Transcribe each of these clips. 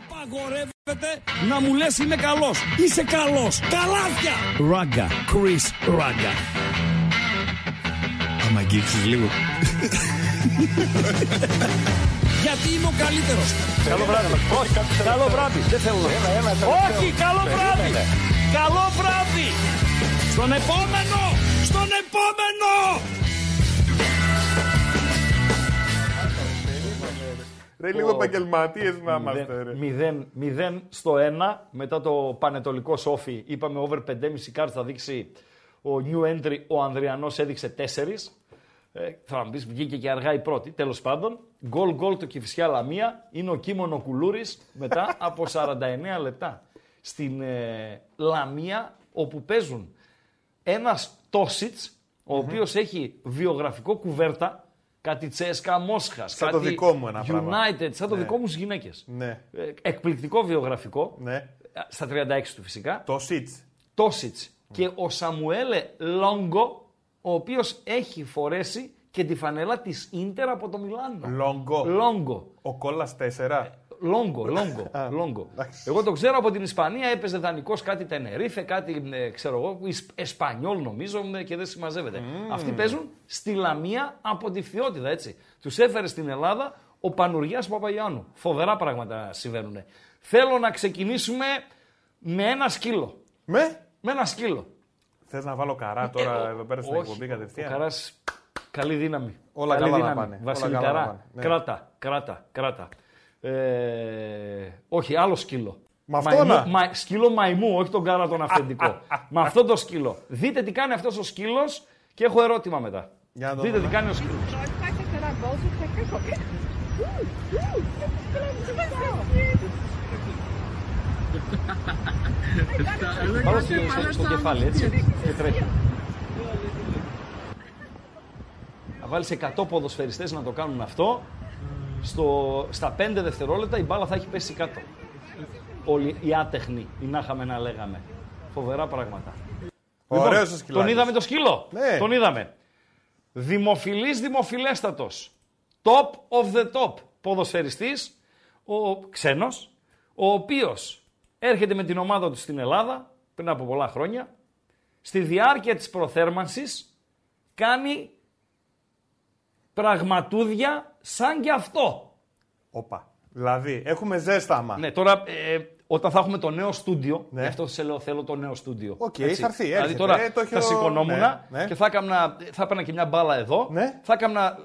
Απαγορεύεται να μου λες είμαι καλός. Είσαι καλός. Καλάθια. Ράγκα. Chris Ράγκα. Άμα αγγίξεις λίγο. Γιατί είμαι ο καλύτερος. Καλό βράδυ. Όχι, καλό βράδυ. Δεν θέλω να. Όχι, καλό βράδυ. Καλό βράδυ. Στον επόμενο. Στον επόμενο. Ρε λίγο επαγγελματίες να είμαστε. ρε. 0, 0 στο 1 μετά το πανετολικό σόφι. Είπαμε over 5,5 κάρτ θα δείξει ο new entry. Ο Ανδριανός έδειξε 4. Ε, θα μου πει, βγήκε και αργά η πρώτη. Τέλος πάντων, γκολ γκολ το Κυφυσιά Λαμία είναι ο Κίμωνο Κουλούρη μετά από 49 λεπτά. Στην ε, Λαμία, όπου παίζουν ένας Τόσιτς, ο οποίος έχει βιογραφικό κουβέρτα, κάτι Τσέσκα Μόσχας, Σαν κάτι το δικό μου ένα πράγμα. United, σαν το Ναι. δικό μου στις γυναίκες. Ναι. Εκπληκτικό βιογραφικό. Ναι. Στα 36 του φυσικά. Το Σίτ. Τόσιτς και ο Σαμουέλε Λόγκο, ο οποίος έχει φορέσει και τη φανέλα της Ίντερ από το Μιλάνο. Λόγκο. Λόγκο. Ο κόλλα 4. Λόγκο, λόγκο, λόγκο. Εγώ το ξέρω από την Ισπανία, έπαιζε δανεικός κάτι Τενερίφε, κάτι ε, ξέρω εγώ, Ισ- Εσπανιόλ νομίζω ε, και δεν συμμαζεύεται. Αυτοί παίζουν στη Λαμία από τη Φθιώτιδα, έτσι. Τους έφερε στην Ελλάδα ο Πανουργιάς Παπαγιάννου. Φοβερά πράγματα συμβαίνουν. Θέλω να ξεκινήσουμε με ένα σκύλο. Με; Με ένα σκύλο. Θες να βάλω καρά τώρα Ε, εδώ πέρα στην όχι, εκπομπή Ο κατευθείαν; Καράς, καλή δύναμη. Όλα καλή καλά να δύναμη. πάνε. Όλα Βασίλη καλά να Καρά, πάνε. Ναι. κράτα, κράτα, κράτα. Ε, όχι, άλλο σκύλο. Μ' αυτό να. μα- σκύλο μαϊμού, όχι τον καρά τον αυθεντικό. Με αυτό το σκύλο. Δείτε τι κάνει αυτός ο σκύλος και έχω ερώτημα μετά. Για να το Δείτε τι δούμε. κάνει ο σκύλος. Πάνω στο, στο, στο κεφάλι, έτσι. Και τρέχει. Να βάλεις 100 ποδοσφαιριστές να το κάνουν αυτό. Στο, στα 5 δευτερόλεπτα η μπάλα θα έχει πέσει κάτω. Όλοι οι άτεχνοι, οι να είχαμε να λέγαμε. Φοβερά πράγματα. Ωραίος ο τον σκυλάκης. είδαμε το σκύλο; Ναι. Τον είδαμε. Δημοφιλής δημοφιλέστατος. Top of the top. Ποδοσφαιριστής, ο ξένος, ο οποίος έρχεται με την ομάδα του στην Ελλάδα πριν από πολλά χρόνια. Στη διάρκεια της προθέρμανσης κάνει πραγματούδια σαν και αυτό. Όπα. Δηλαδή, έχουμε ζέσταμα. Ναι, τώρα ε, όταν θα έχουμε το νέο στούντιο, Ναι. γι' αυτό σε λέω θέλω το νέο στούντιο. Οκ, Έτσι. θα έρθει, Δηλαδή έρχεται. τώρα Ε, το έχει θα ο- σηκωνόμουν ναι, ναι. και θα έκανα, θα έπαιρνα και μια μπάλα εδώ, Ναι. θα έκανα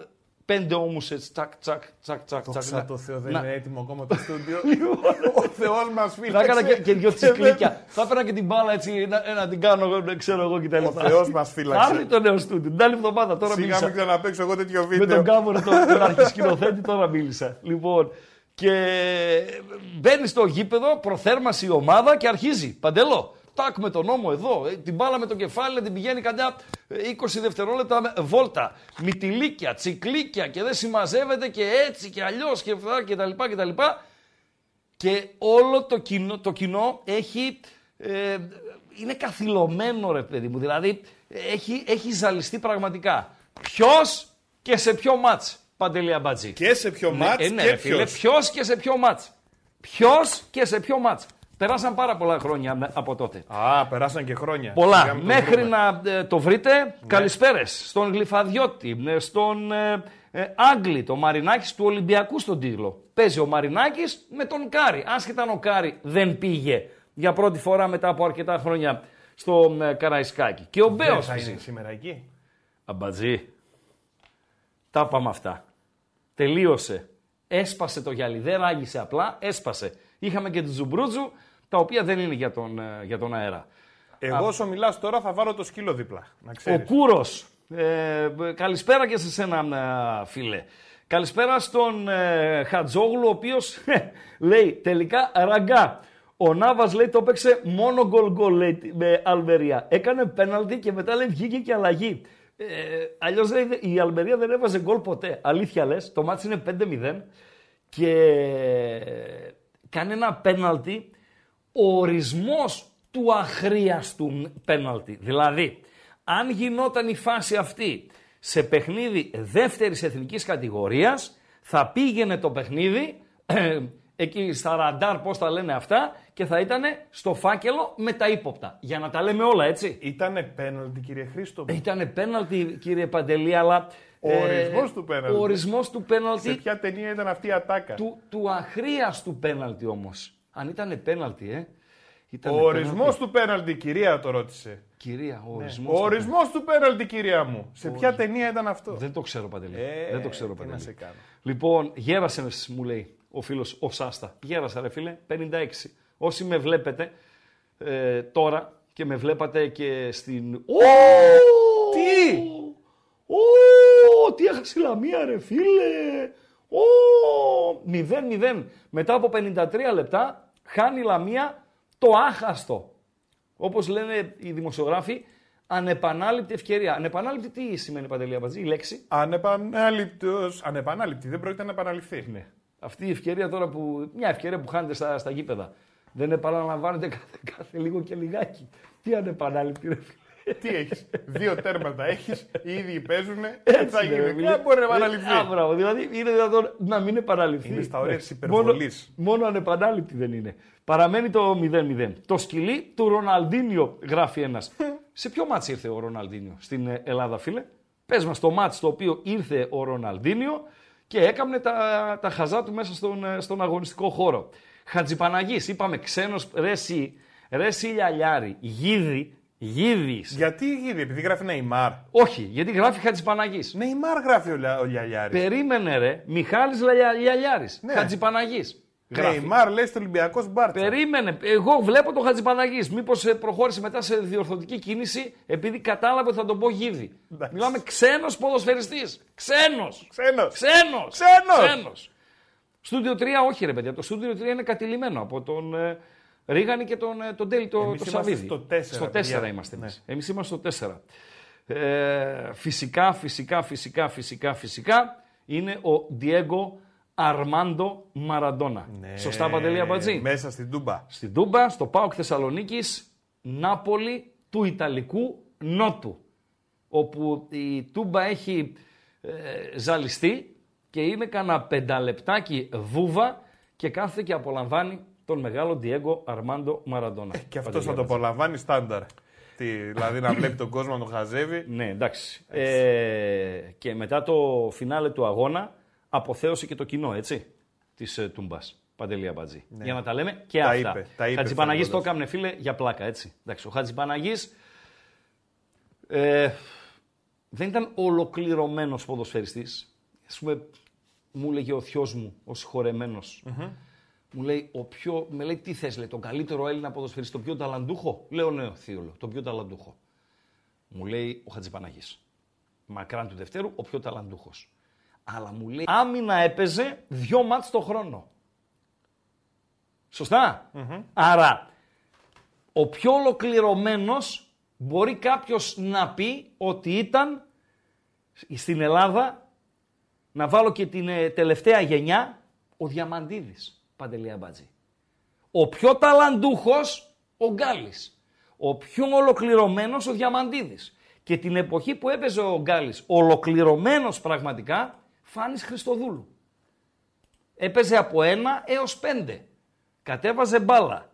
πέντε ώμους έτσι, τσακ, τσακ, τσακ, τσακ, τσακ. Δόξα τω Θεώ, δεν να- είναι έτοιμο ακόμα το στούντιο. Ο Θεός μας Θα φύλαξε. έκανα και, και δυο τσικλίκια. θα έπαιρνα και την μπάλα έτσι, να, να την κάνω, εγώ, δεν ξέρω εγώ κτλ. Ο Θεός μας Θα φύλαξε. έρθει το νέο στούντιο. Την άλλη εβδομάδα τώρα Σιγά μίλησα. μην ξαναπαίξω εγώ τέτοιο με βίντεο. τον Κάμπορο, τον, τον αρχισκηνοθέτη, τώρα μίλησα. Λοιπόν, και μπαίνει στο γήπεδο, προθέρμαση η ομάδα και αρχίζει. Παντελό, τάκ με τον νόμο εδώ, ε, την μπάλα με το κεφάλι, την πηγαίνει κατά ε, 20 δευτερόλεπτα με- βόλτα. Μυτιλίκια, τσικλίκια και δεν συμμαζεύεται και έτσι και αλλιώς και αυτά και τα λοιπά και τα λοιπά. Και όλο το κοινό, το κοινό έχει, ε, είναι καθυλωμένο ρε παιδί μου, δηλαδή έχει, έχει ζαλιστεί πραγματικά. Ποιος και σε ποιο ματς, Παντελή Αμπατζή; Και σε ποιο μάτς ε, ναι, και ρε φίλε, ποιος. ποιος και σε ποιο μάτς; Ποιος και σε ποιο μάτς; Περάσαν πάρα πολλά χρόνια με- από τότε. Α, περάσαν και χρόνια. Πολλά. Σιγά μην το Μέχρι βρούμε. να ε, το βρείτε, καλησπέρες στον Γλυφαδιώτη, ε, στον ε, ε, Άγγλι, το Μαρινάκης του Ολυμπιακού στον τίτλο. Παίζει ο Μαρινάκης με τον Κάρι. Άσχετα αν ο Κάρι δεν πήγε για πρώτη φορά μετά από αρκετά χρόνια στο ε, Καραϊσκάκι. Και ο Δεν Μπέος θα είναι φυσικά. σήμερα εκεί. Αμπατζή. Τα πάμε αυτά. Τελείωσε. Έσπασε το γυαλί. Δεν ράγισε απλά, έσπασε. Είχαμε και τη Ζουμπρούτζου, τα οποία δεν είναι για τον, ε, για τον αέρα. Εγώ όσο μιλάς τώρα θα βάλω το σκύλο δίπλα. Να Ο ξέρεις. Κούρος. Ε, καλησπέρα και σε σένα, ε, φίλε. Καλησπέρα στον ε, Χατζόγλου, ο οποίος λέει τελικά ραγκά. Ο Νάβας λέει το έπαιξε μόνο γκολ γκολ λέει, με Αλμερία. Έκανε πέναλτι και μετά λέει βγήκε και αλλαγή. Ε, Αλλιώς λέει η Αλμερία δεν έβαζε γκολ ποτέ. Αλήθεια λες, το μάτι είναι 5-0 και κάνει ένα πέναλτι ο ορισμός του αχρίαστου πέναλτι. Δηλαδή, αν γινόταν η φάση αυτή σε παιχνίδι δεύτερης εθνικής κατηγορίας, θα πήγαινε το παιχνίδι ε, εκεί στα ραντάρ, πώς τα λένε αυτά, και θα ήταν στο φάκελο με τα ύποπτα. Για να τα λέμε όλα, έτσι. Ήτανε πέναλτι, κύριε Χρήστο; Ήταν πέναλτι, κύριε Παντελή, αλλά. Ο ορισμός του πέναλτι. Ο ορισμός του πέναλτι. Σε ποια ταινία ήταν αυτή η ατάκα; Του, του αχρίαστου πέναλτι όμως. Αν ήταν πέναλτι, ε. Ήταν Ο ορισμός του πέναλτι, κυρία το ρώτησε. Κυρία, ο ορισμός. Ο ορισμός του πέναλτι, κυρία μου. Σε ποια ταινία ήταν αυτό; Δεν το ξέρω, Παντελή. Ε, Δεν το ξέρω, τι να Παντελή. σε κάνω. Λοιπόν, γέρασε, μου λέει ο φίλος ο Σάστα. Γέρασα, ρε φίλε, 56. Όσοι με βλέπετε ε, τώρα και με βλέπατε και στην. Ω! Τι! Ω! Τι έχασε η Λαμία, ρε φίλε! Ω! 0-0. Μετά από 53 λεπτά χάνει η Λαμία το άχαστο. Όπως λένε οι δημοσιογράφοι, ανεπανάληπτη ευκαιρία. Ανεπανάληπτη τι σημαίνει παντελή Αμπατζή, η λέξη; Ανεπανάληπτος. Ανεπανάληπτη. Δεν πρόκειται να επαναληφθεί. Ναι. Αυτή η ευκαιρία τώρα που. Μια ευκαιρία που χάνεται στα, στα γήπεδα. Δεν επαναλαμβάνεται κάθε, κάθε λίγο και λιγάκι. Τι ανεπανάληπτη, ρε φίλε. Τι έχεις; Δύο τέρματα έχεις. Οι ίδιοι παίζουν. Τι Έτσι, θα ρε, γίνει. φίλε. Δεν μπορεί να επαναληφθεί. Α, μπράβο. Δηλαδή είναι δυνατόν να μην επαναληφθεί. Είναι στα όρια Ναι. της υπερβολής. Μόνο, μόνο ανεπανάληπτη δεν είναι. Παραμένει το 0-0. Το σκυλί του Ροναλντίνιο, γράφει ένας. Σε ποιο μάτς ήρθε ο Ροναλντίνιο στην ε, Ελλάδα, φίλε; Πες μας το μάτς στο οποίο ήρθε ο Ροναλντίνιο και έκαμνε τα, τα χαζά του μέσα στον, ε, στον αγωνιστικό χώρο. Χατζιπαναγής, είπαμε ξένος, ρέσι, ρέσι λιαλιάρη, γίδι, γίδης. Γιατί γύρι, επειδή γράφει Νεϊμάρ. Όχι, γιατί γράφει Χατζιπαναγής. Νεϊμάρ γράφει ο, Λια- ο Λιαλιάρης. Περίμενε ρε, Μιχάλης Λαλια- Λιαλιάρης, Ναι. Χατζιπαναγής. Γράφει. Νεϊμάρ λέει στο Ολυμπιακός Μπάρτσα. Περίμενε, εγώ βλέπω τον Χατζιπαναγής. Μήπως ε, προχώρησε μετά σε διορθωτική κίνηση επειδή κατάλαβε ότι θα τον πω γίδι. Εντάξει. Μιλάμε ξένος ποδοσφαιριστής. Ξένος. Ξένος. Ξένος. Ξένος. Ξένος. Στούντιο 3 όχι ρε παιδιά, το Στούντιο 3 είναι κατηλημένο από τον ε, Ρίγανη και τον, ε, τον Τέλη το, Εμείς το είμαστε Σαββίδη. στο τέσσερα, Στο 4 παιδιά. είμαστε Ναι. εμείς. Εμείς είμαστε στο 4. Ε, φυσικά, φυσικά, φυσικά, φυσικά, φυσικά είναι ο Διέγκο Αρμάντο Μαραντόνα. Ναι. Σωστά Παντελή Αμπατζή. Μέσα στην Τούμπα. Στην Τούμπα, στο ΠΑΟΚ Θεσσαλονίκης, Νάπολη του Ιταλικού Νότου. Όπου η Τούμπα έχει ε, ζαλιστεί και είναι κανένα πενταλεπτάκι βούβα και κάθεται και απολαμβάνει τον μεγάλο Διέγκο Αρμάντο Μαραντόνα. Και αυτός θα το απολαμβάνει στάνταρ. Τι, δηλαδή να βλέπει τον κόσμο να τον χαζεύει. Ναι, εντάξει. Ε, και μετά το φινάλε του αγώνα αποθέωσε και το κοινό, έτσι, της ε, Τούμπας. Παντελή Αμπατζή. Για να τα λέμε και Ναι. Τα αυτά. είπε, τα είπε Χατζηπαναγής το φεύγοντας. έκανε, φίλε, για πλάκα, έτσι. Εντάξει, ο Χατζηπαναγής ε, δεν ήταν ολοκληρωμένος ποδοσφαιριστής. Ας πούμε, μου έλεγε ο θειός μου, ο συγχωρεμενος Μου λέει, ο πιο, με λέει, τι θες, λέει, τον καλύτερο Έλληνα ποδοσφαιριστή, τον πιο ταλαντούχο; Λέω, ναι, θείολο, τον πιο ταλαντούχο. Μου λέει ο Χατζηπαναγής. Μακράν του Δευτέρου, ο πιο ταλαντούχος. Αλλά μου λέει, άμυνα έπαιζε δυο μάτς το χρόνο. σωστα Άρα, ο πιο ολοκληρωμένος μπορεί κάποιος να πει ότι ήταν στην Ελλάδα, να βάλω και την ε, τελευταία γενιά, ο Διαμαντίδης, Παντελή Αμπάτζη. Ο πιο ταλαντούχος, ο Γκάλης. Ο πιο ολοκληρωμένος, ο Διαμαντίδης. Και την εποχή που έπαιζε ο Γκάλης, ολοκληρωμένος πραγματικά, Φάνης Χριστοδούλου. Έπαιζε από ένα έως πέντε. Κατέβαζε μπάλα.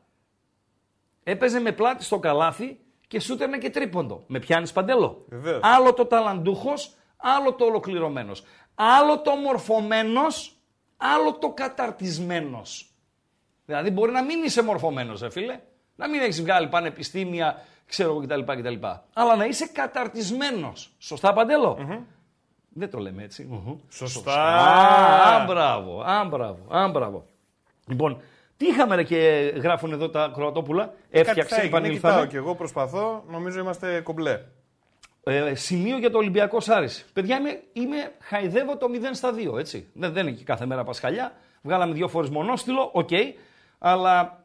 Έπαιζε με πλάτη στο καλάθι και σούτερνε και τρίποντο. Με πιάνεις παντελό. Βεβαίως. Άλλο το ταλαντούχος, άλλο το ολοκληρωμένος. Άλλο το μορφωμένος, άλλο το καταρτισμένος. Δηλαδή μπορεί να μην είσαι μορφωμένος, ρε φίλε. Να μην έχεις βγάλει πανεπιστήμια, ξέρω εγώ κτλ. κτλ. Αλλά να είσαι καταρτισμένος. Σωστά, Παντέλο; Δεν το λέμε έτσι. Μμμ. Σωστά. Α, μπράβο, α, μπράβο, α, μπράβο. Λοιπόν, τι είχαμε ρε και γράφουν εδώ τα Κροατόπουλα; Κάτι θα Έφτιαξε, έγινε, κοιτάω επανήλθαμε. και εγώ προσπαθώ. Νομίζω είμαστε κομπλέ. Ε, σημείο για το Ολυμπιακός Άρης. Παιδιά, είμαι, είμαι χαϊδεύω το 0 στα 2, έτσι. Δεν, δεν είναι και κάθε μέρα Πασχαλιά. Βγάλαμε δύο φορές μονόστιλο, οκ. αλλά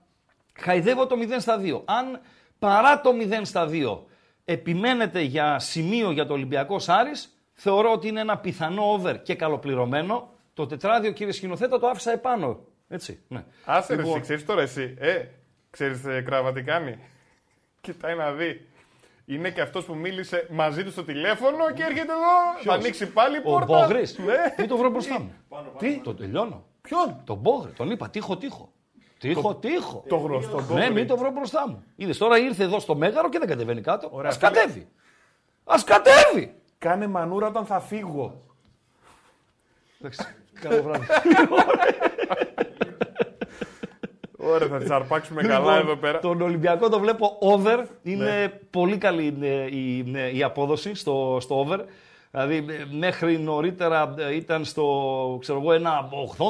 χαϊδεύω το 0 στα 2. Αν παρά το 0 στα 2 επιμένετε για σημείο για το Ολυμπιακός Άρης, θεωρώ ότι είναι ένα πιθανό over και καλοπληρωμένο. Το τετράδιο, κύριε σκηνοθέτα, το άφησα επάνω. Έτσι, ναι. Άσε ρε, Λοιπόν, εσύ, ξέρεις τώρα εσύ. Ε, ξέρεις ε, κράβα τι κάνει. Κοιτάει να δει. Είναι και αυτός που μίλησε μαζί του στο τηλέφωνο και έρχεται εδώ. Θα ανοίξει πάλι η Ο πόρτα. Μπόγρης. Ναι. Τι το βρω μπροστά μου; Τι, το τελειώνω; Ποιον; Τον Μπόγρε, τον είπα, τείχο, τείχο. Τείχο, τείχο. Το γνωστό. Ναι, Μπόγρι. μην το βρω μπροστά μου. Είδες τώρα ήρθε εδώ στο Μέγαρο και δεν κατεβαίνει κάτω. Ωραία, Α φίλε. κατέβει. Α κατέβει. Κάνε μανούρα όταν θα φύγω. Εντάξει, Καλό βράδυ. Ωραία, θα τις αρπάξουμε Λοιπόν, καλά εδώ πέρα. Τον Ολυμπιακό το βλέπω over. Είναι πολύ καλή ε, η, ε, η απόδοση στο, στο over. Δηλαδή ε, μέχρι νωρίτερα ε, ήταν στο ξέρω εγώ, ένα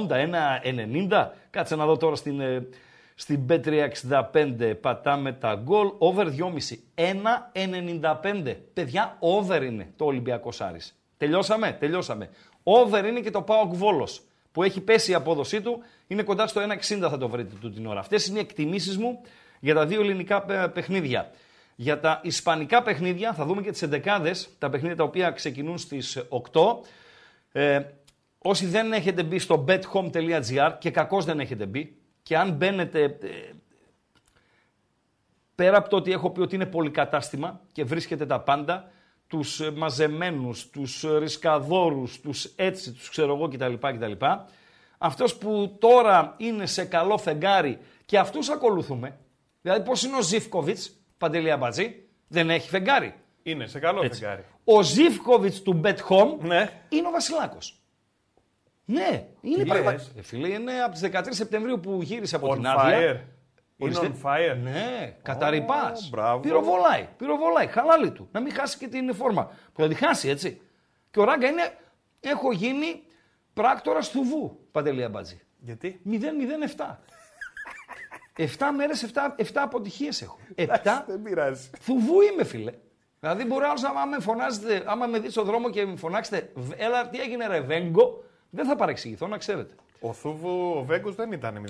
80, ένα 90. Κάτσε να δω τώρα στην, ε, στην B365 πατάμε τα γκολ. Over 2,5. 1,95. Παιδιά, over είναι το Ολυμπιακός Άρης. Τελειώσαμε, τελειώσαμε. Over είναι και το ΠΑΟΚ Βόλος που έχει πέσει η απόδοσή του, είναι κοντά στο 1,60 θα το βρείτε του την ώρα. Αυτές είναι οι εκτιμήσεις μου για τα δύο ελληνικά παι- παιχνίδια. Για τα ισπανικά παιχνίδια θα δούμε και τις εντεκάδες, τα παιχνίδια τα οποία ξεκινούν στις 8. Ε, όσοι δεν έχετε μπει στο bethome.gr και κακώς δεν έχετε μπει και αν μπαίνετε ε, πέρα από το ότι έχω πει ότι είναι πολυκατάστημα και βρίσκεται τα πάντα, τους ε, μαζεμένους, τους ε, ρισκαδόρους, τους έτσι, τους ξέρω εγώ κτλ. κτλ. Αυτός που τώρα είναι σε καλό φεγγάρι και αυτούς ακολουθούμε, δηλαδή πώς είναι ο Ζιφκοβιτς, Παντελή Αμπατζή, δεν έχει φεγγάρι. Είναι σε καλό Έτσι. φεγγάρι. Ο Ζιφκοβιτς του Bet Home Ναι. είναι ο Βασιλάκος. Ναι, είναι Τι πραγματικά. λες; Ε, Φίλε, είναι από τις 13 Σεπτεμβρίου που γύρισε από On την άδεια. Fire. Είναι Ορίστε. on fire. Ναι, καταρρυπάς. μπράβο. Πυροβολάει, πυροβολάει. Χαλάλη του. Να μην χάσει και την φόρμα. Που θα τη χάσει, έτσι. Και ο Ράγκα είναι. Έχω γίνει πράκτορα του Βου, Παντελή Αμπάτζη. Γιατί; 0-0-7. 7 μέρες, 7, 7 αποτυχίες έχω. 7 Δεν πειράζει. Θουβού είμαι, φίλε. Δηλαδή, μπορεί άλλος άμα με φωνάζετε, άμα με δει στον δρόμο και με φωνάξετε, «Β- Έλα, τι έγινε, ρε Βέγκο, δεν θα παρεξηγηθώ, να ξέρετε. Ο Θούβου, ο Βέγκος δεν ήταν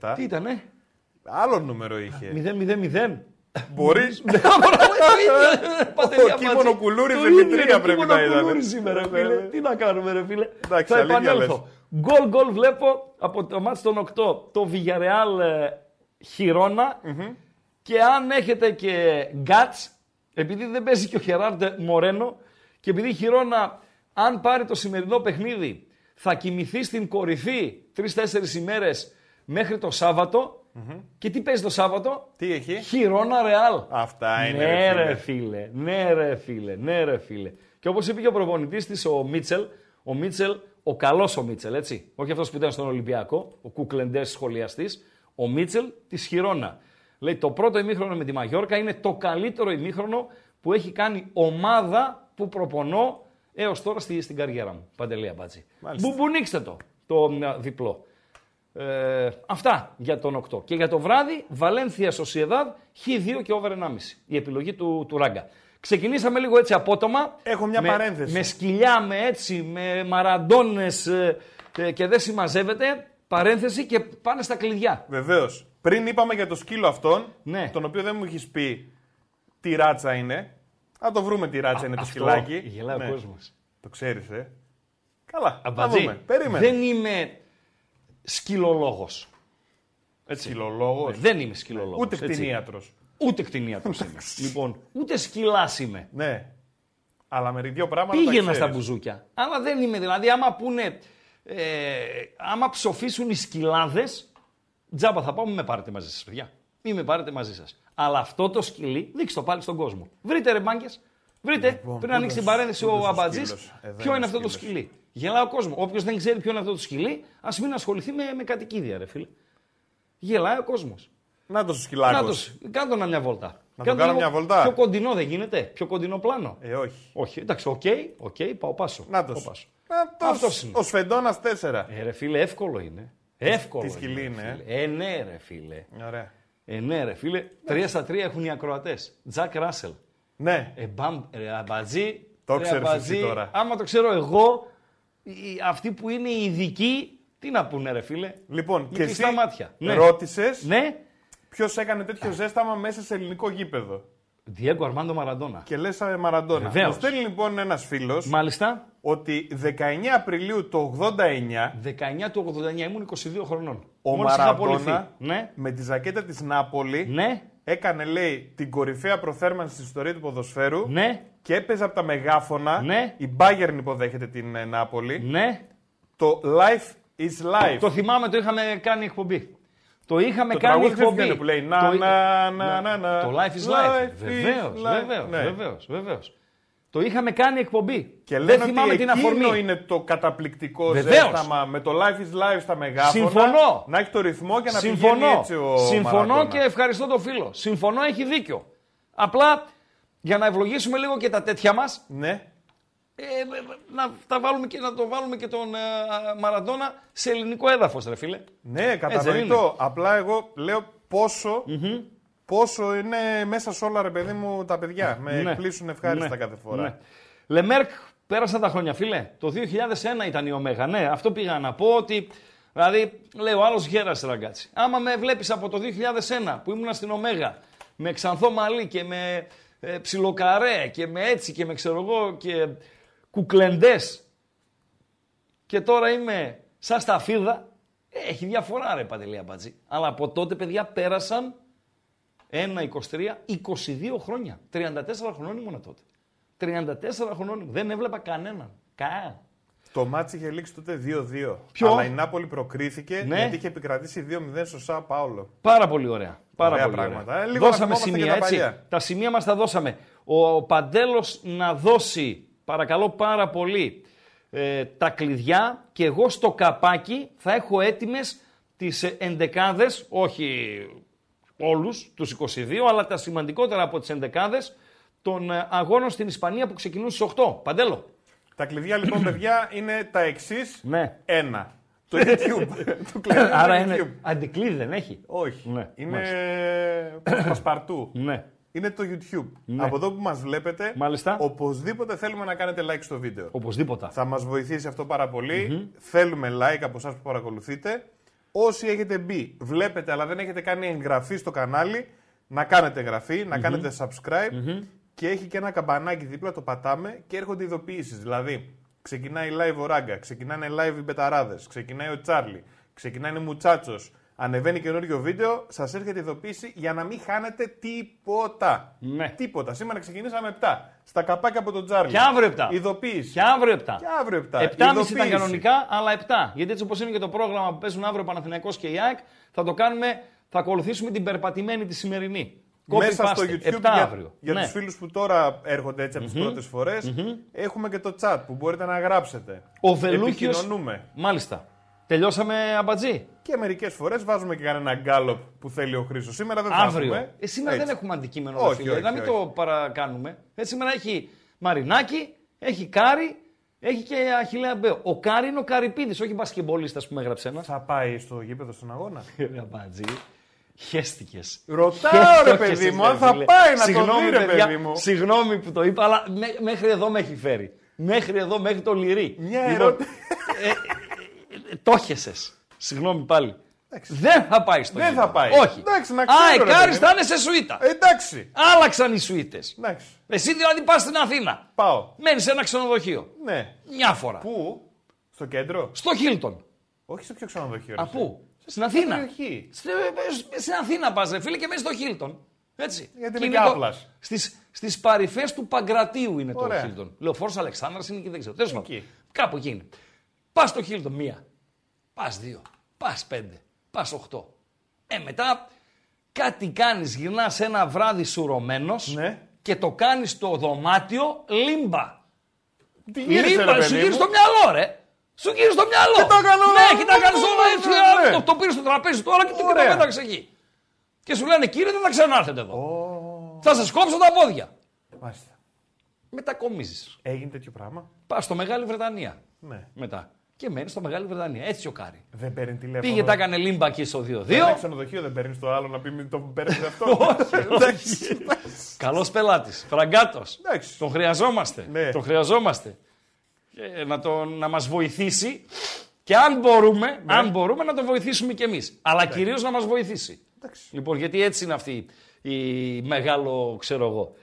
007. Τι ήτανε, Άλλο νούμερο είχε. 0-0-0. Μπορείς. Ναι, Ο Κίμωνο Κουλούρης Δημητρία πρέπει να ήταν. Κούλουρη σήμερα, Ναι, φίλε. ναι. Τι να κάνουμε, ρε φίλε. Εντάξει, Θα αλήθεια επανέλθω. Γκολ γκολ βλέπω από το μάτς των 8 το Villarreal ε, χιρονα και αν έχετε και γκάτς, επειδή δεν παίζει και ο Χεράρντε Μορένο και επειδή η Χιρόνα αν πάρει το σημερινό παιχνίδι θα κοιμηθεί στην κορυφή 3-4 ημέρες μέχρι το σαββατο και τι παίζει το Σάββατο, Τι έχει; Χιρόνα Ρεάλ. Αυτά είναι. Ναι, ρε ρε φίλε. φίλε. Ναι, ρε φίλε. Ναι, ρε φίλε. Και όπως είπε και ο προπονητής της, ο Μίτσελ, ο Μίτσελ, ο καλός ο Μίτσελ, έτσι. Όχι αυτός που ήταν στον Ολυμπιακό, ο κουκλεντές σχολιαστής, ο Μίτσελ της Χιρόνα. Λέει το πρώτο ημίχρονο με τη Μαγιόρκα είναι το καλύτερο ημίχρονο που έχει κάνει ομάδα που προπονώ έως τώρα στη, στην καριέρα μου. Παντελή Αμπάτζη. Μάλιστα. Μπουμπονίξτε το, το ε, διπλό. Ε, αυτά για τον 8. Και για το βράδυ, Βαλένθια Σοσιεδάδ, Χ2 και over 1,5. Η επιλογή του, του Ράγκα. Ξεκινήσαμε λίγο έτσι απότομα. Έχω μια με, παρένθεση. Με σκυλιά, με έτσι, με μαραντώνες ε, ε, και δεν συμμαζεύεται. Παρένθεση και πάνε στα κλειδιά. Βεβαίως. Πριν είπαμε για το σκύλο αυτόν, Ναι. τον οποίο δεν μου έχεις πει τι ράτσα είναι. Να το βρούμε τι ράτσα είναι το Αυτό, σκυλάκι. Γελάει Ναι. ο κόσμος. Το ξέρεις, ε. Καλά. Να Αμπατζή, δούμε. Περίμενε. δεν είμαι σκυλολόγος. Έτσι. Σκυλολόγος. Ναι, δεν είμαι σκυλολόγος. Ούτε έτσι. κτηνίατρος. Ούτε κτηνίατρος είμαι. λοιπόν, ούτε σκυλάς είμαι. Ναι. Αλλά με δύο πράγματα. τα Πήγαινα στα ξέρεις. μπουζούκια. Αλλά δεν είμαι. Δηλαδή, άμα πούνε. Ε, άμα ψοφήσουν οι σκυλάδες, τζάμπα θα πάμε, με πάρετε μαζί σας, παιδιά. Μη με πάρετε μαζί σας. Αλλά αυτό το σκυλί, δείξτε το πάλι στον κόσμο. Βρείτε ρε μπάγκε. Βρείτε. Λοιπόν, πριν πού ανοίξει την το- παρένθεση πού το ο στο Αμπατζής, σκύλος; Εδώ ποιο είναι είναι ο αυτό το σκύλος. σκυλί; Γελάει ο κόσμο. Όποιος δεν ξέρει ποιο είναι αυτό το σκυλί, ας μην ασχοληθεί με, με κατοικίδια, ρε φίλε. Γελάει ο κόσμος. Να το σκυλάκο. Να το, κάντο να μια βόλτα. Να το Κάντο κάνω λίγο μια βολτά. Πιο κοντινό δεν γίνεται, πιο κοντινό πλάνο. Ε, όχι. Όχι, εντάξει, οκ, οκ, πάω πάσο. Να το. Πάω πάσο. Αυτός Αυτός είναι. Ο Σφεντόνα 4. Ε, ρε φίλε, εύκολο είναι. Εύκολο. τι σκυλί ρε είναι, φίλε. Ε, ναι, ρε φίλε. Ωραία. Ε, ναι, ρε φίλε. Τρία στα τρία έχουν οι ακροατές. Τζακ Ράσελ. Ναι. Ε, μπαμ, ρε αμπατζή. Το ρε, ξέρεις αμπατζή. εσύ τώρα. Άμα το ξέρω εγώ, οι- αυτοί που είναι οι ειδικοί, τι να πούνε, ρε φίλε; Λοιπόν, Οι και εσύ κλειστά μάτια. Ναι. ρώτησες Ναι, ποιος έκανε τέτοιο ζέσταμα μέσα σε ελληνικό γήπεδο. Διέγκο Αρμάντο Μαραντόνα. Και λες Μαραντόνα. Βεβαίως. Μου στέλνει λοιπόν ένας φίλος Μάλιστα, ότι 19 Απριλίου του 89 19 του 89 ήμουν 22 χρονών. ο Μόλις είχα απολυθεί. Μαραντόνα Ναι, με τη ζακέτα της Νάπολη ναι, έκανε λέει την κορυφαία προθέρμανση στην ιστορία του ποδοσφαίρου ναι, και έπαιζε από τα μεγάφωνα. Ναι. Η Bayern υποδέχεται την ε, Νάπολη. ναι. Το Life It's life. Το θυμάμαι, το είχαμε κάνει εκπομπή. Το είχαμε Το κάνει τραγούδι ξέρεις εκπομπή. ποιο είναι που λέει, να, Το- να, να, να, να. Το Life is Life. Life is Βεβαίως, Το είχαμε κάνει εκπομπή. Και Δεν λένε θυμάμαι ότι την εκείνο αφορμή. είναι το καταπληκτικό Βεβαίως. ζέσταμα με το Life is Life στα μεγάφωνα. Συμφωνώ. Να έχει το ρυθμό και να πηγαίνει Συμφωνώ. έτσι ο Συμφωνώ Μαραντόνα. και ευχαριστώ τον φίλο. Συμφωνώ, έχει δίκιο. Απλά για να ευλογήσουμε λίγο και τα τέτοια μας, Ναι. ε, να, τα βάλουμε και, να το βάλουμε και τον ε, Μαραντόνα σε ελληνικό έδαφος, ρε φίλε. Ναι, δεν κατανοητό. Απλά εγώ λέω πόσο, πόσο είναι μέσα σε όλα, ρε παιδί μου, τα παιδιά. Με Ναι. εκπλήσουν ευχάριστα Ναι. κάθε φορά. Ναι. Λεμέρκ, πέρασαν τα χρόνια, φίλε. Το 2001 ήταν η Ωμέγα. Ναι, αυτό πήγα να πω ότι. Δηλαδή, λέει ο άλλος γέρασε ραγκάτσι. Άμα με βλέπεις από το 2001 που ήμουνα στην Ωμέγα με ξανθό μαλλί και με ε, ψιλοκαρέ και με έτσι και με ξέρω εγώ και κουκλεντές. Και τώρα είμαι σαν σταφίδα. Ε, Έχει διαφορά ρε Παντελή Αμπατζή. Αλλά από τότε παιδιά πέρασαν 1, 23, 22 χρόνια. 34 χρονών ήμουν τότε. 34 χρονών ήμουν. Δεν έβλεπα κανέναν. Κα. Το ματς είχε λήξει τότε 2-2. Ποιο; Αλλά η Νάπολη προκρίθηκε Ναι. γιατί είχε επικρατήσει 2-0 στο Σαν Πάολο. Πάρα πολύ ωραία. Πάρα Ωραία πολύ πράγματα. ωραία. Ε, λίγο να δώσαμε θυμόμαστε σημεία, και τα έτσι. παλιά. Τα σημεία μας τα δώσαμε. Ο Παντέλος να δώσει, παρακαλώ πάρα πολύ, ε, τα κλειδιά και εγώ στο καπάκι θα έχω έτοιμες τις ε, εντεκάδες, όχι όλους τους 22, αλλά τα σημαντικότερα από τις εντεκάδες των ε, αγώνων στην Ισπανία που ξεκινούν στις 8. Παντέλο. Τα κλειδιά λοιπόν, παιδιά, είναι τα εξής. Ναι. Ένα. Το YouTube. το κλειδί είναι Άρα το YouTube. είναι αντικλείδι δεν έχει; Όχι. Ναι, είναι μάλιστα. πασπαρτού. Ναι. Είναι το YouTube. Ναι. Από εδώ που μας βλέπετε, Μάλιστα. οπωσδήποτε θέλουμε να κάνετε like στο βίντεο. Οπωσδήποτε. Θα μας βοηθήσει αυτό πάρα πολύ. Θέλουμε like από εσάς που παρακολουθείτε. Όσοι έχετε μπει, βλέπετε αλλά δεν έχετε κάνει εγγραφή στο κανάλι, να κάνετε εγγραφή, να κάνετε subscribe και έχει και ένα καμπανάκι δίπλα, το πατάμε και έρχονται ειδοποιήσεις. Δηλαδή, ξεκινάει live ο Ράγκα, ξεκινάνε live οι Μπεταράδες, ξεκινάει ο Τσάρλι, ξεκινάει ο Μουτσάτσος, ανεβαίνει καινούριο βίντεο, σας έρχεται ειδοποίηση για να μην χάνετε τίποτα. Ναι. Τίποτα. Σήμερα ξεκινήσαμε 7. Στα καπάκια από τον Τσάρλι. Και αύριο 7. Ειδοποίηση. Και αύριο 7. Και αύριο 7. 7,5 ήταν Ειδοποίηση. κανονικά, αλλά 7. Γιατί έτσι όπως είναι και το πρόγραμμα που παίζουν αύριο Παναθηναϊκός και η ΑΕΚ, θα το κάνουμε, θα ακολουθήσουμε την περπατημένη τη σημερινή. Μέσα Copy στο paste. YouTube 7 για, αύριο. για ναι. τους φίλους που τώρα έρχονται έτσι από τις πρώτες φορές, έχουμε και το chat που μπορείτε να γράψετε. Ο Βελούχιος... Επικοινωνούμε. Μάλιστα. Τελειώσαμε αμπατζή; Και μερικές φορές βάζουμε και κανένα γκάλωπ που θέλει ο Χρήστος. Σήμερα δεν θα Αύριο. έχουμε. Ε, σήμερα Έτσι. δεν έχουμε αντικείμενο. Όχι, ρε φίλε. όχι, να μην όχι. το παρακάνουμε. Ε, σήμερα έχει Μαρινάκι, έχει Κάρι, έχει και Αχιλέα Μπέο. Ο Κάρι είναι ο Καρυπίδης, όχι μπασκεμπολίστας που με έγραψε ένας. Θα πάει στο γήπεδο στον αγώνα; Ρε αμπατζή. Χέστηκες. Ρωτάω ρε παιδί μου, αν θα πάει να το δει ρε παιδί μου. Συγγνώμη που το είπα, αλλά μέ- μέχρι εδώ με έχει φέρει. Μέχρι εδώ, μέχρι το λειρί. Μια Λοιπόν, ερώτηση. Ε, ε, ε, το έχεσες. Συγγνώμη πάλι. Δεν θα πάει στο Δεν γήπεδο. θα πάει. Όχι. Εντάξει, να Α, ξέρω, ρε Εκάρης παιδί θα είναι σε σουίτα. Ε, εντάξει. Άλλαξαν οι σουίτες. Εντάξει. Εσύ δηλαδή πας στην Αθήνα. Πάω. Μένεις σε ένα ξενοδοχείο. Ναι. Μια φορά. Πού; Στο κέντρο; Στο Χίλτον. Όχι στο πιο ξενοδοχείο. ρε Α, εσύ. πού; Στην Αθήνα. περιοχή. Στη- ε, Στην Αθήνα πας ρε φίλε και μένεις στο Χίλτον. Έτσι. Γιατί Και είμαι είναι και το- άπλας. Στις, στις παρυφές του Παγκρατίου είναι Ωραία. το Χίλτον. Λεωφόρος Αλεξάνδρας είναι και δεν ξέρω. Τέλος πάντων. Εκεί. Κάπου εκεί είναι. Πας στο Χίλτον μία. Πας δύο. Πας πέντε. Πας οχτώ. Ε, μετά κάτι κάνεις, γυρνάς ένα βράδυ σουρωμένος Ναι. και το κάνεις στο δωμάτιο λίμπα. Τι γύρισε, Λίμπα, ρε σου παιδί γύρει μου. στο μυαλό, ρε. Σου γύρει στο μυαλό. Και τα κάνω, Ναι, και τα ναι, κάνεις ναι, όλα ναι, έτσι. ναι, ναι. Το, το πήρες στο τραπέζι τώρα και το Ωραία. πέταξε εκεί. Και σου λένε, κύριε, δεν θα ξανάρθετε εδώ. Θα σα κόψω τα πόδια. Μάλιστα. Μετακομίζεις. Έγινε τέτοιο πράγμα; Πας στο Μεγάλη Βρετανία. Ναι. Μετά. Και μένει στο Μεγάλη Βρετανία. Έτσι ο Κάρι. Δεν παίρνει τηλέφωνο. Πήγε, τα έκανε λίμπα εκεί στο 2-2. Ένα ξενοδοχείο δεν παίρνει το άλλο να πει μην το παίρνεις αυτό. Εντάξει. Καλός πελάτης. Φραγκάτος. Εντάξει. Τον χρειαζόμαστε. Ναι. Τον χρειαζόμαστε. Και να, τον, να μας βοηθήσει και αν μπορούμε, Ναι. αν μπορούμε να τον βοηθήσουμε κι εμείς. Αλλά κυρίως να μας βοηθήσει. Εντάξει. Λοιπόν, γιατί έτσι είναι αυτή η μεγάλο, ξέρω εγώ.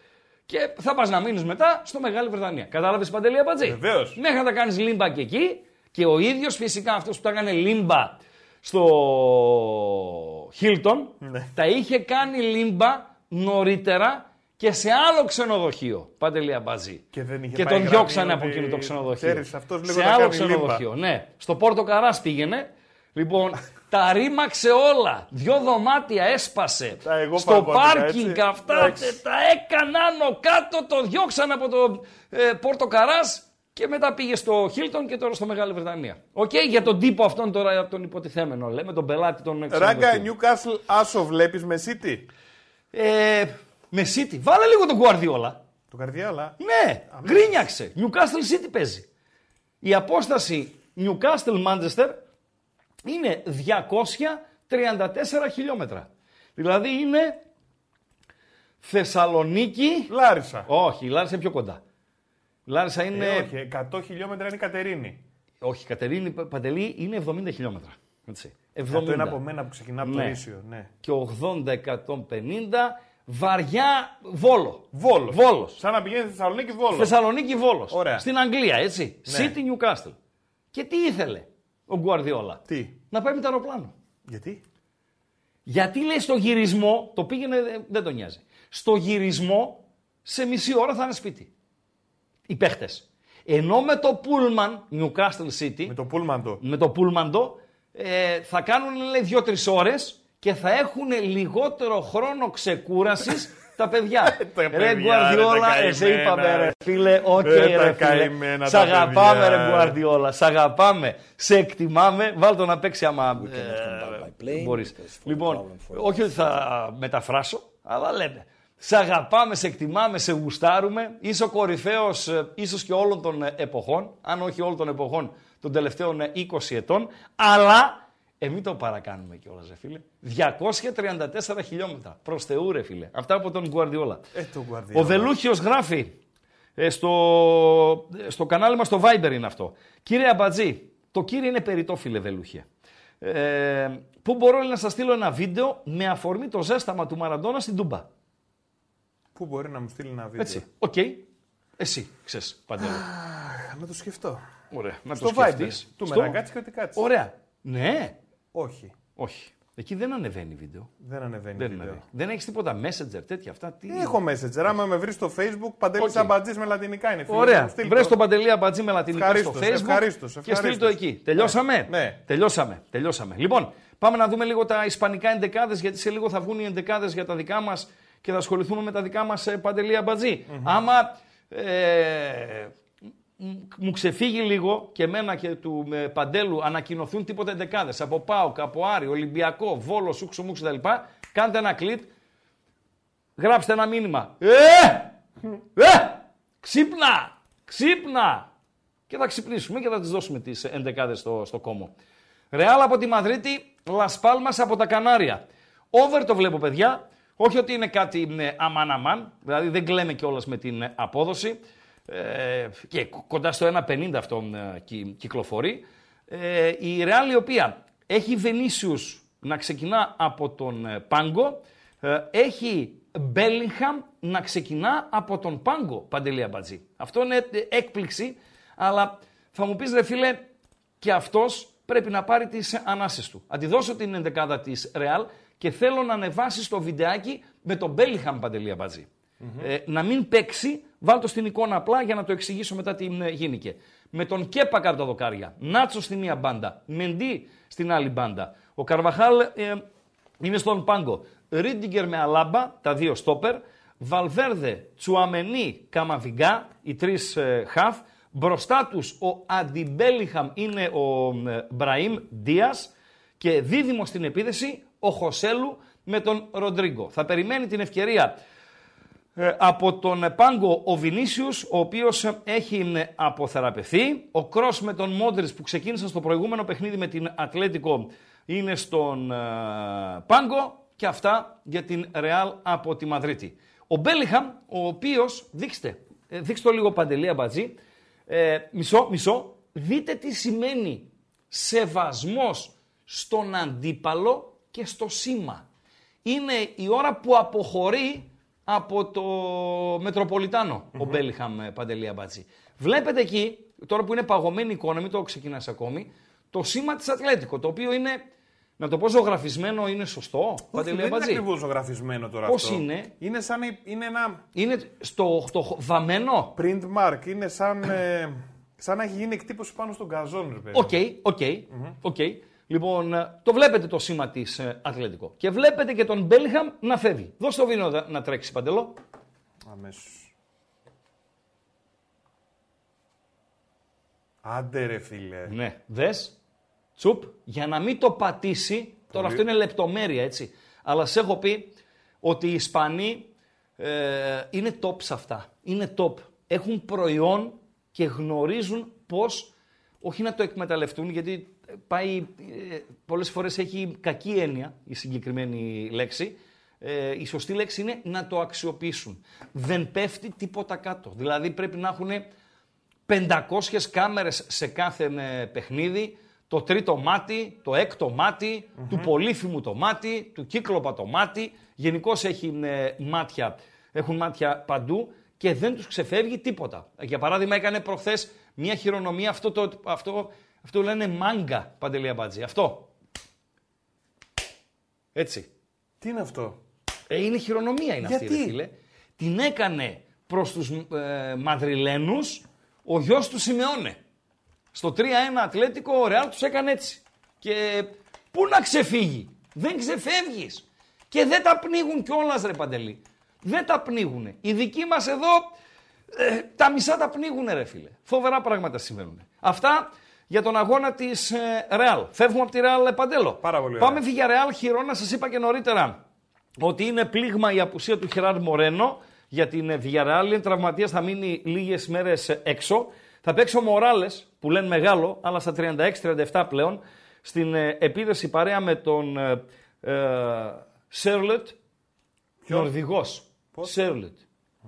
Και θα πας να μείνεις μετά στο Μεγάλη Βρετανία. Κατάλαβες Παντελή Αμπατζή. Βεβαίως. Μέχρι να τα κάνεις λίμπα και εκεί και ο ίδιος φυσικά αυτός που τα έκανε λίμπα στο Χίλτον Ναι. τα είχε κάνει λίμπα νωρίτερα και σε άλλο ξενοδοχείο. Παντελή Αμπατζή. Και δεν είχε και πάει τον γραμμή διώξανε ότι από εκείνο το ξενοδοχείο. ξέρεις, αυτός λίγο σε να άλλο κάνει λίμπα. ξενοδοχείο. Ναι, στο Πόρτο Καράς πήγαινε. Λοιπόν, τα ρήμαξε όλα. Δυο δωμάτια έσπασε. Τα εγώ στο παγκόσμια, πάρκινγκ έτσι. αυτά Εντάξει. τε- τα έκαναν άνω κάτω, το διώξαν από το ε, Πόρτο Καράς και μετά πήγε στο Χίλτον και τώρα στο Μεγάλη Βρετανία. Οκ, για τον τύπο αυτόν τώρα, τον υποτιθέμενο, λέμε, τον πελάτη των Ράγκα, ξενοδοχείων. Newcastle, άσο βλέπεις με City; Ε, με City. Βάλε λίγο τον Guardiola. Τον Guardiola. Ναι, γκρίνιαξε. Newcastle City παίζει. Η απόσταση Newcastle-Manchester είναι 234 χιλιόμετρα. Δηλαδή είναι Θεσσαλονίκη. Λάρισα. Όχι, η Λάρισα είναι πιο κοντά. Η Λάρισα είναι. Ε, όχι, 100 χιλιόμετρα είναι η Κατερίνη. όχι, η Κατερίνη Παντελή είναι 70 χιλιόμετρα. Έτσι. 70. Αυτό είναι από μένα που ξεκινά από το Ναι. ίσιο. Ναι. Και 80-150 βαριά Βόλο. Βόλος. Βόλος. Σαν να πηγαίνει στη Θεσσαλονίκη Βόλος. Θεσσαλονίκη Βόλος. Ωραία. Στην Αγγλία, έτσι. Ναι. City Newcastle. Και τι ήθελε ο Γκουαρδιόλα. Τι, Να πάει με το αεροπλάνο. γιατί; Γιατί λέει στο γυρισμό, το πήγαινε, ε, δεν τον νοιάζει. Στο γυρισμό σε μισή ώρα θα είναι σπίτι. Οι παίχτες. Ενώ με το πούλμαν, Newcastle City, Με το πούλμαν το. με το πούλμαν το, ε, θα κάνουν λέει δύο-τρεις ώρες και θα έχουν λιγότερο χρόνο ξεκούρασης τα παιδιά. Τα ρε παιδιά, ρε, Γκουαρδιόλα, τα εσύ καημένα, είπαμε ρε ρε. φίλε, οκ Ε, τα ρε φίλε. καημένα Σ' τα αγαπάμε παιδιά, ρε ρε. Γκουαρδιόλα, σ' αγαπάμε, σε εκτιμάμε, βάλ το να παίξει άμα ε, μπορείς. Λοιπόν, όχι ότι θα μεταφράσω, αλλά λέμε. Σε αγαπάμε, σε εκτιμάμε, σε γουστάρουμε. Είσαι ο κορυφαίος ίσως και όλων των ε, εποχών, αν όχι όλων των εποχών των τελευταίων ε, 20 ετών. Αλλά ε, μην το παρακάνουμε κιόλας, ρε φίλε. 234 χιλιόμετρα. Προς Θεού, ρε φίλε. Αυτά από τον Γκουαρδιόλα. Ε, το Ο Guardiola. Βελούχιος γράφει ε, στο, στο κανάλι μας στο Viber είναι αυτό. Κύριε Αμπατζή, το κύριε είναι περιττό φίλε Βελούχια. Ε, πού μπορώ να σας στείλω ένα βίντεο με αφορμή το ζέσταμα του Μαραντόνα στην Τούμπα. Πού μπορεί να μου στείλει ένα βίντεο. Έτσι. Οκ. Εσύ, ξέρεις, Παντέλο. Να το σκεφτώ. Ωραία. Να Στο το Viber. σκεφτείς. Του Στο- με να κάτσει και ότι κάτσει. Ωραία. Ναι. Όχι. Όχι. Εκεί δεν ανεβαίνει βίντεο. Δεν ανεβαίνει Δεν, βίντεο. ανεβαίνει. δεν έχεις τίποτα messenger, τέτοια αυτά. Τι... Έχω messenger. Άμα με βρεις στο facebook, παντελή Οκ. okay. με λατινικά είναι. φίλε μου. Ωραία. Στείλ Βρες το. τον Παντελή Αμπατζή με λατινικά στο Ευχαρίστως, facebook ευχαρίστως, και στείλ το ευχαρίστως. εκεί. Τελειώσαμε; Ναι. Τελειώσαμε. Τελειώσαμε. Λοιπόν, πάμε να δούμε λίγο τα ισπανικά εντεκάδες γιατί σε λίγο θα βγουν οι εντεκάδες για τα δικά μας και θα ασχοληθούμε με τα δικά μας ε, Παντελή Αμπατζή. Άμα ε, μ- μου ξεφύγει λίγο και εμένα και του ε, Παντέλου ανακοινωθούν τίποτα εντεκάδες από ΠΑΟΚ, από Άρη, Ολυμπιακό, Βόλος, Σούξο, Μούξο κτλ. Κάντε ένα κλικ γράψτε ένα μήνυμα. Ε! Ε! Ξύπνα! Ξύπνα! Και θα ξυπνήσουμε και θα τις δώσουμε τις εντεκάδες στο, στο κόμμο. Ρεάλ από τη Μαδρίτη, Λας Πάλμας από τα Κανάρια. Over το βλέπω παιδιά. Όχι ότι είναι κάτι ε, αμάν αμάν, δηλαδή δεν κλαίμε κιόλας με την ε, απόδοση. Ε, και κο- κοντά στο 1.50 αυτό ε, κυ- κυκλοφορεί. Ε, η Ρεάλ η οποία έχει Βενίσιους να ξεκινά από τον ε, Πάγκο, ε, έχει Μπέλιγχαμ να ξεκινά από τον Πάγκο, Παντελή Αμπατζή. Αυτό είναι ε, έκπληξη, αλλά θα μου πεις ρε φίλε, και αυτός πρέπει να πάρει τις ανάσες του. Αντιδώσω την ενδεκάδα της Ρεάλ και θέλω να ανεβάσεις το βιντεάκι με τον Μπέλιχαμ Παντελή Αμπατζή. Ε, να μην παίξει, βάλ το στην εικόνα απλά για να το εξηγήσω μετά τι ε, γίνηκε. Με τον Κέπα κάτω τα δοκάρια, Νάτσο στη μία μπάντα, Μεντί στην άλλη μπάντα. Ο Καρβαχάλ ε, είναι στον πάγκο. Ρίντιγκερ με Αλάμπα, τα δύο στόπερ. Βαλβέρδε, Τσουαμενί, Καμαβιγκά, οι τρεις ε, χαφ. Μπροστά τους ο Αντιμπέλιχαμ είναι ο ε, Μπραήμ Δίας και δίδυμο στην επίδεση ο Χωσέλου με τον Ροντρίγκο. Θα περιμένει την ευκαιρία ε, από τον ε, Πάγκο ο Βινίσιους, ο οποίος ε, έχει ε, αποθεραπευθεί. Ο Κρός με τον Μόντριτς που ξεκίνησαν στο προηγούμενο παιχνίδι με την Ατλέτικο είναι στον ε, Πάγκο και αυτά για την Ρεάλ από τη Μαδρίτη. Ο Μπέλιχαμ, ο οποίος, δείξτε, ε, δείξτε το λίγο παντελή αμπατζή, ε, μισό, μισό, δείτε τι σημαίνει σεβασμός στον αντίπαλο και στο σήμα. Είναι η ώρα που αποχωρεί από το μετροπολιτανο ο Μπέλιχαμ ε, Παντελή Αμπατζή. Βλέπετε εκεί, τώρα που είναι παγωμένη η εικόνα, μην το ξεκινάς ακόμη, το σήμα της Ατλέτικο, το οποίο είναι να το πω ζωγραφισμένο είναι σωστό. Όχι, Παντελή δεν είναι Αμπατζή. ακριβώς ζωγραφισμένο τώρα Πώς αυτό. είναι; Είναι σαν είναι ένα Είναι στο, το βαμμένο; print mark. Είναι σαν, ε, σαν να έχει γίνει εκτύπωση πάνω στον γκαζόν, ρε παιδί. Οκ, οκ, οκ. Λοιπόν, ε, το βλέπετε το σήμα της Ατλέτικο. Και βλέπετε και τον Μπέλιγχαμ να φεύγει. Δώσ' το βίντεο να- να τρέξει, Παντελό. Αμέσως. Άντε ρε φίλε. Ναι, δες. Τσουπ, για να μην το πατήσει. Τώρα αυτό είναι λεπτομέρεια, έτσι. Αλλά σε έχω πει ότι οι Ισπανοί ε, είναι top σε αυτά. Είναι top. Έχουν προϊόν και γνωρίζουν πώς, όχι να το εκμεταλλευτούν, γιατί πάει, ε, πολλές φορές έχει κακή έννοια η συγκεκριμένη λέξη. Ε, η σωστή λέξη είναι να το αξιοποιήσουν. Δεν πέφτει τίποτα κάτω. Δηλαδή πρέπει να έχουν 500 κάμερες σε κάθε ε, παιχνίδι, το τρίτο μάτι, το έκτο μάτι, του πολύφημου το μάτι, του κύκλοπα το μάτι. Γενικώ μάτια, έχουν μάτια παντού και δεν τους ξεφεύγει τίποτα. Για παράδειγμα έκανε προχθές μια χειρονομία, αυτό το, αυτό, αυτό λένε μάγκα, Παντελία Μπάτζη. Αυτό. Έτσι. Τι είναι αυτό; Ε, είναι χειρονομία είναι αυτή, Γιατί; ρε φίλε. Την έκανε προς τους ε, Μαδριλένους ο γιος του Σιμεώνε. Στο 3-1 Ατλέτικο ο Ρεάλ τους έκανε έτσι. Και πού να ξεφύγει; Δεν ξεφεύγεις. Και δεν τα πνίγουν κιόλας ρε Παντελή. Δεν τα πνίγουν. Οι δικοί μας εδώ ε, τα μισά τα πνίγουν ρε φίλε. Φοβερά πράγματα συμβαίνουν. Αυτά για τον αγώνα της ε, Ρεάλ. Φεύγουμε από τη Ρεάλ ε, Παντέλο. Πάρα πολύ Πάμε ωραία. για Ρεάλ Χιρόνα. Σας είπα και νωρίτερα ότι είναι πλήγμα η απουσία του Χεράρ Μορένο για την Villarreal. Είναι τραυματίας, θα μείνει λίγες μέρες έξω. Θα παίξει ο Μοράλες, που λένε μεγάλο, αλλά στα 36-37 πλέον, στην ε, επίδεση παρέα με τον ε, ε, Σέρλετ, Νορβηγός. Σέρλετ.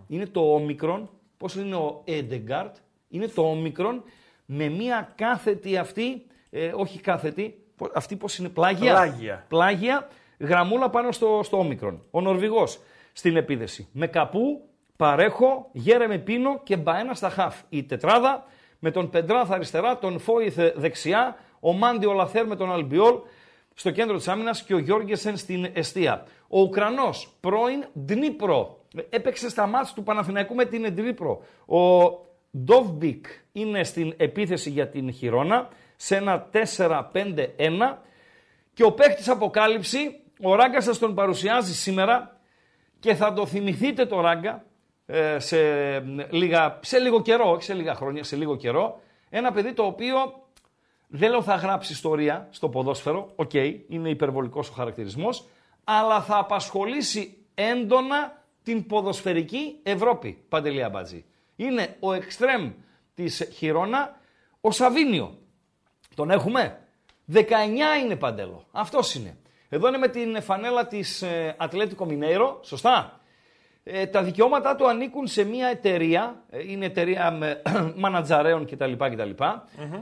Είναι το όμικρον, πώς είναι ο Έντεγκαρτ, είναι το όμικρον με μία κάθετη αυτή, ε, όχι κάθετη, πο- αυτή πώς είναι, πλάγια; Πλάγια. Πλάγια, γραμμούλα πάνω στο, στο όμικρον. Ο Νορβηγός στην επίδεση. Με καπού, παρέχω, γέρεμε πίνο και μπαένα στα χαφ. Η τετράδα με τον Πεντράθ αριστερά, τον Φόιθ δεξιά, ο Μάντι ο Λαθέρ με τον Αλμπιόλ στο κέντρο της άμυνας και ο Γιώργεσεν στην εστία. Ο Ουκρανός, πρώην Ντνίπρο, έπαιξε στα μάτς του Παναθηναϊκού με την Ντνίπρο. Ο Ντόβμπικ είναι στην επίθεση για την Χιρόνα σε ένα 4-5-1 και ο παίχτης αποκάλυψη, ο Ράγκα σας τον παρουσιάζει σήμερα και θα το θυμηθείτε το Ράγκα ε, σε, λίγα, σε λίγο καιρό, όχι σε λίγα χρόνια, σε λίγο καιρό. Ένα παιδί το οποίο δεν λέω θα γράψει ιστορία στο ποδόσφαιρο, οκ, είναι υπερβολικός ο χαρακτηρισμός, αλλά θα απασχολήσει έντονα την ποδοσφαιρική Ευρώπη, Παντελία Μπατζή. Είναι ο εξτρέμ της Χιρόνα, ο Σαβίνιο. Τον έχουμε; 19 είναι παντέλο. Αυτός είναι. Εδώ είναι με την φανέλα της ε, Ατλέτικο Μινέιρο, σωστά. Ε, τα δικαιώματά του ανήκουν σε μια εταιρεία, ε, είναι εταιρεία με μανατζαρέων κτλ. κτλ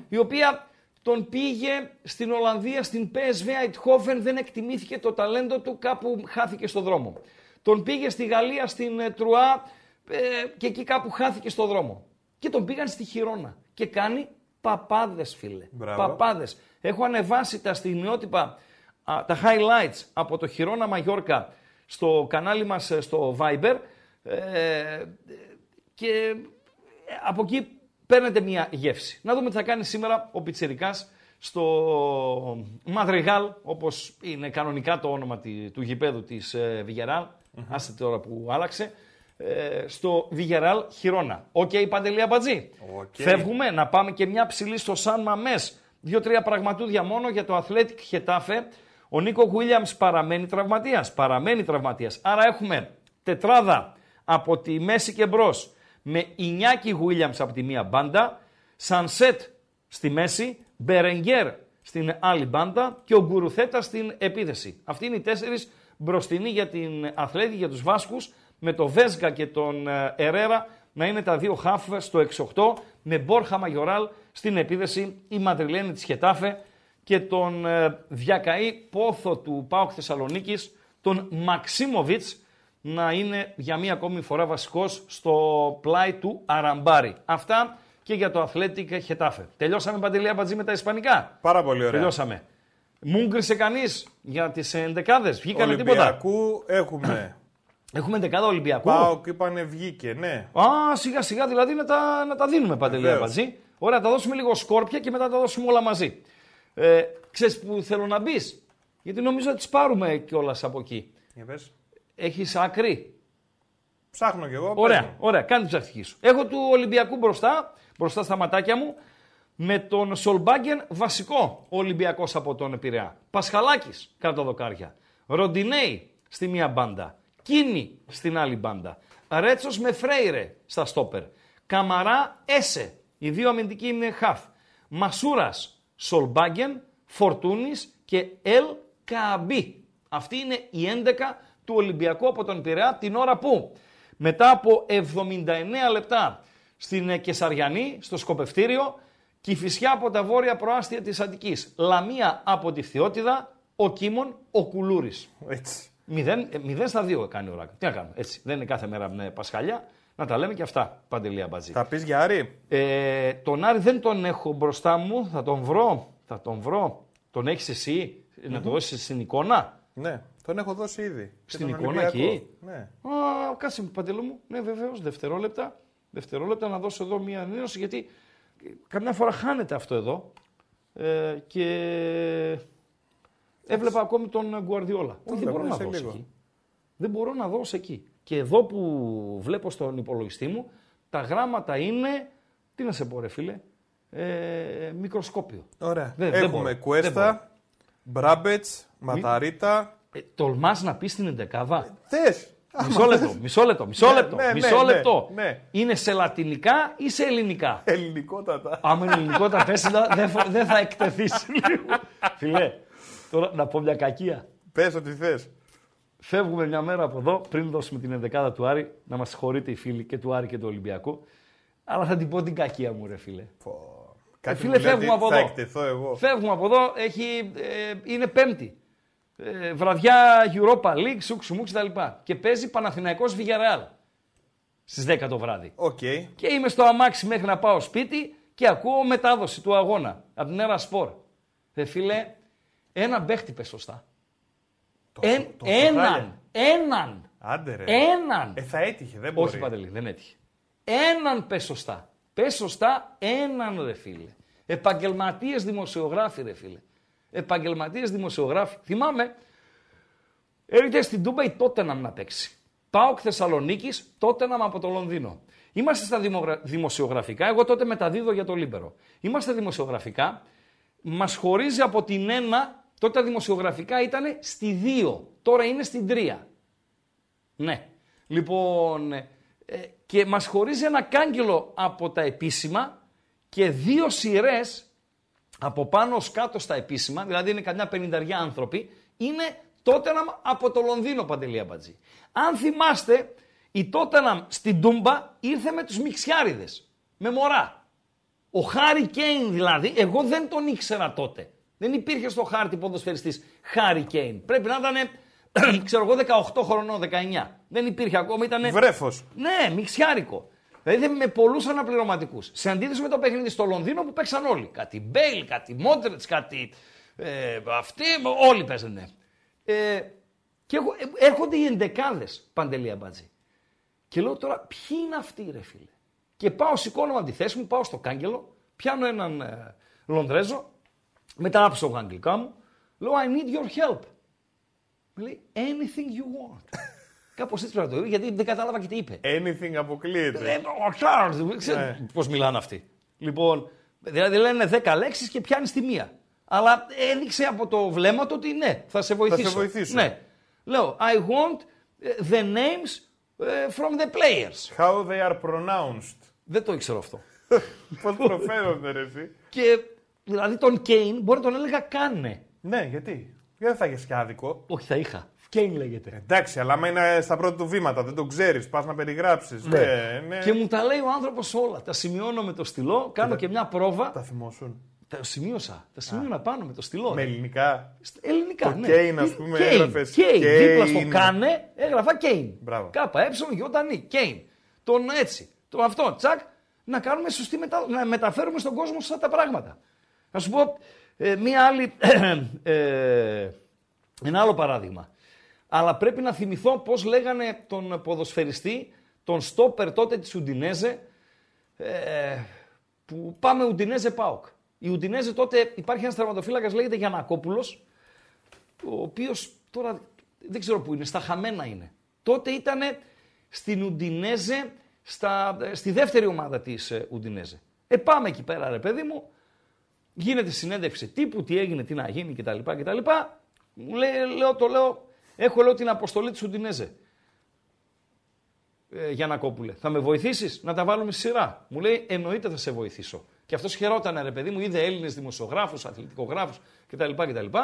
η οποία τον πήγε στην Ολλανδία, στην PSV Eindhoven, δεν εκτιμήθηκε το ταλέντο του, κάπου χάθηκε στο δρόμο. Τον πήγε στη Γαλλία, στην ε, Τρουά ε, και εκεί κάπου χάθηκε στο δρόμο. Και τον πήγαν στη Χιρόνα και κάνει παπάδες φίλε. Μπράβο. Παπάδες. Έχω ανεβάσει τα στιγμιότυπα, α, τα highlights από το Χιρόνα Μαγιόρκα στο κανάλι μας ε, στο Viber ε, και ε, από εκεί παίρνετε μια γεύση. Να δούμε τι θα κάνει σήμερα ο Πιτσιρικάς στο Μαδριγάλ, όπως είναι κανονικά το όνομα τη- του γηπέδου της ε, Βιγεράλ, άστε τώρα που άλλαξε, ε, στο Βιγεράλ Χιρόνα. Οκ, Παντελία Μπατζή. Οκ. Φεύγουμε να πάμε και μια ψιλή στο Σαν Μαμές. Δύο-τρία πραγματούδια μόνο για το Athletic Χετάφε. Ο Νίκο Γουίλιαμς παραμένει τραυματίας. Παραμένει τραυματίας. Άρα έχουμε τετράδα από τη μέση και μπρος με Ινιάκη Γουίλιαμς από τη μία μπάντα, Σανσέτ στη μέση, Μπερενγκέρ στην άλλη μπάντα και ο Γκουρουθέτα στην επίθεση. Αυτοί είναι οι τέσσερις μπροστινοί για την Αθλέτη, για τους Βάσκους, με το Βέσγα και τον ε, Ερέρα να είναι τα δύο χάφ στο 6-8, με Μπόρχα Μαγιοράλ στην επίθεση, η Μαδριλένη της Χετάφε και τον ε, διακαή πόθο του ΠΑΟΚ Θεσσαλονίκης, τον Μαξίμοβιτς, να είναι για μία ακόμη φορά βασικός στο πλάι του Αραμπάρη. Αυτά και για το Athletic Χετάφε. Τελειώσαμε Παντελία Μπατζή με τα Ισπανικά; Πάρα πολύ ωραία. Τελειώσαμε. Μούγκρισε κανείς για τις ενδεκάδες; Βγήκανε τίποτα; Ολυμπιακού έχουμε. Έχουμε ενδεκάδα Ολυμπιακού. Πάω και είπανε βγήκε, ναι. Α, σιγά σιγά δηλαδή να τα, να τα δίνουμε παντελή Βεβαίως. μαζί. Ωραία, τα δώσουμε λίγο σκόρπια και μετά τα δώσουμε όλα μαζί. Ε, ξέρεις που θέλω να μπεις, γιατί νομίζω να τις πάρουμε κιόλας από εκεί. Για πες. Έχεις άκρη; Ψάχνω κι εγώ. Ωραία, πες μου. ωραία, κάνε την ψαχτική σου. Έχω του Ολυμπιακού μπροστά, μπροστά στα ματάκια μου, με τον Σολμπάγκεν βασικό Ολυμπιακός από τον Πειραιά. Πασχαλάκης κάτω δοκάρια. Ροντινέη στη μία μπάντα. Κίνη στην άλλη μπάντα. Ρέτσος με Φρέιρε στα στόπερ. Καμαρά Έσε. Οι δύο αμυντικοί είναι χαφ. Μασούρας Σολμπάγκεν, Φορτούνης και Ελ Καμπί. Αυτή είναι η 11 του Ολυμπιακού από τον Πειραιά την ώρα που μετά από 79 λεπτά στην ε, Κεσαριανή, στο σκοπευτήριο, Κηφισιά από τα βόρεια προάστια της Αττικής, Λαμία από τη Φθιώτιδα, ο Κίμων, ο Κουλούρης. Έτσι. Μηδέν, ε, μηδέν στα δύο κάνει ο Ράκα. Τι να κάνουμε, έτσι. Δεν είναι κάθε μέρα με Πασχαλιά. Να τα λέμε και αυτά, Παντελία Μπατζή. Θα πεις για Άρη; Ε, τον Άρη δεν τον έχω μπροστά μου, θα τον βρω, θα τον βρω. Τον έχεις εσύ, να το δώσεις στην εικόνα; Ναι, τον έχω δώσει ήδη. Και Στην τον εικόνα Ολυμπιακό. εκεί; Ναι. Α, κάτσε μου, Παντελό μου. Ναι, βεβαίως, δευτερόλεπτα. Δευτερόλεπτα να δώσω εδώ μία ανένωση γιατί ε, καμιά φορά χάνεται αυτό εδώ. Ε, και έβλεπα ακόμη τον Γκουαρδιόλα. Όχι, δεν μπορώ να βλέπουμε σε δώσω λίγο. εκεί. Δεν μπορώ να δώσω εκεί. Και εδώ που βλέπω στον υπολογιστή μου, τα γράμματα είναι. Τι να σε πω, ρε φίλε. Ε, μικροσκόπιο. Ωραία. Δεν- δεν Έχουμε μπορώ. Δεν Κουέστα, Μπράμπετς, Ματαρίτα. Ε, τολμάς να πεις την εντεκάδα. Θες. Μισό λεπτό, μισό λεπτό, μισό Ναι, λεπτό. ναι, ναι, μισό ναι, λεπτό. ναι. Είναι σε λατινικά ή σε ελληνικά; Ελληνικότατα. Άμα είναι ελληνικό τα πέσει, δεν θα- δεν θα εκτεθείς λίγο. Φιλέ, τώρα να πω μια κακία. Πες ό,τι θες. Φεύγουμε μια μέρα από εδώ, πριν δώσουμε την ενδεκάδα του Άρη, να μας συγχωρείτε οι φίλοι και του Άρη και του Ολυμπιακού. Αλλά θα την πω την κακία μου, ρε φίλε. Κάτι φίλε, μου λέει φεύγουμε ότι από θα εδώ. εκτεθώ εγώ. Φεύγουμε από εδώ, έχει, ε, είναι πέμπτη. Ε, βραδιά Europa League, σούξου μουξ κτλ. Και παίζει Παναθηναϊκός Villarreal στις 10 το βράδυ. Οκ. Και είμαι στο αμάξι μέχρι να πάω σπίτι και ακούω μετάδοση του αγώνα από την Έρα Σπορ. Ρε φίλε, ένα παίχτη πες σωστά. Εν, τόσο έναν, χάλια. έναν, Άντε ρε. έναν. Ε, θα έτυχε, δεν μπορεί. Όχι Παντελή, δεν έτυχε. Έναν πες σωστά. Πες σωστά έναν ρε φίλε. Επαγγελματίες δημοσιογράφοι ρε φίλε. Επαγγελματίες δημοσιογράφοι. Θυμάμαι, έρχεται στην Τούμπα Τότεναμ να παίξει. ΠΑΟΚ Θεσσαλονίκης, Τότεναμ από το Λονδίνο. Είμαστε στα δημογρα- δημοσιογραφικά, εγώ τότε μεταδίδω για το Λίμπερο. Είμαστε δημοσιογραφικά, μας χωρίζει από την ένα, τότε τα δημοσιογραφικά ήταν στη δύο, τώρα είναι στην τρία. Ναι. Λοιπόν, ε, και μας χωρίζει ένα κάγκελο από τα επίσημα και δύο σειρές από πάνω ως κάτω στα επίσημα, δηλαδή είναι καμιά πενηνταριά άνθρωποι, είναι Τότεναμ από το Λονδίνο, Παντελία Μπατζή. Αν θυμάστε, η Τότεναμ στην Τούμπα ήρθε με τους Μιξιάριδες, με μωρά. Ο Χάρι Κέιν δηλαδή, εγώ δεν τον ήξερα τότε. Δεν υπήρχε στο χάρτη ποδοσφαιριστής Χάρι Κέιν. Πρέπει να ήταν, ξέρω εγώ, 18 χρονών, 19. Δεν υπήρχε ακόμα, ήταν... Βρέφος. Ναι, μιξιάρικο. Δηλαδή με πολλούς αναπληρωματικούς. Σε αντίθεση με το παιχνίδι στο Λονδίνο που παίξαν όλοι. Κάτι Μπέιλ, κάτι Μόντριτς, κάτι. Ε, αυτοί, όλοι παίζανε. Ε, και έχω, ε, έρχονται οι ενδεκάδες Παντελή Αμπατζή. Και λέω τώρα, ποιοι είναι αυτοί, ρε φίλε; Και πάω, σηκώνω από τη θέση μου, πάω στο κάγκελο, πιάνω έναν ε, Λονδρέζο, μετά άψω εγώ αγγλικά μου, λέω I need your help. Μου λέει anything you want. Κάπως έτσι πρέπει να το είπε, γιατί δεν κατάλαβα και τι είπε. Anything αποκλείεται. Ε, ο Charles, ξέρετε Ναι. πώς μιλάνε αυτοί. Λοιπόν, δηλαδή λένε 10 λέξεις και πιάνεις τη μία. Αλλά έδειξε από το βλέμμα του ότι ναι, θα σε βοηθήσω. βοηθήσω. Ναι. Λέω, I want ε, the names ε, from the players. How they are pronounced. Δεν το ήξερα αυτό. Πώς προφέρονται, ρε, εσύ. και δηλαδή τον Κέιν μπορεί να τον έλεγα κάνε. Ναι, γιατί; Γιατί δεν θα έχει και άδικο. Όχι, θα είχα. Κέιν λέγεται. Εντάξει, αλλά άμα είναι στα πρώτα του βήματα, δεν το ξέρεις, πας να περιγράψεις. Ναι, ναι. Και μου τα λέει ο άνθρωπος όλα. Τα σημειώνω με το στυλό, κάνω και μια πρόβα. Τα θυμόσουν. Τα σημείωσα. Τα σημείωνα πάνω με το στυλό. Με ελληνικά. Στα ελληνικά, Το ναι. Κέιν, ας πούμε, Κέιν, έγραφες Κέιν. Κέιν. Δίπλα στο κάνε έγραφα Κέιν. Μπράβο. Κάπα έψιλον γιοτανή. Κέιν. Τον έτσι. Το αυτό. Τσακ. Να κάνουμε σωστή μετα... να μεταφέρουμε στον κόσμο σωστά τα πράγματα. Να σου πω, Ε, μία άλλη, ε, ένα άλλο παράδειγμα. Αλλά πρέπει να θυμηθώ πώς λέγανε τον ποδοσφαιριστή, τον στόπερ τότε της Ουντινέζε, ε, που πάμε Ουντινέζε ΠΑΟΚ. Η Ουντινέζε τότε υπάρχει ένας τερματοφύλακας λέγεται Γιανακόπουλος, ο οποίος τώρα δεν ξέρω πού είναι, στα χαμένα είναι. Τότε ήταν στην Ουντινέζε, στα, στη δεύτερη ομάδα της ε, Ουντινέζε. Ε, πάμε εκεί πέρα ρε παιδί μου, γίνεται συνέντευξη τύπου, τι έγινε, τι να γίνει κτλ. κτλ. Μου λέει, λέω, το λέω, έχω λέω την αποστολή της Ουντινέζε. Ε, Γιανακόπουλε, θα με βοηθήσεις να τα βάλουμε στη σειρά; Μου λέει, εννοείται θα σε βοηθήσω. Και αυτός χαιρόταν ρε παιδί μου, είδε Έλληνες δημοσιογράφους, αθλητικογράφους κτλ. κτλ.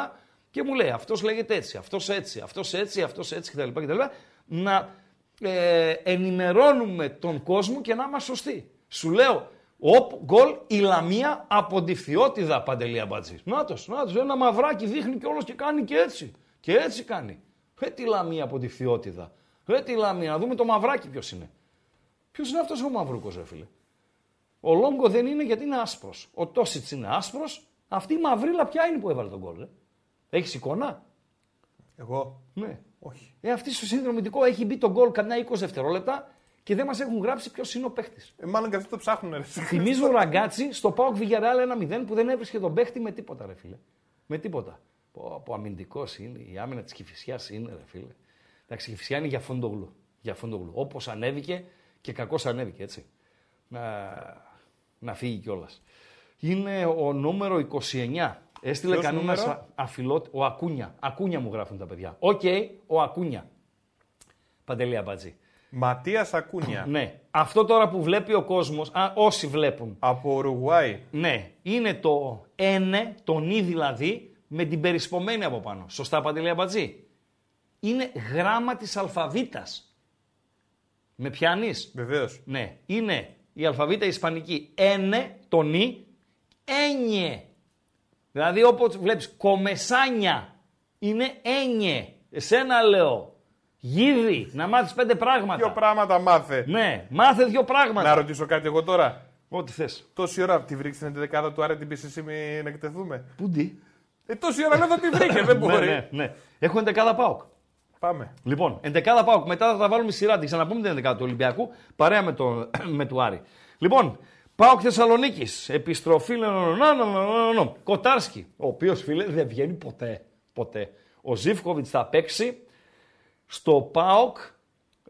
Και μου λέει, αυτός λέγεται έτσι, αυτός έτσι, αυτός έτσι, αυτός έτσι κτλ. κτλ. Να ε, ενημερώνουμε τον κόσμο και να είμαστε σωστοί. Σου λέω, Οπ, γκολ, η Λαμία από τη Φιώτιδα, Παντελή Αμπατζής. Νάτος, νάτος, ένα μαυράκι δείχνει κιόλας και κάνει και έτσι. Και έτσι κάνει. Ε, τη Λαμία από τη Φιώτιδα. Ε, τη Λαμία, να δούμε το μαυράκι ποιος είναι. Ποιος είναι αυτός ο μαυρούκος, ρε φίλε; Ο Λόγκο δεν είναι γιατί είναι άσπρος. Ο Τόσιτς είναι άσπρος. Αυτή η μαυρίλα ποια είναι που έβαλε τον γκολ. Ε; Έχεις εικόνα; Εγώ. Ναι. Όχι. Ε, αυτή στο συνδρομητικό έχει μπει τον γκολ κανένα 20 δευτερόλεπτα και δεν μας έχουν γράψει ποιος είναι ο παίχτης. Ε, μάλλον και αυτοί το ψάχνουν. Ρε. Θυμίζω ραγκάτσι στο Πάοκ Βιγεράλ 1-0 που δεν έβρισκε τον παίχτη με τίποτα, ρε φίλε. Με τίποτα. Πω, από αμυντικός είναι, η άμυνα της Κυφυσιάς είναι, ρε φίλε. Εντάξει, η Κυφυσιά είναι για φόντογλου. Για φόντογλου. Όπως ανέβηκε και κακώς ανέβηκε, έτσι. Να, να φύγει κιόλας. Είναι ο νούμερο 29. Έστειλε Ποιος κανένα νούμερο; αφιλότη. Ο Ακούνια. Ακούνια μου γράφουν τα παιδιά. Οκ, ο Ακούνια. Παντελή Αμπατζή. Ματίας Ακούνια. Ναι. Αυτό τώρα που βλέπει ο κόσμος, όσοι βλέπουν, Από Ουρουγουάη. ναι, είναι το ένε, το νι δηλαδή, με την περισπωμένη από πάνω. Σωστά, Παντελή Αμπατζή; Είναι γράμμα της αλφαβήτας. Με πιάνεις; Βεβαίως. Ναι. Είναι η αλφαβήτα ισπανική ένε, το νι, ένιε. Δηλαδή όπως βλέπεις κομεσάνια είναι ένιε. Εσένα λέω. Γίδι, να μάθεις πέντε πράγματα. Δύο πράγματα μάθε. Ναι, μάθε δύο πράγματα. Να ρωτήσω κάτι εγώ τώρα. Ό,τι θες. Τόση ώρα τη βρήκες την 11 του Άρη την πεις εσύ με να εκτεθούμε. Πούντι. Ε, τόση ώρα λέω θα τη βρήκε, δεν μπορεί. Ναι, ναι, ναι. Έχω εντεκάδα ΠΑΟΚ. Πάμε. Λοιπόν, εντεκάδα ΠΑΟΚ. Μετά θα τα βάλουμε σειρά. Την ξαναπούμε την εντεκάδα του Ολυμπιακού. Παρέα με, το, με του Άρη. Λοιπόν, ΠΑΟΚ Θεσσαλονίκης. Επιστροφή. νο, νο, νο, νο, νο, νο. Κοτάρσκι. Ο οποίος φίλε δεν βγαίνει ποτέ. ποτέ. Ο Ζήφκοβιτς θα παίξει στο ΠΑΟΚ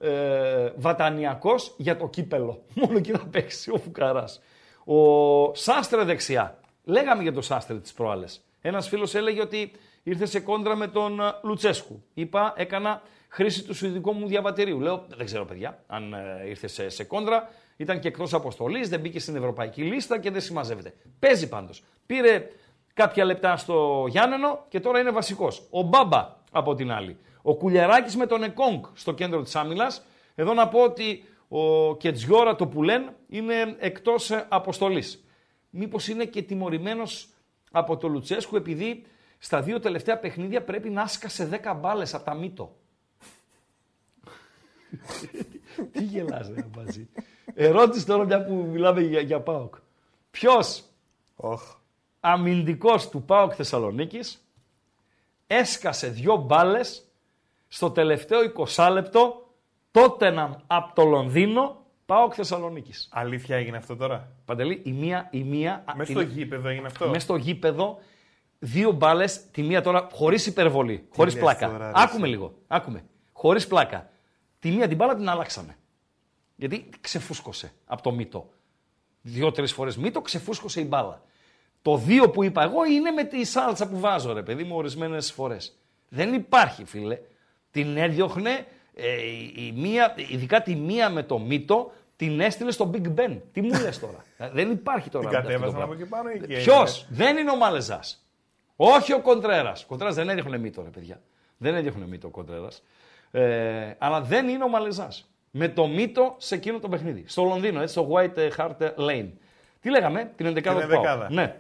ε, Βατανιακός για το κύπελο. Μόνο εκεί θα παίξει ο Φουκαράς. Ο Σάστρε δεξιά. Λέγαμε για το Σάστρε τις προάλλες. Ένας φίλος έλεγε ότι ήρθε σε κόντρα με τον ε, Λουτσέσκου. Είπα, έκανα χρήση του σουηδικού μου διαβατηρίου. Λέω, δεν ξέρω παιδιά, αν ε, ήρθε σε, σε κόντρα. Ήταν και εκτός αποστολής, δεν μπήκε στην ευρωπαϊκή λίστα και δεν συμμαζεύεται. Παίζει πάντως. Πήρε κάποια λεπτά στο Γιάννενο και τώρα είναι βασικός. Ο Μπάμπα από την άλλη. Ο Κουλιαράκης με τον Εκόνγκ στο κέντρο της άμυλας. Εδώ να πω ότι ο Κετζιόρα το Πουλέν είναι εκτός ε, αποστολής. Μήπως είναι και τιμωρημένος από το Λουτσέσκου επειδή στα δύο τελευταία παιχνίδια πρέπει να άσκασε 10 μπάλες από τα μύτο. Τι γελάς ρε Αμπατζή. Ερώτηση τώρα μια που μιλάμε για, για ΠΑΟΚ. Ποιος Οχ. αμυντικός του ΠΑΟΚ Θεσσαλονίκης έσκασε δυο μπάλες στο τελευταίο 20 λεπτό τότε από το Λονδίνο ΠΑΟΚ Θεσσαλονίκης. Αλήθεια έγινε αυτό τώρα; Παντελή, η μία, η μία Μέσα στο γήπεδο έγινε αυτό; μέσα στο γήπεδο δύο μπάλες, τη μία τώρα χωρίς υπερβολή, χωρίς λες πλάκα. τώρα, ρε, άκουμε λίγο. Άκουμε. Χωρίς πλάκα. Τη μία την μπάλα την αλλάξαμε. Γιατί ξεφούσκωσε από το μύτο. Δύο-τρεις φορές μύτο, ξεφούσκωσε η μπάλα. Το δύο που είπα εγώ είναι με τη σάλτσα που βάζω, ρε παιδί μου, ορισμένες φορές. Δεν υπάρχει, φίλε. Την έδιωχνε ε, η, η μία, ειδικά τη μία με το μύτο, την έστειλε στο Big Ben. Τι μου λες τώρα; Ε, Δεν υπάρχει τώρα. Την αυτό το κατέβασαν πράγμα. από εκεί πάνω ή και Ποιος, έγινε. δεν είναι ο Μαλεζά. Όχι ο Κοντρέρας. Ο Κοντρέρας δεν έδιωχνε μύτο, ρε παιδιά. Δεν έδιωχνε μύτο ο Κοντρέρας. Ε, αλλά δεν είναι ο Μαλεζά. Με το μύτο σε εκείνο το παιχνίδι. Στο Λονδίνο, έτσι, στο White Hart Lane. Τι λέγαμε, την 11η Την του ΠΑΟΚ. ενδεκάδα. Ναι.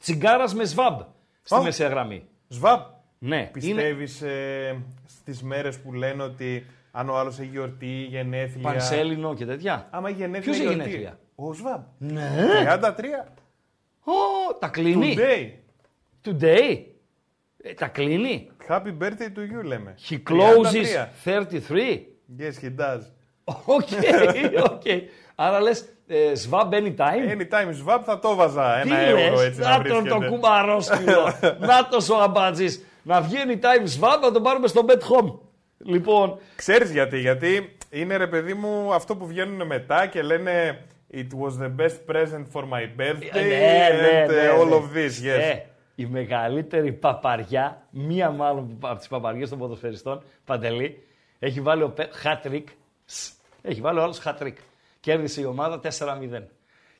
Τσιγκάρας με σβάμπ στη Ω. μεσαία γραμμή. Σβάμπ. Ναι, είναι, Πιστεύεις ε, στις μέρες που λένε ότι αν ο άλλος έχει γιορτή, γενέθλια. πανσέλινο και τέτοια. Άμα έχει γενέθλια. Ποιος έχει γιορτή. γενέθλια; Ο Σβάμπ. Ναι. 33. Ω, τα κλείνει. Today. Today. Ε, τα κλείνει. Happy birthday to you λέμε. He closes 33. Yes, he does. Οκ, οκ. Άρα λες, ε, Σβάμπ anytime; Anytime swap θα το βάζα Τι ένα ευρώ λες, έτσι να να τον το βρίσκεται. κουμπαρόσκυλο. να το ο αμπάτζης. Να βγαίνει time Σβάμπ να τον πάρουμε στο bet home. Λοιπόν, Ξέρεις γιατί, γιατί είναι ρε παιδί μου αυτό που βγαίνουν μετά και λένε It was the best present for my birthday ναι, ναι, and ναι, uh, all ναι. of this. Yes. Ε, η μεγαλύτερη παπαριά, μία μάλλον από τις παπαριές των ποδοσφαιριστών, Παντελή, έχει βάλει ο Πε- hat-trick. Σ, Έχει βάλει ο άλλος hat-trick. Κέρδισε η ομάδα 4-0.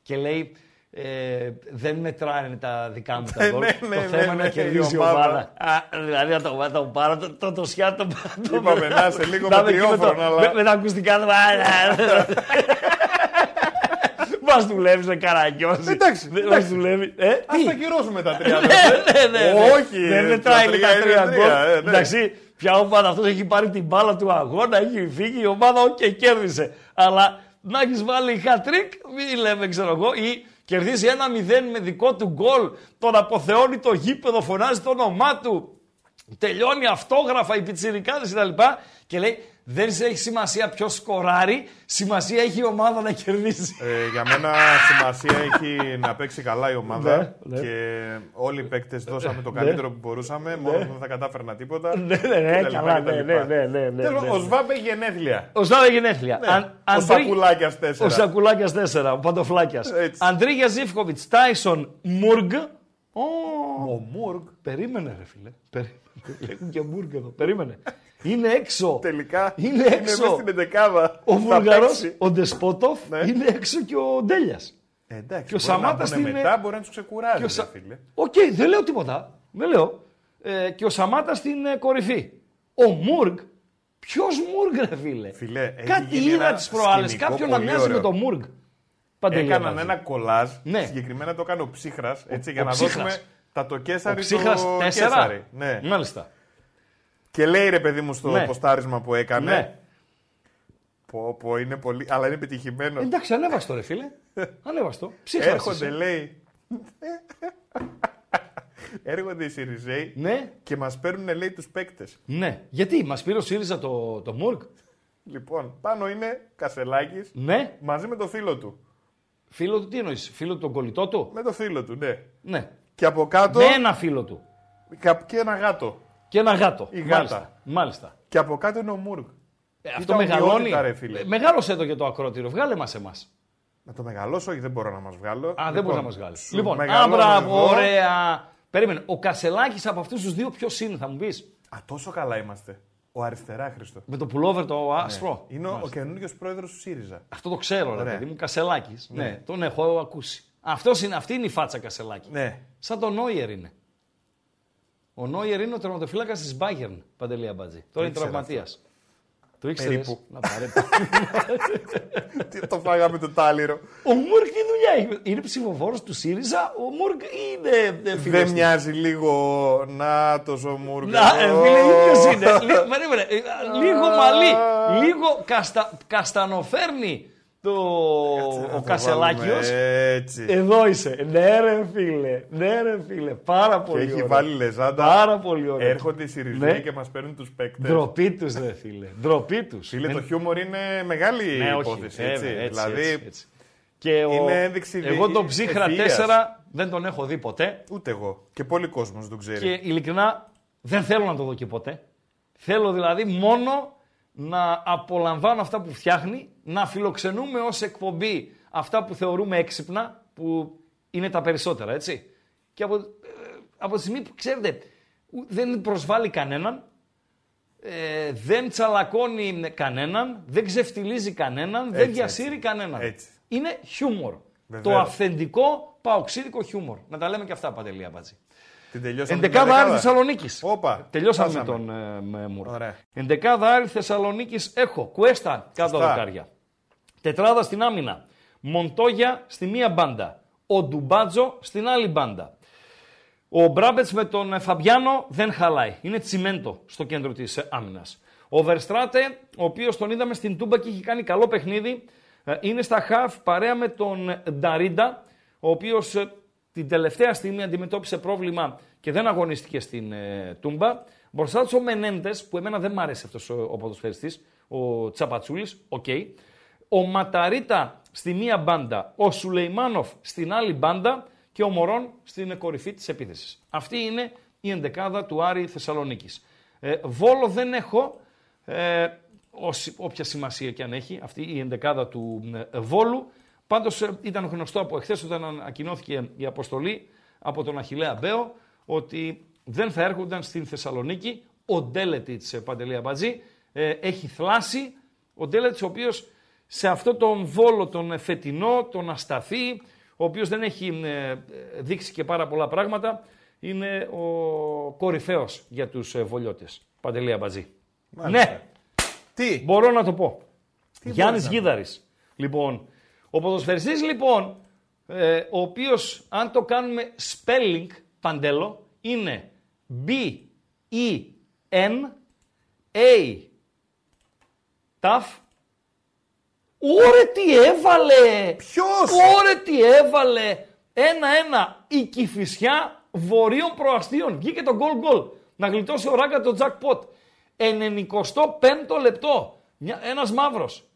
Και λέει, ε, δεν μετράνε τα δικά μου τα Ναι, γκολ. ναι, το ναι, θέμα ναι, είναι να ναι, κερδίζει η η ομάδα. ομάδα. Α, δηλαδή να το, να το πάρω το, το, το σιάτο. το- Είπαμε, να είσαι λίγο να είμαι εκεί με, το, μετριόφρονο, αλλά- με, με τα ακουστικά. Μας δουλεύει με καραγκιόζη. Εντάξει, Δεν εντάξει. μας δουλεύει. Ε, Ας τι; τα κυρώσουμε τα 30. ναι, ναι, ναι, ναι. Όχι, Δεν τα μετράει τρία τα είναι τρία τρία, γκολ. ε, ναι. Εντάξει, πια ομάδα αυτός έχει πάρει την μπάλα του αγώνα, έχει φύγει η ομάδα, οκ, κέρδισε. Αλλά να έχεις βάλει hat-trick, μην λέμε, ξέρω εγώ, ή κερδίζει ένα 0 με δικό του γκολ, τον αποθεώνει το γήπεδο, φωνάζει το όνομά του. Τελειώνει αυτόγραφα οι πιτσιρικάδες κτλ. Και λέει, δεν έχει σημασία ποιος σκοράρει, σημασία έχει η ομάδα να κερδίσει. Ε, για μένα σημασία έχει να παίξει καλά η ομάδα Ναι, ναι. και όλοι οι παίκτες δώσαμε το καλύτερο που μπορούσαμε. Μόνο που δεν θα κατάφερνα τίποτα. Ναι, ναι, ναι, Και τα καλά, λοιπά, και τα ναι, λοιπά. ναι, ναι, ναι, ναι, Τέλος, ναι. Ο Σβάμπ έχει γενέθλια. Ο Σάβα γενέθλια. Ναι, Αν- ο Αντρί- Σακουλάκιας Ο 4. Σακουλάκιας 4, ο Παντοφλάκιας. Έτσι. Αντρίγια Ζήφκοβιτς, Τάισον, Μουργκ. Ω, Ο Μουργκ Περίμενε, ρε φίλε. Περίμενε. Έχουν και Μουργκ εδώ. Περίμενε. Είναι έξω. τελικά Είναι έξω. μέσα στην εντεκάδα. Ο Θα Βουλγαρός, παίξει. ο Ντεσπότοφ, Ναι. είναι έξω και ο Ντέλιας. Ε, εντάξει, Και ο μπορεί να Σαμάτας πούνε είναι- μετά μπορεί να τους ξεκουράζει. Και ο Σα- ρε φίλε. Οκ, δεν λέω τίποτα. Δεν λέω. Ε, και ο Σαμάτας στην ε, κορυφή. Ο Μουργκ. Ποιος Μουργκ, ρε φίλε; Φίλε, έχει Κάτι γίνει είδα ένα τις προάλλες. σκηνικό Κάποιον να πολύ μοιάζει με ωραίο. τον Μουργκ. Παντελή, Έκαναν Αμπάτζη. ένα κολάζ. Ναι. Συγκεκριμένα το έκανε ο Ψύχρας. Έτσι, για ο να Ψύχρας. δώσουμε τα το Ο Κέσαρι Ψύχρας το 4. Κέσαρι. Ναι. Μάλιστα. Και λέει ρε παιδί μου στο Ναι. ποστάρισμα που έκανε. Ναι. Πω, πω, είναι πολύ. Αλλά είναι επιτυχημένος. Εντάξει, ανέβαστο ρε φίλε. Ανέβαστο. Ψύχρα. Έρχονται, λέει. Έρχονται οι Σιριζέοι Ναι, και μας παίρνουν, λέει, τους παίκτες. ναι. Γιατί, μας πήρε ο ΣΥΡΙΖΑ το, το Μουργκ. Λοιπόν, πάνω είναι Κασελάκης Ναι. μαζί με το φίλο του. Φίλο του, τι εννοείς, φίλο του τον κολλητό του; Με το φίλο του, ναι. Ναι. Και από κάτω. Με ένα φίλο του. Και ένα γάτο. Και ένα γάτο. Η γάτα. Μάλιστα. Μάλιστα. Και από κάτω είναι ο Μούργκ. Ε, αυτό Ήταν μεγαλώνει. ονειότητα, ρε, φίλε. Ε, Μεγάλωσε εδώ και το ακρότηρο. Βγάλε μας εμάς. Να το μεγαλώσω, όχι, δεν μπορώ να μας βγάλω; Α, δεν μπορεί να μας βγάλει. σου Λοιπόν, μεγαλώνω α, μπράβο, εδώ. ωραία. Περίμενε. Ο Κασελάκης από αυτούς τους δύο ποιος είναι, θα μου πεις; Α, τόσο καλά είμαστε. Ο αριστερά Χριστό. Με το πουλόβερ το άσπρο. Είναι ο, ο Μάλιστα. καινούριο πρόεδρος του ΣΥΡΙΖΑ. Αυτό το ξέρω, ρε Ωραία. παιδί μου. Κασελάκης. Ναι. τον έχω ακούσει. Αυτός είναι, αυτή είναι η φάτσα Κασελάκη. Ναι. Σαν τον Νόιερ είναι. Ο Νόιερ είναι ο τερματοφύλακας της Bayern, Παντελή Αμπατζή. Τώρα είναι ήξερα τραυματίας. Το ήξερες; Περίπου. Να πάρε. Τι το φάγαμε το τάλιρο. ο Μουρκ τι δουλειά έχει; Είναι ψηφοφόρος του ΣΥΡΙΖΑ; Ο Μουρκ είναι ε, φίλος Δεν του. μοιάζει λίγο να τος ο Μούργκ. Να, ε, φίλε, ίδιος είναι. Λι- Περίμενε. ε, Λίγο μαλλί. Λίγο καστα, καστανοφέρνει το, ο Κασελάκιος. Έτσι. Εδώ είσαι. Ναι ρε φίλε. Ναι ρε φίλε. Πάρα Και πολύ έχει ωραίο. βάλει λεζάντα. Πάρα πολύ ωραίο. Έρχονται οι Σιριζέοι Ναι. και μας παίρνουν τους παίκτες. Ντροπή τους ρε φίλε. Ντροπή τους. Φίλε, Δεν- το χιούμορ είναι μεγάλη Ναι, όχι, υπόθεση. βέβαια, έτσι. έτσι, δηλαδή, έτσι, έτσι. Και ο... είναι ένδειξη Εγώ δι- τον ψύχρα ευφυΐας. 4 δεν τον έχω δει ποτέ. ούτε εγώ. Και πολλοί κόσμος δεν το ξέρει. Και ειλικρινά δεν θέλω να το δω και ποτέ. Θέλω δηλαδή μόνο να απολαμβάνω αυτά που φτιάχνει, να φιλοξενούμε ως εκπομπή αυτά που θεωρούμε έξυπνα, που είναι τα περισσότερα, έτσι. Και από, ε, από τη στιγμή που, ξέρετε, ου- δεν προσβάλλει κανέναν, ε, δεν τσαλακώνει κανέναν, δεν ξεφτιλίζει κανέναν, δεν Έτσι, διασύρει κανέναν. Έτσι. Είναι χιούμορ. Βεβαίως. Το αυθεντικό παοξίδικο χιούμορ. Να τα λέμε και αυτά, Παντελή Αμπατζή. Την τελειώσαμε. την Εντεκάδα Άρη δεκάδα. Θεσσαλονίκης. Όπα. Τελειώσαμε με φτάσαμε. τον ε, με Μουρ. Ωραία. Εντεκάδα Άρη Θεσσαλονίκης έχω. Κουέστα κάτω Σωστά. δοκάρια. Τετράδα στην άμυνα. Μοντόγια στη μία μπάντα. Ο Ντουμπάτζο στην άλλη μπάντα. Ο Μπράμπετς με τον ε, Φαμπιάνο δεν χαλάει. Είναι τσιμέντο στο κέντρο της άμυνας. Ο Βερστράτε, ο οποίος τον είδαμε στην Τούμπα και έχει κάνει καλό παιχνίδι, ε, είναι στα χαφ παρέα με τον Νταρίντα, ο οποίος την τελευταία στιγμή αντιμετώπισε πρόβλημα και δεν αγωνίστηκε στην ε, Τούμπα. Μπροστά του ο Μενέντες, που εμένα δεν μ' άρεσε αυτός ο, ο ποδοσφαιριστής, ο Τσαπατσούλης, οκ. Ο Ματαρίτα στη μία μπάντα, ο Σουλεϊμάνοφ στην άλλη μπάντα και ο Μωρόν στην κορυφή της επίθεσης. Αυτή είναι η εντεκάδα του Άρη Θεσσαλονίκης. Ε, Βόλο δεν έχω, ε, όποια σημασία και αν έχει, αυτή η εντεκάδα του ε, Βόλου. Πάντως ε, ήταν γνωστό από εχθές όταν ανακοινώθηκε η αποστολή από τον Αχιλέα Μπέο ότι δεν θα έρχονταν στην Θεσσαλονίκη ο Ντέλετιτς ε, Παντελή Αμπατζή. Ε, έχει θλάσει ο Ντέλετιτς ο οποίος σε αυτό τον Βόλο τον φετινό, τον ασταθή, ο οποίος δεν έχει δείξει και πάρα πολλά πράγματα, είναι ο κορυφαίος για τους βολιώτες. Παντελή Αμπατζή. Ναι, Τι, μπορώ να το πω. Τι Γιάννης μπορείς να Γίδαρης. Λοιπόν, ο ποδοσφαιριστής λοιπόν, ε, ο οποίος αν το κάνουμε spelling, παντέλο, είναι B-E-N A ταφ Ωρε τι έβαλε! Ποιος; Ωρε τι έβαλε! Ένα-ένα η Κηφισιά βορείων προαστίων. Βγήκε το γκολ γκολ. Να γλιτώσει ο Ράγκα το jackpot. 95ο λεπτό. Μια, ένας μαύρος.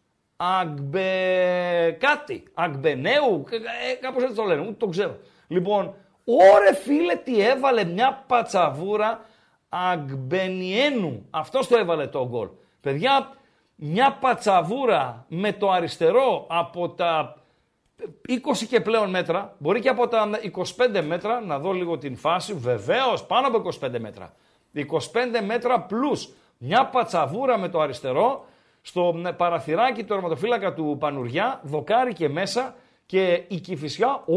Αγμπε... κάτι. Αγμπενέου. Ε, κάπως έτσι το λένε. Ούτε το ξέρω. Λοιπόν, ωρε φίλε τι έβαλε μια πατσαβούρα Αγμπενιένου. Αυτός το έβαλε το γκολ. Παιδιά, μια πατσαβούρα με το αριστερό από τα 20 και πλέον μέτρα, μπορεί και από τα 25 μέτρα, να δω λίγο την φάση, βεβαίως πάνω από 25 μέτρα. 25 μέτρα plus μια πατσαβούρα με το αριστερό, στο παραθυράκι του ερματοφύλακα του Πανουριά, δοκάρι και μέσα και η Κηφισιά, ου,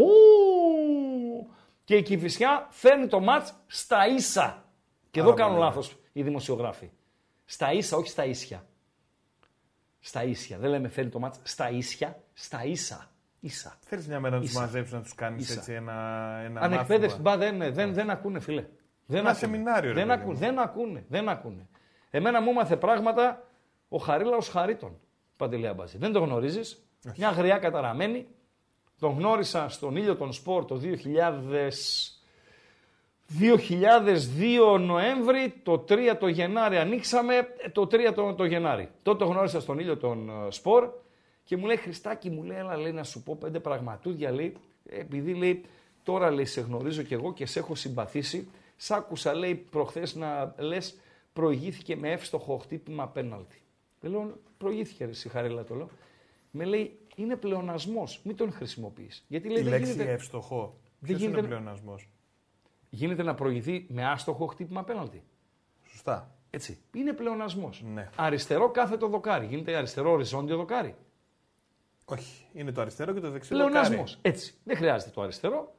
και η Κηφισιά φέρνει το μάτς στα ίσα. Και εδώ Πάρα κάνουν πολύ λάθος οι δημοσιογράφοι. Στα ίσα, όχι στα ίσια. Στα ίσια. Δεν λέμε φέρνει το μάτς στα ίσια, στα ίσα. Ίσα. Θέλεις μια μέρα να τους Ίσα. μαζέψεις, να τους κάνεις Ίσα. έτσι ένα, ένα Ανεκπαίδευση, μάθημα. μπα, δεν, δεν, δεν ακούνε, φίλε. Δεν Ένα ακούνε. σεμινάριο, ρε δεν, παιδί ακούνε, μου. δεν ακούνε, δεν ακούνε. Εμένα μου έμαθε πράγματα ο Χαρίλαος Χαρίτων, Παντελέα Μπαζή. Δεν το γνωρίζεις. Μια γριά καταραμένη. Τον γνώρισα στον ήλιο των σπορ το 2000... 2002 Νοέμβρη, το 3 το Γενάρη ανοίξαμε, ε, το 3 το, το Γενάρη. Τότε το γνώρισα στον ήλιο των ε, σπορ και μου λέει Χριστάκη, μου λέει, έλα λέει, να σου πω πέντε πραγματούδια, λέει, επειδή λέει, τώρα λέει, σε γνωρίζω κι εγώ και σε έχω συμπαθήσει, σ' άκουσα, λέει, προχθές να λες, προηγήθηκε με εύστοχο χτύπημα πέναλτι. Δεν λέω, προηγήθηκε ρε συγχαρέλα το λέω. Με λέει, είναι πλεονασμός, μην τον χρησιμοποιείς. Γιατί λέει, Η δεν λέξη γίνεται, ευστοχό. δεν Ποιος είναι γίνεται- πλεονασμός; γίνεται να προηγηθεί με άστοχο χτύπημα πέναλτι. Σωστά. Έτσι. Είναι πλεονασμός. Ναι. Αριστερό κάθετο δοκάρι. Γίνεται αριστερό οριζόντιο δοκάρι. Όχι. Είναι το αριστερό και το δεξιό Πλεονασμός. δοκάρι. Έτσι. Δεν χρειάζεται το αριστερό.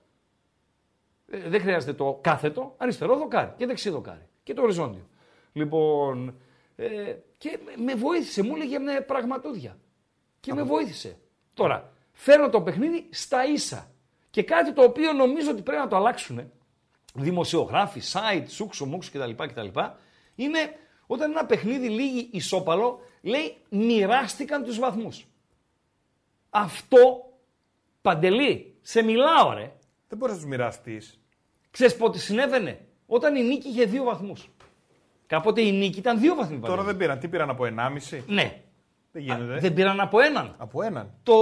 ε, δεν χρειάζεται το κάθετο. Αριστερό δοκάρι και δεξί δοκάρι. Και το οριζόντιο. Λοιπόν. Ε, και με βοήθησε. Μου έλεγε με πραγματούδια. Και με βοήθησε. Τώρα, φέρνω το παιχνίδι στα ίσα. Και κάτι το οποίο νομίζω ότι πρέπει να το αλλάξουν δημοσιογράφοι, site, σούξο, μουξο κτλ, κτλ. Είναι όταν ένα παιχνίδι λύγει ισόπαλο, λέει μοιράστηκαν τους βαθμούς. Αυτό, Παντελή, σε μιλάω ρε, Δεν μπορείς να τους μοιραστείς. ξέρεις πότε συνέβαινε; Όταν η νίκη είχε δύο βαθμούς. Κάποτε η νίκη ήταν δύο βαθμοί. Τώρα Παντελή. δεν πήραν. Τι πήραν από 1,5. Ναι. Δεν γίνεται. Δεν πήραν από έναν. Από έναν. Το,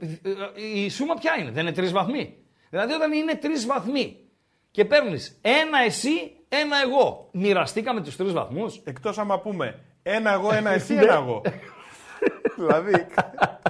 ε, ε, η σούμα ποια είναι, δεν είναι τρεις βαθμοί; Δηλαδή όταν είναι τρεις βαθμοί και παίρνεις ένα εσύ, ένα εγώ. Μοιραστήκαμε τους τρεις βαθμούς; Εκτός άμα πούμε ένα εγώ, ένα εσύ, Ναι. ένα εγώ. δηλαδή,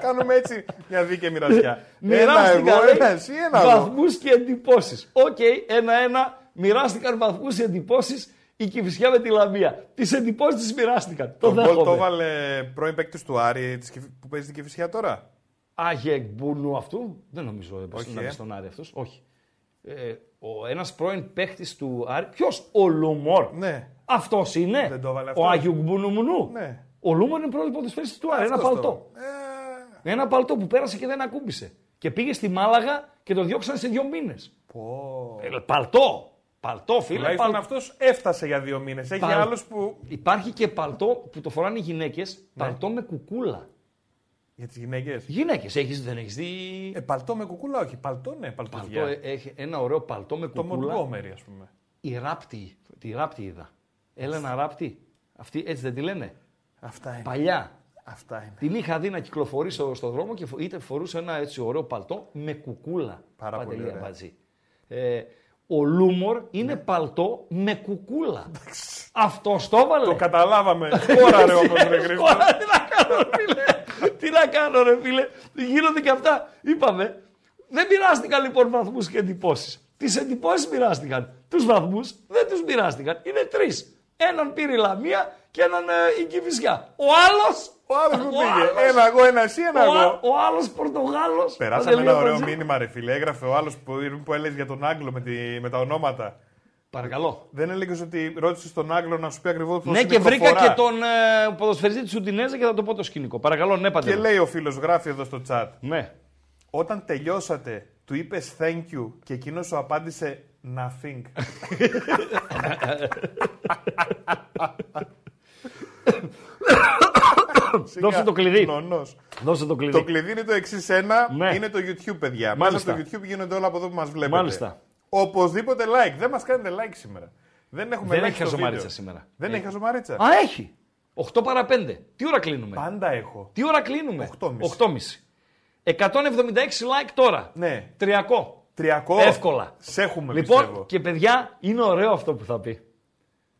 κάνουμε έτσι μια δίκαιη μοιρασιά. ένα Μοιράστηκαν εγώ, ένα εσύ, ένα εγώ. βαθμούς και εντυπώσεις. Οκ, ένα-ένα. Μοιράστηκαν βαθμούς και εντυπώσεις η Κυφυσιά με τη Λαμία. Τις εντυπώσεις τις μοιράστηκαν. Το Το γκολ το δέχομαι. έβαλε πρώην παίκτης του Άρη της Κυφ- που παίζει την Κυφυσιά τώρα; Άγιε Μπουνού αυτού. Δεν νομίζω πως Όχι, να ε. είναι στον Άρη αυτός. Όχι. Ε, ο ένας πρώην παίχτη του Άρη. Ποιος, ο Λουμόρ. Ναι. Αυτός είναι. Δεν το έβαλε Ο αυτός. Άγιου Μπουνούμουνου. Ναι. Ο Λούμορ είναι πρώην ποδοσφαιριστή του Άρη. Ένα Αυτός το. παλτό. Ε, Ένα παλτό που πέρασε και δεν ακούμπησε. Και πήγε στη Μάλαγα και το διώξαν σε δύο μήνες. πω. παλτό. Παλτό, φίλε. Τουλάχιστον παλτό. αυτός έφτασε για δύο μήνες. Έχει Παλ- άλλους που. Υπάρχει και παλτό που το φοράνε οι γυναίκες. Ναι. Παλτό με κουκούλα. Για τις γυναίκες; Γυναίκες, έχεις, δεν έχεις δει; Ε, παλτό με κουκούλα, όχι. Παλτό, ναι, παλτό, παλτοδιά. ε, έχει ένα ωραίο παλτό με το κουκούλα. Montgomery, ας πούμε. η Ράπτη, τη Ράπτη είδα. Έλενα Ράπτη. Αυτή έτσι δεν τη λένε; Αυτά είναι. Παλιά. Αυτά είναι. Την είχα δει να κυκλοφορεί στο, στο δρόμο και φο- είτε φορούσε ένα έτσι ωραίο παλτό με κουκούλα. Πάρα πολύ Παντελή ωραία. Αμπατζή. Ε, ο Λούμορ είναι παλτό με κουκούλα. Αυτό το έβαλε. Το καταλάβαμε. Σκόρα ρε όμως ρε Χρήστο. Σκόρα, τι να κάνω, ρε φίλε. τι να κάνω, ρε φίλε. Γίνονται και αυτά. Είπαμε. Δεν μοιράστηκαν λοιπόν βαθμούς και εντυπώσεις. Τις εντυπώσεις μοιράστηκαν. Τους βαθμούς δεν τους μοιράστηκαν. Είναι τρεις. Έναν πήρε η Λαμία και έναν ε, η Κηφισιά. Ο άλλο. Ο άλλος που πήγε. Ένα εγώ, ένα εσύ, ένα Ο, εγώ. ο άλλος Πορτογάλος. Περάσαμε ένα ωραίο μήνυμα, ρε φίλε. Έγραφε ο άλλος που, που έλεγε για τον Άγγλο με, τη, με τα ονόματα. Παρακαλώ. Δεν έλεγες ότι ρώτησε τον Άγγλο να σου πει ακριβώς πώς Ναι, και βρήκα και τον ε, ποδοσφαιριστή της Ουντινέζα και θα το πω το σκηνικό. Παρακαλώ, ναι, Και παντελώ. λέει ο φίλος, γράφει εδώ στο chat. Ναι. Όταν τελειώσατε, του είπες thank you και εκείνος σου απάντησε nothing. Δώσε το κλειδί. Νονός. Δώσε το κλειδί. Το κλειδί είναι το εξής ένα, Ναι. είναι το YouTube, παιδιά. Μάλιστα. Μέσα στο YouTube γίνονται όλα από εδώ που μας βλέπετε. Μάλιστα. Οπωσδήποτε like. Δεν μας κάνετε like σήμερα. Δεν έχουμε Δεν like έχει στο χαζομαρίτσα βίντεο. σήμερα. Δεν Ε. έχει χαζομαρίτσα. Α, έχει. 8 παρα 5. Τι ώρα κλείνουμε; Πάντα έχω. Τι ώρα κλείνουμε; 8.30. 8.30. 176 like τώρα. Ναι. 300. 300. Εύκολα. Σε έχουμε Λοιπόν, πιστεύω. και παιδιά, είναι ωραίο αυτό που θα πει.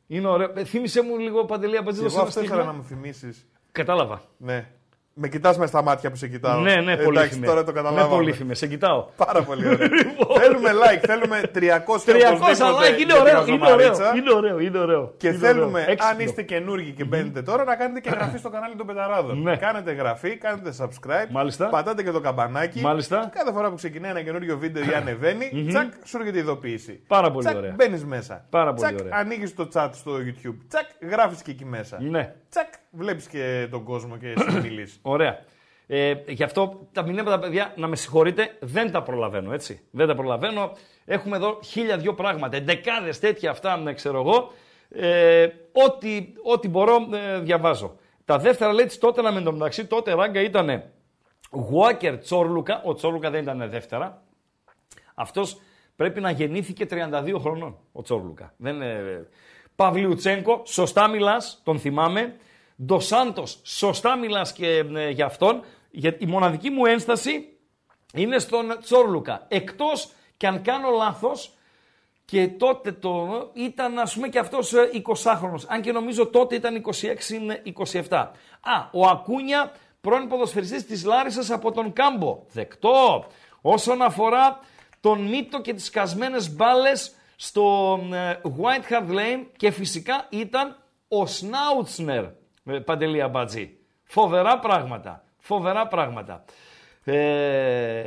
Είναι ωραίο. Ε, Θύμησε μου λίγο Παντελή από Και εγώ αυτό ήθελα να μου θυμίσεις. Κατάλαβα. Ναι. Με κοιτάς μες στα μάτια που σε κοιτάω. Ναι, ναι, Εντάξει, πολύθυμε. τώρα το Ναι, καταλάβαμε. πολύθυμε. Σε κοιτάω. Πάρα πολύ ωραία. Λοιπόν. θέλουμε like, θέλουμε 300 300 οπωσδήποτε like είναι για την ωραίο. Είναι ωραίο. χαζομαρίτσα. Είναι ωραίο. Είναι ωραίο. Και Είναι θέλουμε, ωραίο. Έξυπνο. αν είστε καινούργοι και μπαίνετε τώρα, να κάνετε και εγγραφή στο κανάλι των Μπεταράδων. Ναι. Κάνετε εγγραφή, κάνετε subscribe, Μάλιστα. πατάτε και το καμπανάκι. Μάλιστα. Και κάθε φορά που ξεκινάει ένα καινούριο βίντεο ή ανεβαίνει, τσακ, σου έρχεται η ειδοποίηση. Πάρα πολύ τσακ, ωραία. Μπαίνεις μέσα. Πάρα πολύ τσακ, ωραία. ανοίγεις το chat στο YouTube. Τσακ, γράφεις και εκεί μέσα. Ναι. Τσακ, βλέπεις και τον κόσμο και συνομιλεί. Ωραία. Ε, γι' αυτό τα μηνύματα, παιδιά, να με συγχωρείτε, δεν τα προλαβαίνω, έτσι. Δεν τα προλαβαίνω. Έχουμε εδώ χίλια δυο πράγματα, δεκάδες τέτοια αυτά, ναι, ξέρω εγώ. Ε, ό,τι, ό,τι μπορώ ε, διαβάζω. Τα δεύτερα λέει της τότε να με το μεταξύ, τότε ράγκα ήταν Γουάκερ Τσόρλουκα. Ο Τσόρλουκα δεν ήταν δεύτερα. Αυτός πρέπει να γεννήθηκε 32 χρονών, ο Τσόρλουκα. Δεν, ε, Παυλιουτσέγκο, σωστά μιλάς, τον θυμάμαι. Ντοσάντος, σωστά μιλάς και ε, για αυτόν. Για, η μοναδική μου ένσταση είναι στον Τσόρλουκα. Εκτός και αν κάνω λάθος, και τότε το ήταν ας πούμε και αυτός ε, 20χρονος. Αν και νομίζω τότε ήταν 26-27. Α, ο Ακούνια, πρώην ποδοσφαιριστής της Λάρισας από τον Κάμπο. Δεκτό. Όσον αφορά τον Μίτο και τις κασμένες μπάλες στο ε, White Hart Lane και φυσικά ήταν ο Σνάουτσνερ, ε, Παντελία Μπατζή. Φοβερά πράγματα. Φοβερά πράγματα. Ε...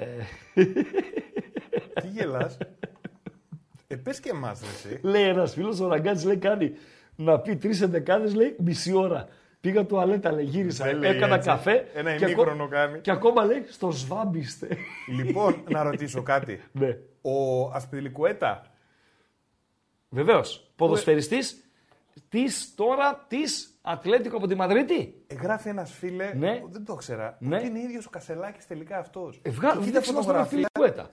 Τι γελάς. Ε, πες και εμάς, ρε, εσύ. Λέει ένας φίλος ο Ραγκάτση, λέει κάνει να πει τρεις εντεκάδες, λέει μισή ώρα. Πήγα τουαλέτα, λέει, γύρισα. Δεν λέει έκανα έτσι. καφέ. Ένα και ημίχρονο ακόμα- κάνει. Και ακόμα λέει στο σβάμπιστε. λοιπόν, να ρωτήσω κάτι. ναι. Ο Ασπιδηλικουέτα; Βεβαίως. Ποδοσφαιριστής της τώρα της Ατλέτικο από τη Μαδρίτη. Ε, γράφει ένας φίλε, Ναι. που δεν το ήξερα, Ναι. ότι είναι ίδιος ο Κασελάκης τελικά αυτός. Ε, βγα... Βγάλε μας τον Φιλικουέτα.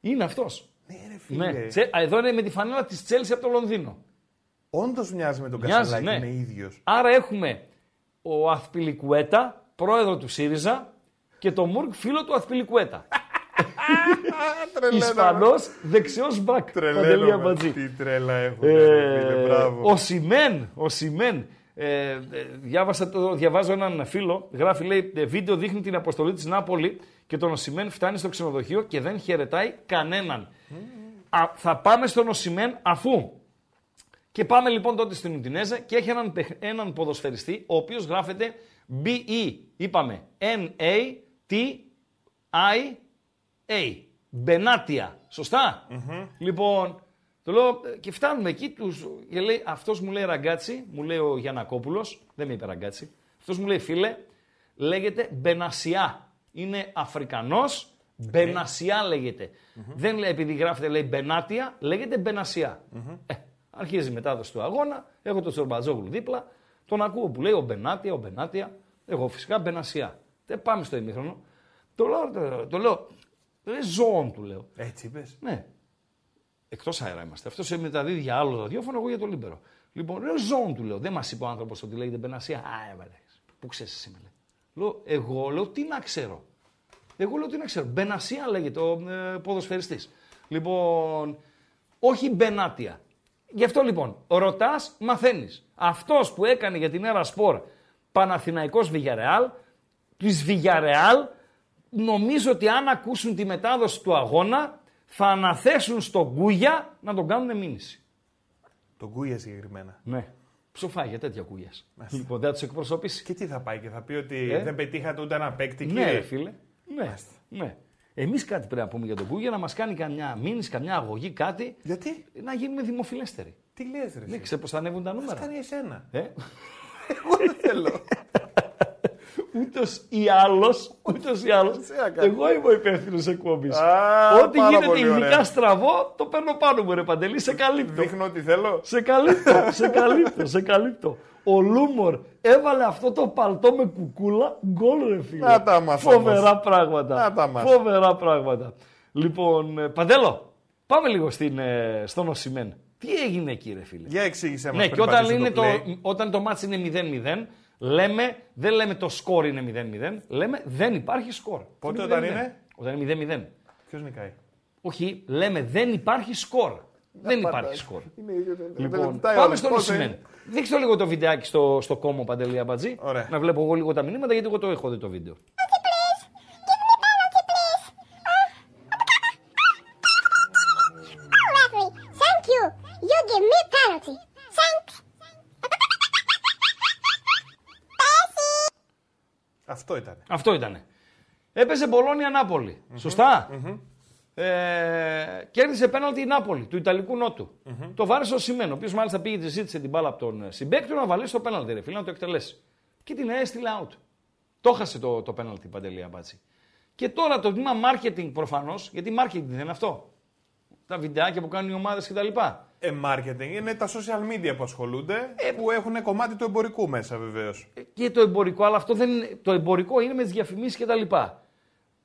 Είναι αυτός. Ναι, ρε φίλε. Ναι. Τσε- Α, Εδώ είναι με τη φανέλα της Τσέλση από το Λονδίνο. Όντως μοιάζει με τον Μοιάζει, Κασελάκη, ναι. είναι ίδιος. Άρα έχουμε ο Αθπιλικουέτα, πρόεδρο του ΣΥΡΙΖΑ και το Μουρκ φίλο του Αθπιλικουέτα. Ισπανός, δεξιός μπακ. Παντελή Τρελαίνομαι. Αμπατζή. Τι τρέλα έχουν, ρε φίλε, Ε, μπράβο. ο Σιμέν, ο Σιμέν. Ε, ε, διάβασα το, διαβάζω έναν φίλο, γράφει λέει «Ε, βίντεο δείχνει την αποστολή της Νάπολη και τον Οσιμέν φτάνει στο ξενοδοχείο και δεν χαιρετάει κανέναν. Α, θα πάμε στον Οσιμέν αφού και πάμε λοιπόν τότε στην Ουντινέζα και έχει έναν, παιχ- έναν ποδοσφαιριστή ο οποίος γράφεται B-E, είπαμε, N-A-T-I-A. Μπενάτια. Σωστά; Λοιπόν, το λέω ε, και φτάνουμε εκεί τους, και λέει, αυτός μου λέει ραγκάτσι, μου λέει ο Γιανακόπουλος, δεν με είπε ραγκάτσι, αυτός μου λέει φίλε, λέγεται Μπενασιά. Είναι Αφρικανός, Μπενασιά λέγεται. Δεν λέει επειδή γράφεται λέει Μπενάτια, λέγεται Μπενασιά. Ε, αρχίζει η μετάδοση του αγώνα, έχω τον Τσορμπατζόγλου δίπλα, τον ακούω που λέει ο Μπενάτια, ο Μπενάτια, εγώ φυσικά Μπενασιά. Δεν πάμε στο ημίχρονο. Το λέω, το, το λέω, ρε ζώον του λέω. Έτσι είπες. Ναι. Εκτός αέρα είμαστε. Αυτός σε μεταδίδει για άλλο ραδιόφωνο, εγώ για το Λίμπερο. Λοιπόν, ρε ζώον του λέω. Δεν μας είπε ο άνθρωπος ότι λέγεται Μπενασία. Α, έβαλε. Πού ξέρεις εσύ με λέει. Λέω, εγώ λέω τι να ξέρω. Εγώ λέω τι να ξέρω. Μπενασία λέγεται ο ε, ποδοσφαιριστής. Λοιπόν, όχι Μπενάτια. Γι' αυτό λοιπόν, ρωτάς, μαθαίνεις. Αυτός που έκανε για την Έρα Σπορ Παναθηναϊκός Βιγιαρεάλ, της Βιγιαρεάλ, νομίζω ότι αν ακούσουν τη μετάδοση του αγώνα, θα αναθέσουν στον Κούγια να τον κάνουν μήνυση. Τον Κούγια συγκεκριμένα. Ναι. Ψοφάει για τέτοια κούγια; Λοιπόν, δεν θα τους εκπροσωπήσει. Και τι θα πάει και θα πει ότι Ε; δεν πετύχατε ούτε ένα παίκτη, Ναι, κύριε; ρε φίλε. Ναι. ναι. Εμείς κάτι πρέπει να πούμε για τον Κούγια, να μας κάνει καμιά μήνυση, καμιά αγωγή, κάτι. Γιατί, Να γίνουμε δημοφιλέστεροι. τι λες ρε. Ναι, εσύ. ξέρω πώς θα ανέβουν τα Ας νούμερα. κάνει εσένα. Ε; Εγώ δεν θέλω. Ούτως ή άλλω, ούτως ή άλλως, Τι να κάνω. εγώ είμαι ο υπεύθυνος εκπομπής. Α, Ό,τι πάρα γίνεται πολύ ειδικά ωραία. στραβό, το παίρνω πάνω μου, ρε Παντελή, σε καλύπτω. Δείχνω ότι θέλω. Σε καλύπτω, σε καλύπτω, σε καλύπτω. Ο Λούμορ έβαλε αυτό το παλτό με κουκούλα, γκολ ρε φίλε. Να τα μάθω Φοβερά όμως. πράγματα. Να τα μάθω. Φοβερά πράγματα. Λοιπόν, ε, Παντέλο, πάμε λίγο στην, ε, στον Οσημέν. Τι έγινε εκεί ρε φίλε; Για εξήγησέ μας Ναι, πριν και όταν, πατήσω είναι το, play. όταν το μάτς είναι 0-0, λέμε, δεν λέμε το σκορ είναι 0-0, λέμε δεν υπάρχει σκορ. Πότε Αυτό όταν 0-0. είναι; Όταν είναι 0-0. Ποιος νικάει; Όχι, λέμε δεν υπάρχει σκορ. Δεν υπάρχει σκορ. Είναι ίδιο, δεν- δεν Λοιπόν, λεπτά η πάμε ώρα. στον Πόσο Οσημέν. είναι; Δείξτε λίγο το βιντεάκι στο, στο κόμμα Παντελή Αμπατζή. Ωραία. Να βλέπω εγώ λίγο τα μηνύματα γιατί εγώ το έχω δει το βίντεο. Αυτό ήταν. Αυτό ήτανε. Έπαιζε Μπολόνια Νάπολη. Σωστά; Ε, κέρδισε πέναλτι η Νάπολη του Ιταλικού Νότου. Το βάρεσε ο Σιμένο, ο οποίος μάλιστα πήγε και ζήτησε την μπάλα από τον ε, συμπέκτη του να βαλέσει το πέναλτι, ρε φίλε, να το εκτελέσει. Και την έστειλε out. Το χάσε το, το πέναλτι παντελή αμπάτσι. Και τώρα το τμήμα marketing προφανώς, γιατί marketing δεν είναι αυτό. Τα βιντεάκια που κάνουν οι ομάδες κτλ. Ε, marketing είναι τα social media που ασχολούνται, Ε, που έχουν κομμάτι του εμπορικού μέσα βεβαίως. Και το εμπορικό, αλλά αυτό δεν είναι. Το εμπορικό είναι με τις διαφημίσεις κτλ.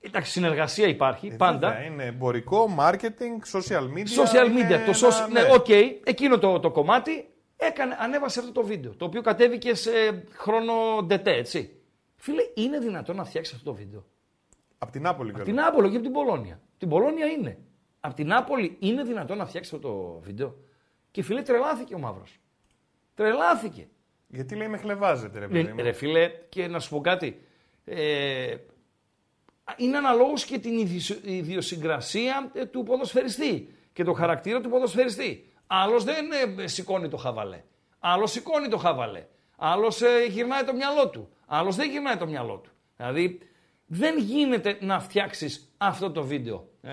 Εντάξει, συνεργασία υπάρχει πάντα. είναι εμπορικό, marketing, social media. Social είναι media, το ένα- social, ναι, οκ, εκείνο το, το κομμάτι έκανε, ανέβασε αυτό το βίντεο, το οποίο κατέβηκε σε χρόνο ντετέ, έτσι. Φίλε, είναι δυνατόν να φτιάξεις αυτό το βίντεο; Απ' την Νάπολη Την κιόλας. Νάπολη και από την Μπολόνια. Την Μπολόνια είναι. Από την Νάπολη είναι δυνατόν να φτιάξει αυτό το βίντεο. Και φίλε, τρελάθηκε ο μαύρος. Τρελάθηκε. Γιατί λέει με χλευάζετε, ρε παιδί Ρε, μου. ρε φίλε, και να σου πω κάτι. Ε, είναι αναλόγως και την ιδιο- ιδιοσυγκρασία ε, του ποδοσφαιριστή και το χαρακτήρα του ποδοσφαιριστή. Άλλος δεν ε, σηκώνει το χαβαλέ. Άλλος σηκώνει το χαβαλέ. Άλλος ε, γυρνάει το μυαλό του. Άλλος δεν γυρνάει το μυαλό του. Δηλαδή δεν γίνεται να φτιάξεις αυτό το βίντεο, ε,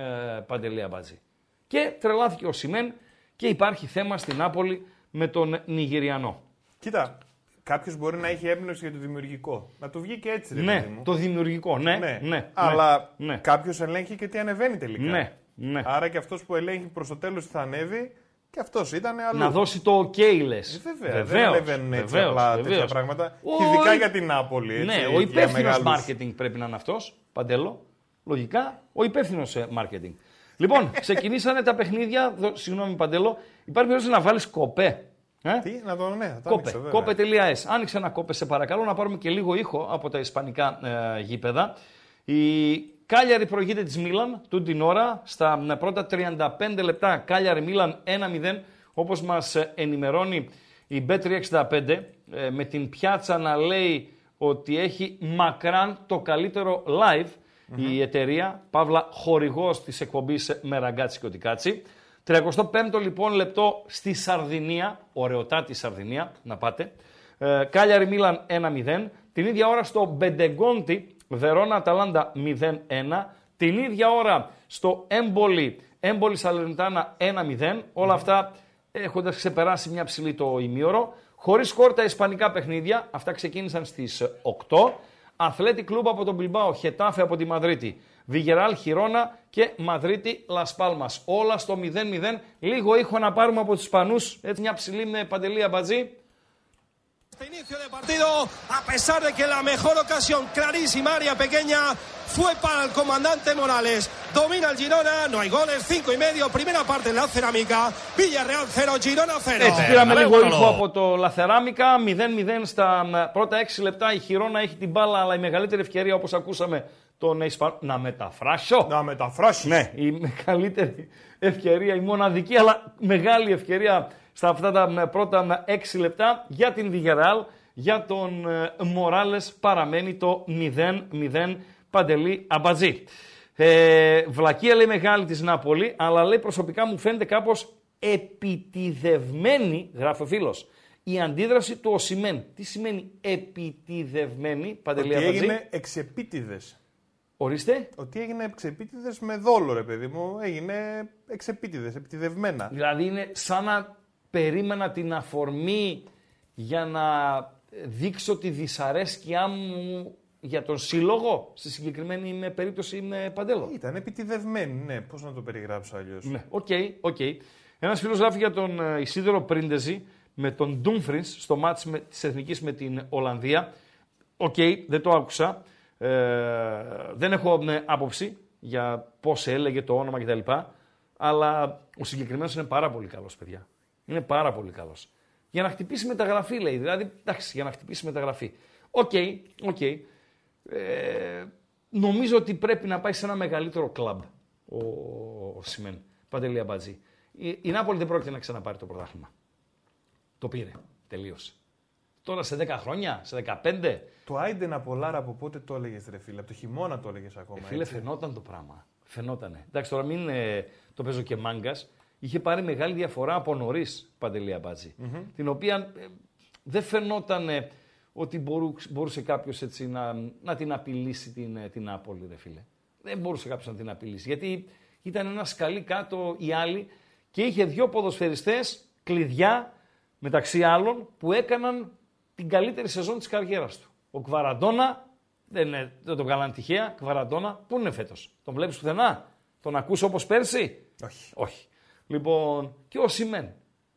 Παντελή Αμπατζή. Και τρελάθηκε ο Σιμέν και υπάρχει θέμα στην Νάπολη με τον Νιγηριανό. Κοίτα, κάποιος μπορεί να έχει έμπνευση για το δημιουργικό. Να του βγει και έτσι, ρε Ναι, παιδί μου. το δημιουργικό, ναι, ναι, ναι. Αλλά ναι. κάποιος ελέγχει και τι ανεβαίνει τελικά. Ναι, ναι. Άρα και αυτός που ελέγχει προς το τέλος τι θα ανέβει, και αυτός ήταν αλλού. Να δώσει το ok, λες. Ε, Βέβαια, δεν ανεβαίνουν έτσι απλά τέτοια πράγματα. Ο- Και ειδικά για την Νάπολη. Έτσι, Ναι, και ο για υπεύθυνος μεγάλους. marketing πρέπει να είναι αυτός. Παντέλο. Λογικά, ο υπεύθυνος marketing. Λοιπόν, ξεκινήσανε τα παιχνίδια. δο- Συγγνώμη, Παντέλο. Υπάρχει περίπτωση να βάλεις κοπέ. Ε; Τι, να το, ναι, θα το Κόπε. ανοίξω, βέβαια. Κόπε.es. Άνοιξε ένα κόπε, σε παρακαλώ, να πάρουμε και λίγο ήχο από τα ισπανικά ε, γήπεδα. Η Κάλιαρη προηγείται της Μίλαν τούτη την ώρα. Στα ε, πρώτα 35 λεπτά Κάλιαρη Μίλαν 1-0. Όπως μας ε, ενημερώνει η Bet365 ε, με την πιάτσα να λέει ότι έχει μακράν το καλύτερο live η εταιρεία, παύλα χορηγός της εκπομπής με ραγκάτσι και οτικάτσι. 35ο λοιπόν λεπτό στη Σαρδινία, ωραιοτάτη Σαρδινία, να πάτε. Ε, Κάλιαρη Μίλαν 1-0. Την ίδια ώρα στο Μπεντεγκόντι, Βερόνα Αταλάντα 0-1. Την ίδια ώρα στο Έμπολι, Έμπολι Σαλερνιτάνα 1-0. Όλα αυτά έχοντας ξεπεράσει μια ψηλή το ημίωρο. Χωρίς χόρτα ισπανικά παιχνίδια, αυτά ξεκίνησαν στις 8. Αθλέτη Κλούμπ από τον Μπιλμπάο, Χετάφε από τη Μαδρίτη, Βιγεράλ Χιρόνα και Μαδρίτη Λασπάλμα. Όλα στο 0-0. Λίγο ήχο να πάρουμε από τους Ισπανούς. Έτσι μια ψηλή με παντελή αμπατζή. Inicio de partido, a pesar de que la mejor ocasión clarísima, área pequeña, fue para el comandante Morales. Domina el Girona, no hay goles, cinco y medio, primera parte en la cerámica, Villarreal 0, Girona 0. Έτσι, πήραμε λίγο ήχο από το Λαθεράμικα. 0-0 στα μ, πρώτα 6 λεπτά. Η Χιρόνα έχει την μπάλα, αλλά η μεγαλύτερη ευκαιρία, όπω ακούσαμε, τον Ισπανό. Να μεταφράσω. Να μεταφράσει. Ναι, η μεγαλύτερη ευκαιρία, η μοναδική, αλλά μεγάλη ευκαιρία στα αυτά τα μ, πρώτα 6 λεπτά για την Villarreal, για τον ε, Μοράλες παραμένει το 0-0 Παντελή Αμπατζή. Ε, βλακία λέει μεγάλη της Νάπολη, αλλά λέει προσωπικά μου φαίνεται κάπως επιτιδευμένη, γράφει ο φίλος, η αντίδραση του Οσημέν. Τι σημαίνει επιτιδευμένη, Παντελή Ότι Αμπατζή; έγινε εξεπίτηδες. Ορίστε. Ότι έγινε εξεπίτηδες με δόλο, ρε παιδί μου. Έγινε εξεπίτηδες, επιτηδευμένα. Δηλαδή είναι σαν να περίμενα την αφορμή για να δείξω τη δυσαρέσκειά μου για τον σύλλογο, στη συγκεκριμένη με περίπτωση με Παντέλο. Ήταν επιτηδευμένη, ναι. Πώς να το περιγράψω αλλιώς; Ναι, OK, OK. Ένας φίλος γράφει για τον ε, Ισίδωρο Πρίντεζη με τον Ντούμφρις στο ματς με, της Εθνικής με την Ολλανδία. Οκ, δεν το άκουσα. Ε, δεν έχω ε, άποψη για πώς έλεγε το όνομα κτλ. Αλλά ο συγκεκριμένος είναι πάρα πολύ καλός, παιδιά. Είναι πάρα πολύ καλός. Για να χτυπήσει μεταγραφή, λέει. Δηλαδή, εντάξει, για να χτυπήσει μεταγραφή. OK, OK. Ε, νομίζω ότι πρέπει να πάει σε ένα μεγαλύτερο κλαμπ ο, ο Οσιμέν. Παντελή Αμπατζή. Η, η Νάπολη δεν πρόκειται να ξαναπάρει το πρωτάθλημα. Το πήρε. Τελείωσε. Τώρα σε 10 χρόνια, σε 15. Το Άιντεν Απολάρα από πότε το έλεγες, ρε φίλε; Από το χειμώνα το έλεγες ακόμα. Ε, φίλε, έτσι. φαινόταν το πράγμα. Φαινότανε. Εντάξει, τώρα μην ε, το παίζω και μάγκας. Είχε πάρει μεγάλη διαφορά από νωρίς Παντελή Αμπατζή, Την οποία ε, δεν φαινόταν ότι μπορού, μπορούσε κάποιος να, να την απειλήσει την, ε, την Νάπολη, ρε φίλε. Δεν μπορούσε κάποιος να την απειλήσει. Γιατί ήταν ένας σκαλί κάτω οι άλλοι και είχε δύο ποδοσφαιριστές κλειδιά μεταξύ άλλων που έκαναν την καλύτερη σεζόν της καριέρας του. Ο Κβαραντόνα, δεν, είναι, δεν τον κάνανε τυχαία, Κβαραντόνα, πού είναι φέτος. Τον βλέπεις πουθενά, τον ακούς όπως πέρσι; Όχι. Όχι. Λοιπόν, και ο Σιμέν.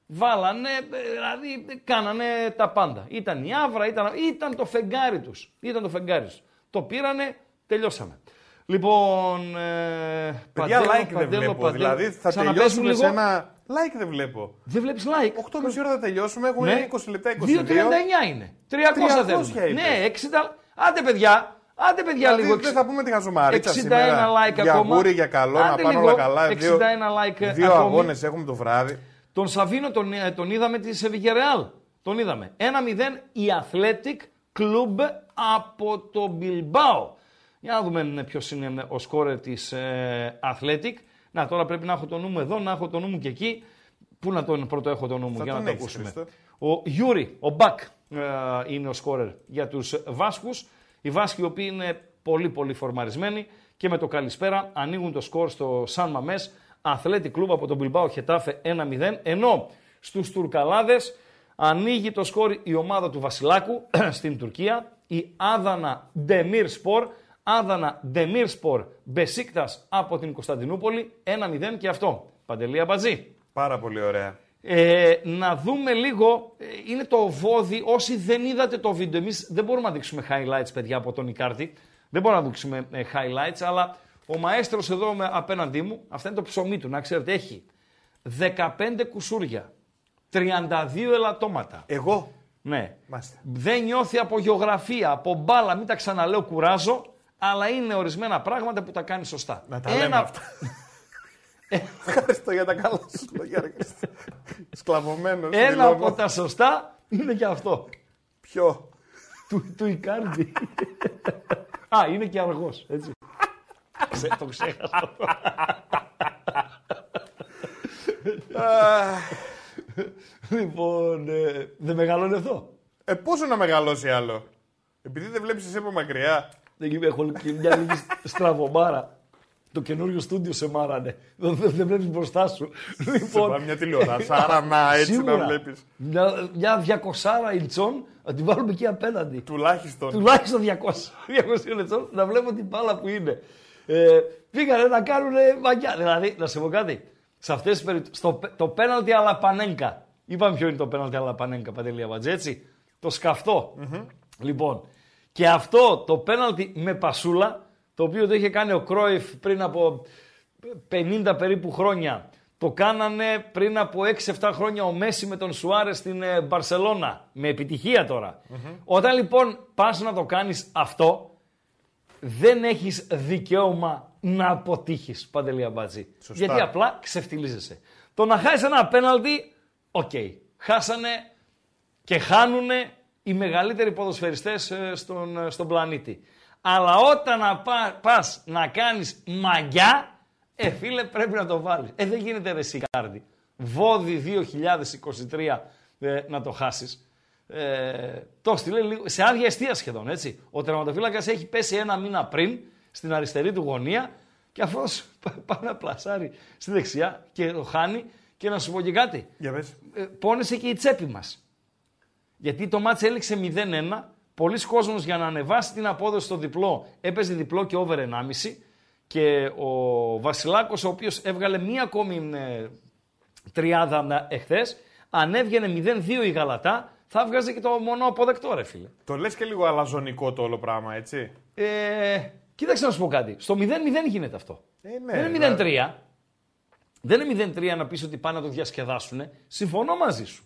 Βάλανε, ε, δηλαδή κάνανε τα πάντα. Ήταν η Άβρα, ήταν, ήταν το φεγγάρι τους. Ήταν το φεγγάρι τους. Το πήρανε, τελειώσαμε. Λοιπόν, ε, Παιδιά, Παντέλο, like δεν Παντέλο, βλέπω. Παντέλο. Δηλαδή θα Ξαναπες μου τελειώσουμε σε λίγο. ένα. Like δεν βλέπω. Δεν βλέπεις like; 8,5 ώρα θα τελειώσουμε. Έχουν Ναι. 20 λεπτά, 22. 2,39 είναι. 300, 300 θέλουμε. είπε. Ναι, 60. Άντε παιδιά, άντε παιδιά Δηλαδή, λίγο. δεν θα πούμε τη χαζομαρίτσα 61 σήμερα. like για ακόμα. γούρι, για καλό, να Άντε πάνε λίγο, όλα καλά. 61 Δύο, like δύο ακόμη. αγώνες έχουμε το βράδυ. Τον Σαβίνο τον, ε, τον είδαμε τη Σεβιγερεάλ. Τον είδαμε. 1-0 η Athletic Club από το Bilbao. Για να δούμε ποιος είναι ο σκόρερ της ε, Athletic. Να, τώρα πρέπει να έχω το νου μου εδώ, να έχω το νου μου και εκεί. Πού να τον πρώτο έχω το νου μου Θα για τον να το έχεις, ακούσουμε. Χρήστο. Ο Γιούρι, ο Μπακ ε, είναι ο σκόρερ για τους Βάσκους. Οι Βάσκοι οι οποίοι είναι πολύ πολύ φορμαρισμένοι και με το καλησπέρα ανοίγουν το σκορ στο Σαν Μαμές. Αθλέτικ Κλουμπ από τον Μπιλμπάο Χετάφε 1-0. Ενώ στους Τουρκαλάδες ανοίγει το σκορ η ομάδα του Βασιλάκου στην Τουρκία. Η Άδανα Ντεμίρ Σπορ. Άδανα Ντεμίρ Σπορ Μπεσίκτας από την Κωνσταντινούπολη. 1-0 και αυτό. Παντελή Αμπατζή. Πάρα πολύ ωραία. Ε, να δούμε λίγο, ε, είναι το βόδι, όσοι δεν είδατε το βίντεο, εμείς δεν μπορούμε να δείξουμε highlights παιδιά από τον Ικάρτη, δεν μπορούμε να δείξουμε ε, highlights, αλλά ο μαέστρος εδώ με, απέναντί μου, αυτά είναι το ψωμί του, να ξέρετε, έχει 15 κουσούρια, 32 ελαττώματα. Εγώ; Ναι. Μάστε. Δεν νιώθει από γεωγραφία, από μπάλα, μην τα ξαναλέω, κουράζω, αλλά είναι ορισμένα πράγματα που τα κάνει σωστά. Να τα λέμε αυτά. Ευχαριστώ για τα καλά σου λόγια, ρε Χρήστο. Σκλαβωμένος. Ένα δηλώνω. από τα σωστά είναι και αυτό. Ποιο; του, του Ικάρντι. Α, είναι και αργός, έτσι. Ξέ- το ξέχασα. λοιπόν, ε, δεν μεγαλώνει αυτό; Ε, πόσο να μεγαλώσει άλλο; Επειδή δεν βλέπεις εσύ από μακριά. Δεν έχω και μια λίγη στραβομάρα. Το καινούριο στούντιο σε μάρανε. Δεν, δεν, δεν βλέπεις μπροστά σου. Σε πάμε μια τηλεόραση. Άρα να έτσι σίγουρα, να βλέπεις. Μια, μια 200 ιντσών να την βάλουμε εκεί απέναντι. Τουλάχιστον. Τουλάχιστον 200. 200 λεπτών να βλέπω την μπάλα που είναι. Ε, πήγανε να κάνουν μαγιά. Δηλαδή, να σε πω κάτι. Σε αυτές τις περιπτώσεις, στο, το πέναλτι αλαπανέγκα. Είπαμε ποιο είναι το πέναλτι αλαπανέγκα, Παντελή Αμπατζή, έτσι. Το σκαυτο Λοιπόν, και αυτό το πέναλτι με πασούλα, το οποίο το είχε κάνει ο Κρόιφ πριν από 50 περίπου χρόνια. Το κάνανε πριν από 6-7 χρόνια ο Μέση με τον Σουάρες στην ε, Μπαρσελώνα. Με επιτυχία Όταν λοιπόν πας να το κάνεις αυτό, δεν έχεις δικαίωμα να αποτύχεις, Παντελή Αμπατζή. Γιατί απλά ξεφτιλίζεσαι. Το να χάσεις ένα απέναντι, οκ. Χάσανε και χάνουνε οι μεγαλύτεροι ποδοσφαιριστές ε, στον, ε, στον πλανήτη. Αλλά όταν να πά, πας να κάνεις μαγκιά, ε φίλε πρέπει να το βάλεις. Ε δεν γίνεται ρε Ικάρντι. Βόδι 2023 ε, να το χάσεις. Ε, το στείλε λίγο, σε άδεια αιστεία σχεδόν έτσι. Ο τερματοφύλακας έχει πέσει ένα μήνα πριν στην αριστερή του γωνία και αυτό πάει να πλασάρει στη δεξιά και το χάνει και να σου πω και κάτι. Για πες. Ε, πόνεσε και η τσέπη μας. Γιατί το μάτς έληξε 0-1. Πολλοί κόσμος για να ανεβάσει την απόδοση στο διπλό έπαιζε διπλό και over 1,5 και ο Βασιλάκος ο οποίος έβγαλε μία ακόμη ε, τριάδα εχθές ανέβγαινε 0-2 η Γαλατά θα βγάζει και το μόνο αποδεκτό ρε φίλε. Το λες και λίγο αλαζονικό το όλο πράγμα έτσι. Ε, κοίταξε να σου πω κάτι. Στο 0-0 γίνεται αυτό. Ε, ναι, δεν είναι 0-3. Δεν είναι 0-3 να πεις ότι πάνε να το διασκεδάσουν. Συμφωνώ μαζί σου.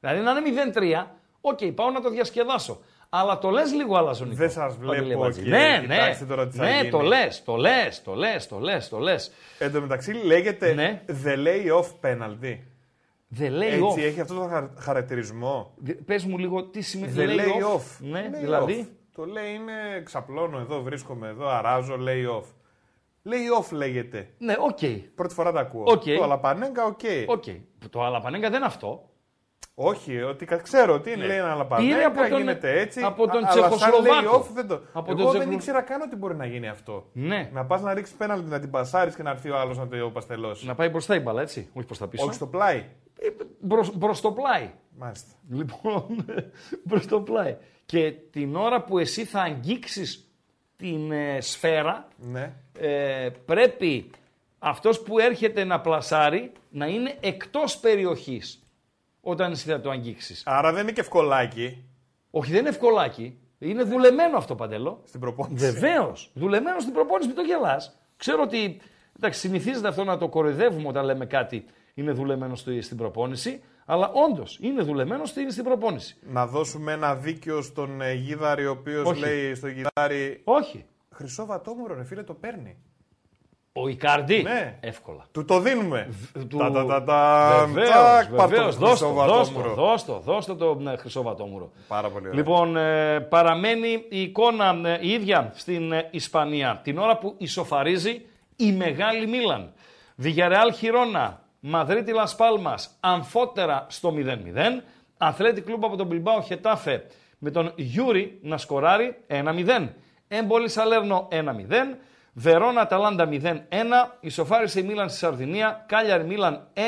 Δηλαδή να είναι 0-3, OK, okay, πάω να το διασκεδάσω. Αλλά το λες λίγο αλαζονικό. Δεν σας βλέπω και ναι, ναι, τώρα τι θα ναι, γίνει. το λες, το λες, το λες, το λες, το λες. Εν τω μεταξύ λέγεται Ναι. the lay-off penalty. The lay Έτσι off. έχει αυτό το χαρ- χαρακτηρισμό. Πες μου λίγο τι σημαίνει The lay-off. Ναι, Lay δηλαδή. off. Το λέει είναι ξαπλώνω εδώ, βρίσκομαι εδώ, αράζω, lay-off. Lay-off λέγεται. Ναι, οκ. Πρώτη φορά τα ακούω. Οκ. Το αλά Πανένκα, OK. OK. Το αλά Πανένκα δεν είναι αυτό. Όχι, ότι κα- ξέρω τι είναι, λέει ένα Πήρε αλά Πανένκα, από τον- γίνεται έτσι. από τον α- αλλά σαν Τσεχοσλοβάκο. lay-off δεν το... Από Εγώ τον δεν Τσεχο- ήξερα καν ότι μπορεί να γίνει αυτό. Ναι. Να πας να ρίξεις πέναλτι, να την πασάρεις και να έρθει ο άλλος να το παστελώσει. Να πάει μπροστά η μπαλά, έτσι. Όχι προς τα πίσω. Όχι στο πλάι. Ε, Μπρος, προς το πλάι. Μάλιστα. Λοιπόν, προς το πλάι. Και την ώρα που εσύ θα αγγίξεις την ε, σφαίρα, Ναι. ε, πρέπει αυτός που έρχεται να πλασάρει να είναι εκτός περιοχής όταν εσύ θα το αγγίξεις. Άρα δεν είναι και ευκολάκι Όχι, δεν είναι ευκολάκι. Είναι δουλεμένο αυτό παντελό. στην προπόνηση. Βεβαίως. Δουλεμένο στην προπόνηση, μην το γελάς. Ξέρω ότι εντάξει, συνηθίζεται αυτό να το κοροϊδεύουμε όταν λέμε κάτι είναι δουλεμένο στο- στην προπόνηση. Αλλά όντως είναι δουλεμένο στην, στην προπόνηση. Να δώσουμε ένα δίκιο στον ε, Γίδαρη, ο οποίος Όχι. λέει στο Γίδαρη. Όχι. Χρυσό βατόμουρο, ρε φίλε, το παίρνει. Ο Ικάρντι; Ναι. Εύκολα. Του το δίνουμε. Του... Τα, τα, τα, τα, Βεβαίως, τσακ, πάρ' το βεβαίως. χρυσό Δώσ' το, δώσ' το, βατόμουρο. δώσ' το, δώσ' το το ναι, χρυσό βατόμουρο. Πάρα πολύ ωραία. Λοιπόν, ε, παραμένει η εικόνα ε, η ίδια στην ε, Ισπανία. Την ώρα που ισοφαρίζει η μεγάλη Μίλαν. Βιγιαρεάλ Χιρόνα, Μαδρίτη Λας Πάλμας, αμφότερα στο 0-0. Αθλέτικ Κλουμπ από τον Μπιλμπάο Χετάφε με τον Γιούρι να σκοράρει 1-0. Έμπολι Σαλέρνο 1-0. Βερόνα Αταλάντα 0-1. Ισοφάρισε η Μίλαν στη Σαρδινία. Κάλιαρι Μίλαν 1-1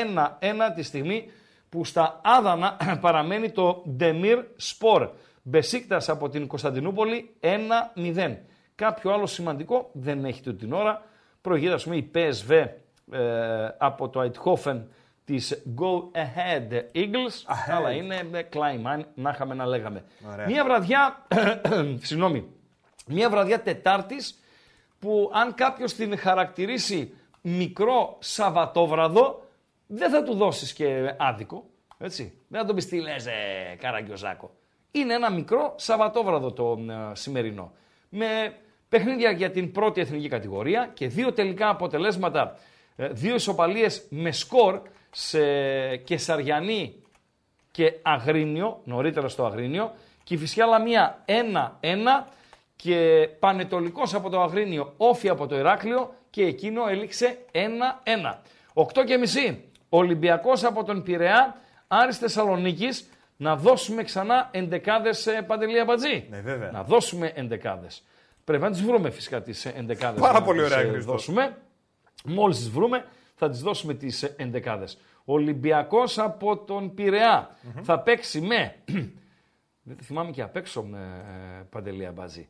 τη στιγμή που στα Άδανα παραμένει το Ντεμίρ Σπορ. Μπεσίκτας από την Κωνσταντινούπολη 1-0. Κάποιο άλλο σημαντικό δεν έχει τούτη την ώρα. Προηγείται ας πούμε η PSV ε, από το Eindhoven της Go Ahead Eagles, αλλά είναι ε, Kleinman, να είχαμε να λέγαμε. Ωραία. Μία βραδιά, συγγνώμη, μία βραδιά Τετάρτης που αν κάποιος την χαρακτηρίσει μικρό Σαββατόβραδο, δεν θα του δώσεις και άδικο. Έτσι. Δεν θα τον πεις τι λες, ε, Καραγκιόζάκο. Είναι ένα μικρό Σαββατόβραδο το ε, σημερινό. Με παιχνίδια για την πρώτη εθνική κατηγορία και δύο τελικά αποτελέσματα, ε, δύο ισοπαλίες με σκορ σε Κεσαριανή και Αγρίνιο, νωρίτερα στο Αγρίνιο, και η Φυσιά Λαμία 1-1 και Πανετολικός από το Αγρίνιο, Όφη από το Ηράκλειο και εκείνο έληξε 1-1. 8 και μισή, Ολυμπιακός από τον Πειραιά, Άρης Θεσσαλονίκης, να δώσουμε ξανά εντεκάδες ε, Παντελία Μπατζή. Ναι, βέβαια. Να δώσουμε εντεκάδες. Πρέπει να τις βρούμε φυσικά τις ε, εντεκάδες. Πάρα να πολύ τις, ωραία, ε, Χρήστος. δώσουμε. Μόλις τις βρούμε θα τις δώσουμε τις ε, εντεκάδες. Ολυμπιακός από τον πειραια θα παίξει με... Δεν τη θυμάμαι και απ' έξω με ε, Παντελία Μπάζη.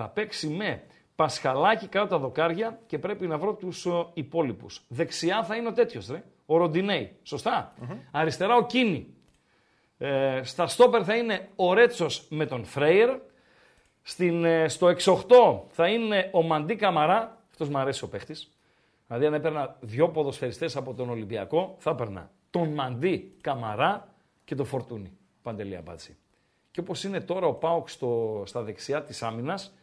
Θα παίξει με Πασχαλάκι κάτω τα δοκάρια και πρέπει να βρω τους ε, υπόλοιπους. Δεξιά θα είναι ο τέτοιος, ρε. Ο Ροντινέη. Σωστά. Αριστερά ο Κίνη. Ε, στα στόπερ θα είναι ο Ρέτσος με τον Φρέιρ. Στην, ε, στο 6-8 θα είναι ο Μαντί Καμαρά. Αυτός μου αρέσει ο παίχτης. Δηλαδή αν έπαιρνα δυο ποδοσφαιριστές από τον Ολυμπιακό, θα έπαιρνα τον Μαντί Καμαρά και τον Φορτούνη. Παντελή Αμπάτση. Και όπως είναι τώρα ο Πάοκ στο, στα δεξιά της άμυνας,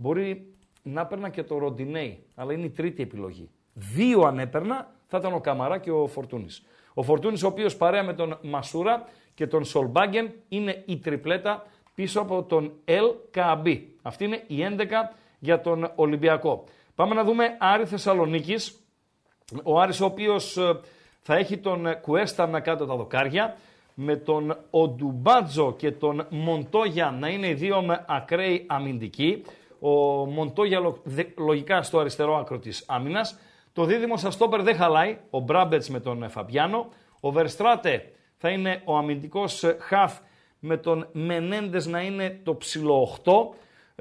μπορεί να έπαιρνα και το Ροντινέι, αλλά είναι η τρίτη επιλογή. Δύο αν έπαιρνα, θα ήταν ο Καμαρά και ο Φορτούνης. Ο Φορτούνης ο οποίος παρέα με τον Μασούρα και τον Σολμπάγκεν είναι η τριπλέτα πίσω από τον Ελ Καμπί. Αυτή είναι η 11 για τον Ολυμπιακό. Πάμε να δούμε Άρη Θεσσαλονίκης. Ο Άρης ο οποίος ε, θα έχει τον Κουέστα να κάτω τα δοκάρια με τον Οντουμπάτζο και τον Μοντόγια να είναι οι δύο με ακραίοι αμυντικοί. Ο Μοντόγια λογικά στο αριστερό άκρο της άμυνας. Το δίδυμο στα στόπερ δεν χαλάει, ο Μπράμπετς με τον Φαμπιάνο. Ο Βερστράτε θα είναι ο αμυντικός χαφ με τον Μενέντες να είναι το ψηλό 8,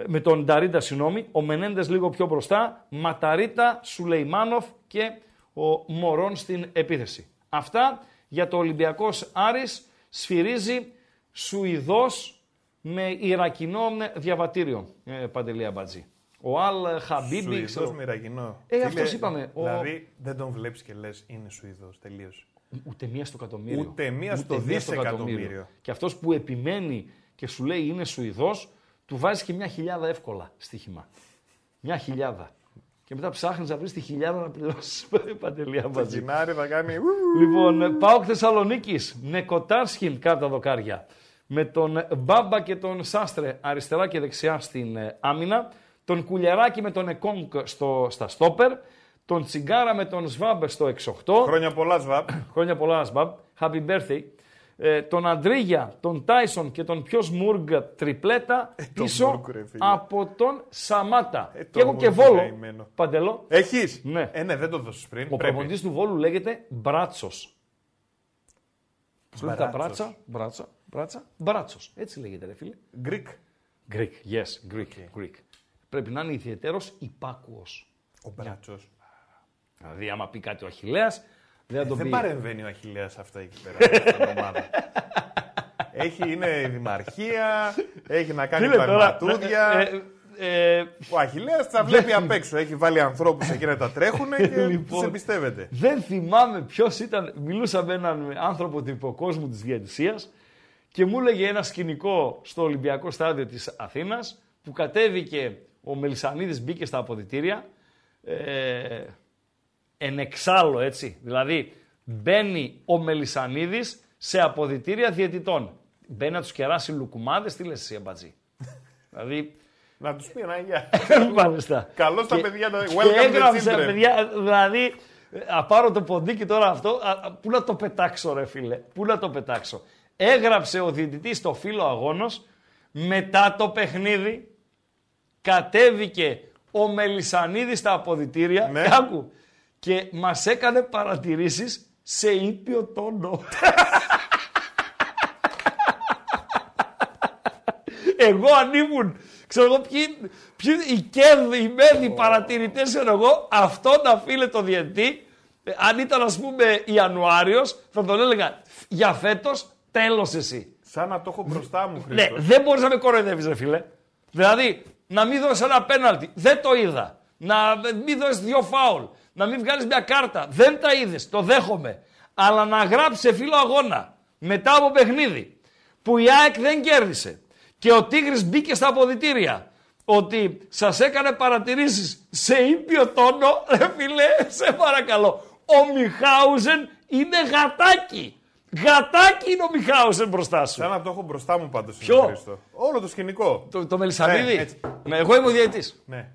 με τον Νταρίτα συγγνώμη, ο Μενέντες λίγο πιο μπροστά, Ματαρίτα, Σουλεϊμάνοφ και ο Μωρόν στην επίθεση. Αυτά για το Ολυμπιακός Άρης σφυρίζει Σουηδός με Ιρακινό διαβατήριο, ε, Παντελή Αμπατζή. Ο Αλ Χαμπίμπι. Σουηδός ξέρω- με Ιρακινό. Ε, Τι αυτός λέει, είπαμε, ο- Δηλαδή δεν τον βλέπεις και λες είναι Σουηδός, τελείωσε. Ούτε μία στο εκατομμύριο. Ούτε μία στο μία στο δισεκατομμύριο. Και αυτός που επιμένει και σου λέει είναι Σουηδός, του βάζει και μια χιλιάδα εύκολα στοίχημα. Μια χιλιάδα. Και μετά ψάχνεις να βρεις τη χιλιάδα να πληρώσεις παντελία Το μαζί. Τζινάρι θα κάνει... Λοιπόν, Πάοκ Θεσσαλονίκης με Κοτάρσκιν κάτω τα δοκάρια. Με τον Μπάμπα και τον Σάστρε αριστερά και δεξιά στην ε, άμυνα. Τον Κουλιαράκη με τον Εκόνκ στο, στα στόπερ. Τον Τσιγκάρα με τον Σβάμπ στο 6-8. Χρόνια πολλά, Σβάπ. Χρόνια πολλά, Σβάμπ. Happy birthday. Ε, τον Αντρίγια, τον Τάισον και τον πιο Μούργκ τριπλέτα πίσω Μουργκ, ρε φίλε. από τον Σαμάτα. Ε, και το έχω και Μουργκ, Βόλο. καημένο. Παντελό. Έχεις; Ναι. Ε, ναι, δεν το δώσεις πριν. Ο Πρέπει. προπονητής του Βόλου λέγεται Μπράτσος. Πώς λέγεται τα Μπράτσος. μπράτσα, μπράτσα, μπράτσα, μπράτσος. Έτσι λέγεται ρε φίλε. Greek. Greek, yes, Greek, Greek. Πρέπει να είναι ιδιαίτερος υπάκουος. Ο Μπράτσος. Δηλαδή άμα πει κάτι ο Αχιλέας, δεν θα τον Δεν πει. παρεμβαίνει ο Αχιλέας αυτά εκεί πέρα. στην ομάδα. Έχει, είναι η δημαρχία, έχει να κάνει Φίλε, τώρα, πραγματούδια. ε, ε, ε, Ο Αχιλέας τα βλέπει απ' έξω. Έχει βάλει ανθρώπους εκεί να τα τρέχουν και Λοιπόν. τους εμπιστεύεται. Δεν θυμάμαι ποιος ήταν. Μιλούσα με έναν άνθρωπο του υποκόσμου της διαιτησία και μου έλεγε ένα σκηνικό στο Ολυμπιακό στάδιο της Αθήνας που κατέβηκε ο Μελισανίδης μπήκε στα αποδητήρια. Ε, εν εξάλλου, έτσι. Δηλαδή, μπαίνει ο Μελισανίδης σε αποδητήρια διαιτητών. Μπαίνει να τους κεράσει λουκουμάδες, τι λες εσύ, αμπατζή; δηλαδή, Να τους πει ένα γεια. Μάλιστα. Καλώς τα Και- παιδιά, το και welcome the έγραψε, children. παιδιά, δηλαδή, ε, α πάρω το ποντίκι τώρα αυτό, α, α, πού να το πετάξω ρε φίλε, πού να το πετάξω. Έγραψε ο διαιτητής στο φύλλο αγώνος, μετά το παιχνίδι, κατέβηκε ο Μελισανίδης στα αποδητήρια, Ναι. και άκου, και μας έκανε παρατηρήσεις σε ήπιο τόνο. Εγώ αν ήμουν, ξέρω εγώ ποιοι, ποιοι οι κέρδοι, οι μέδοι, οι παρατηρητές, ξέρω εγώ, αυτόν να φίλε το διετή, ε, αν ήταν ας πούμε Ιανουάριος, θα τον έλεγα για φέτος τέλος εσύ. Σαν να το έχω μπροστά μου, Ναι, Χρήστος. δεν μπορείς να με κοροϊδεύεις ρε φίλε. Δηλαδή, να μην δώσεις ένα πέναλτι, δεν το είδα. Να μην δώσεις δύο φάουλ, να μην βγάλεις μια κάρτα, δεν τα είδες, το δέχομαι. Αλλά να γράψει σε φίλο αγώνα, μετά από παιχνίδι, που η ΑΕΚ δεν κέρδισε και ο Τίγρης μπήκε στα αποδητήρια, ότι σας έκανε παρατηρήσεις σε ήπιο τόνο, ρε φίλε, σε παρακαλώ. Ο Μιχάουζεν είναι γατάκι. Γατάκι είναι ο Μιχάουζεν μπροστά σου. Σαν να το έχω μπροστά μου πάντως, Ποιο; είναι, Χρήστο. Όλο το σκηνικό. Το, το Μελισανίδη; Ναι, έτσι. Ναι, εγώ είμαι ο διαιτητής. Ναι.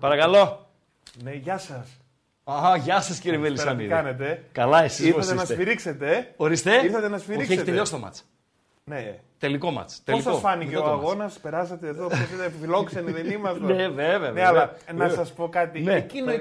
Παρακαλώ. Ναι, γεια σας. Αχα, γεια σας κύριε Πέρα τι Μελισανίδη. κάνετε; Καλά εσείς πώς Ήρθατε να είστε. σφυρίξετε. Ορίστε. Ήρθατε να Όχι, σφυρίξετε. έχει τελειώσει το μάτς. Ναι. Τελικό μάτς. Πώς Τελικό. σας φάνηκε Μετά ο το μάτς. αγώνας, περάσατε εδώ, πώς ήταν φιλόξενοι, δεν είμαστε; Ναι, βέβαια, Ναι, βέβαια. αλλά να Βέβαια. σας πω κάτι. Ναι, Εκείνο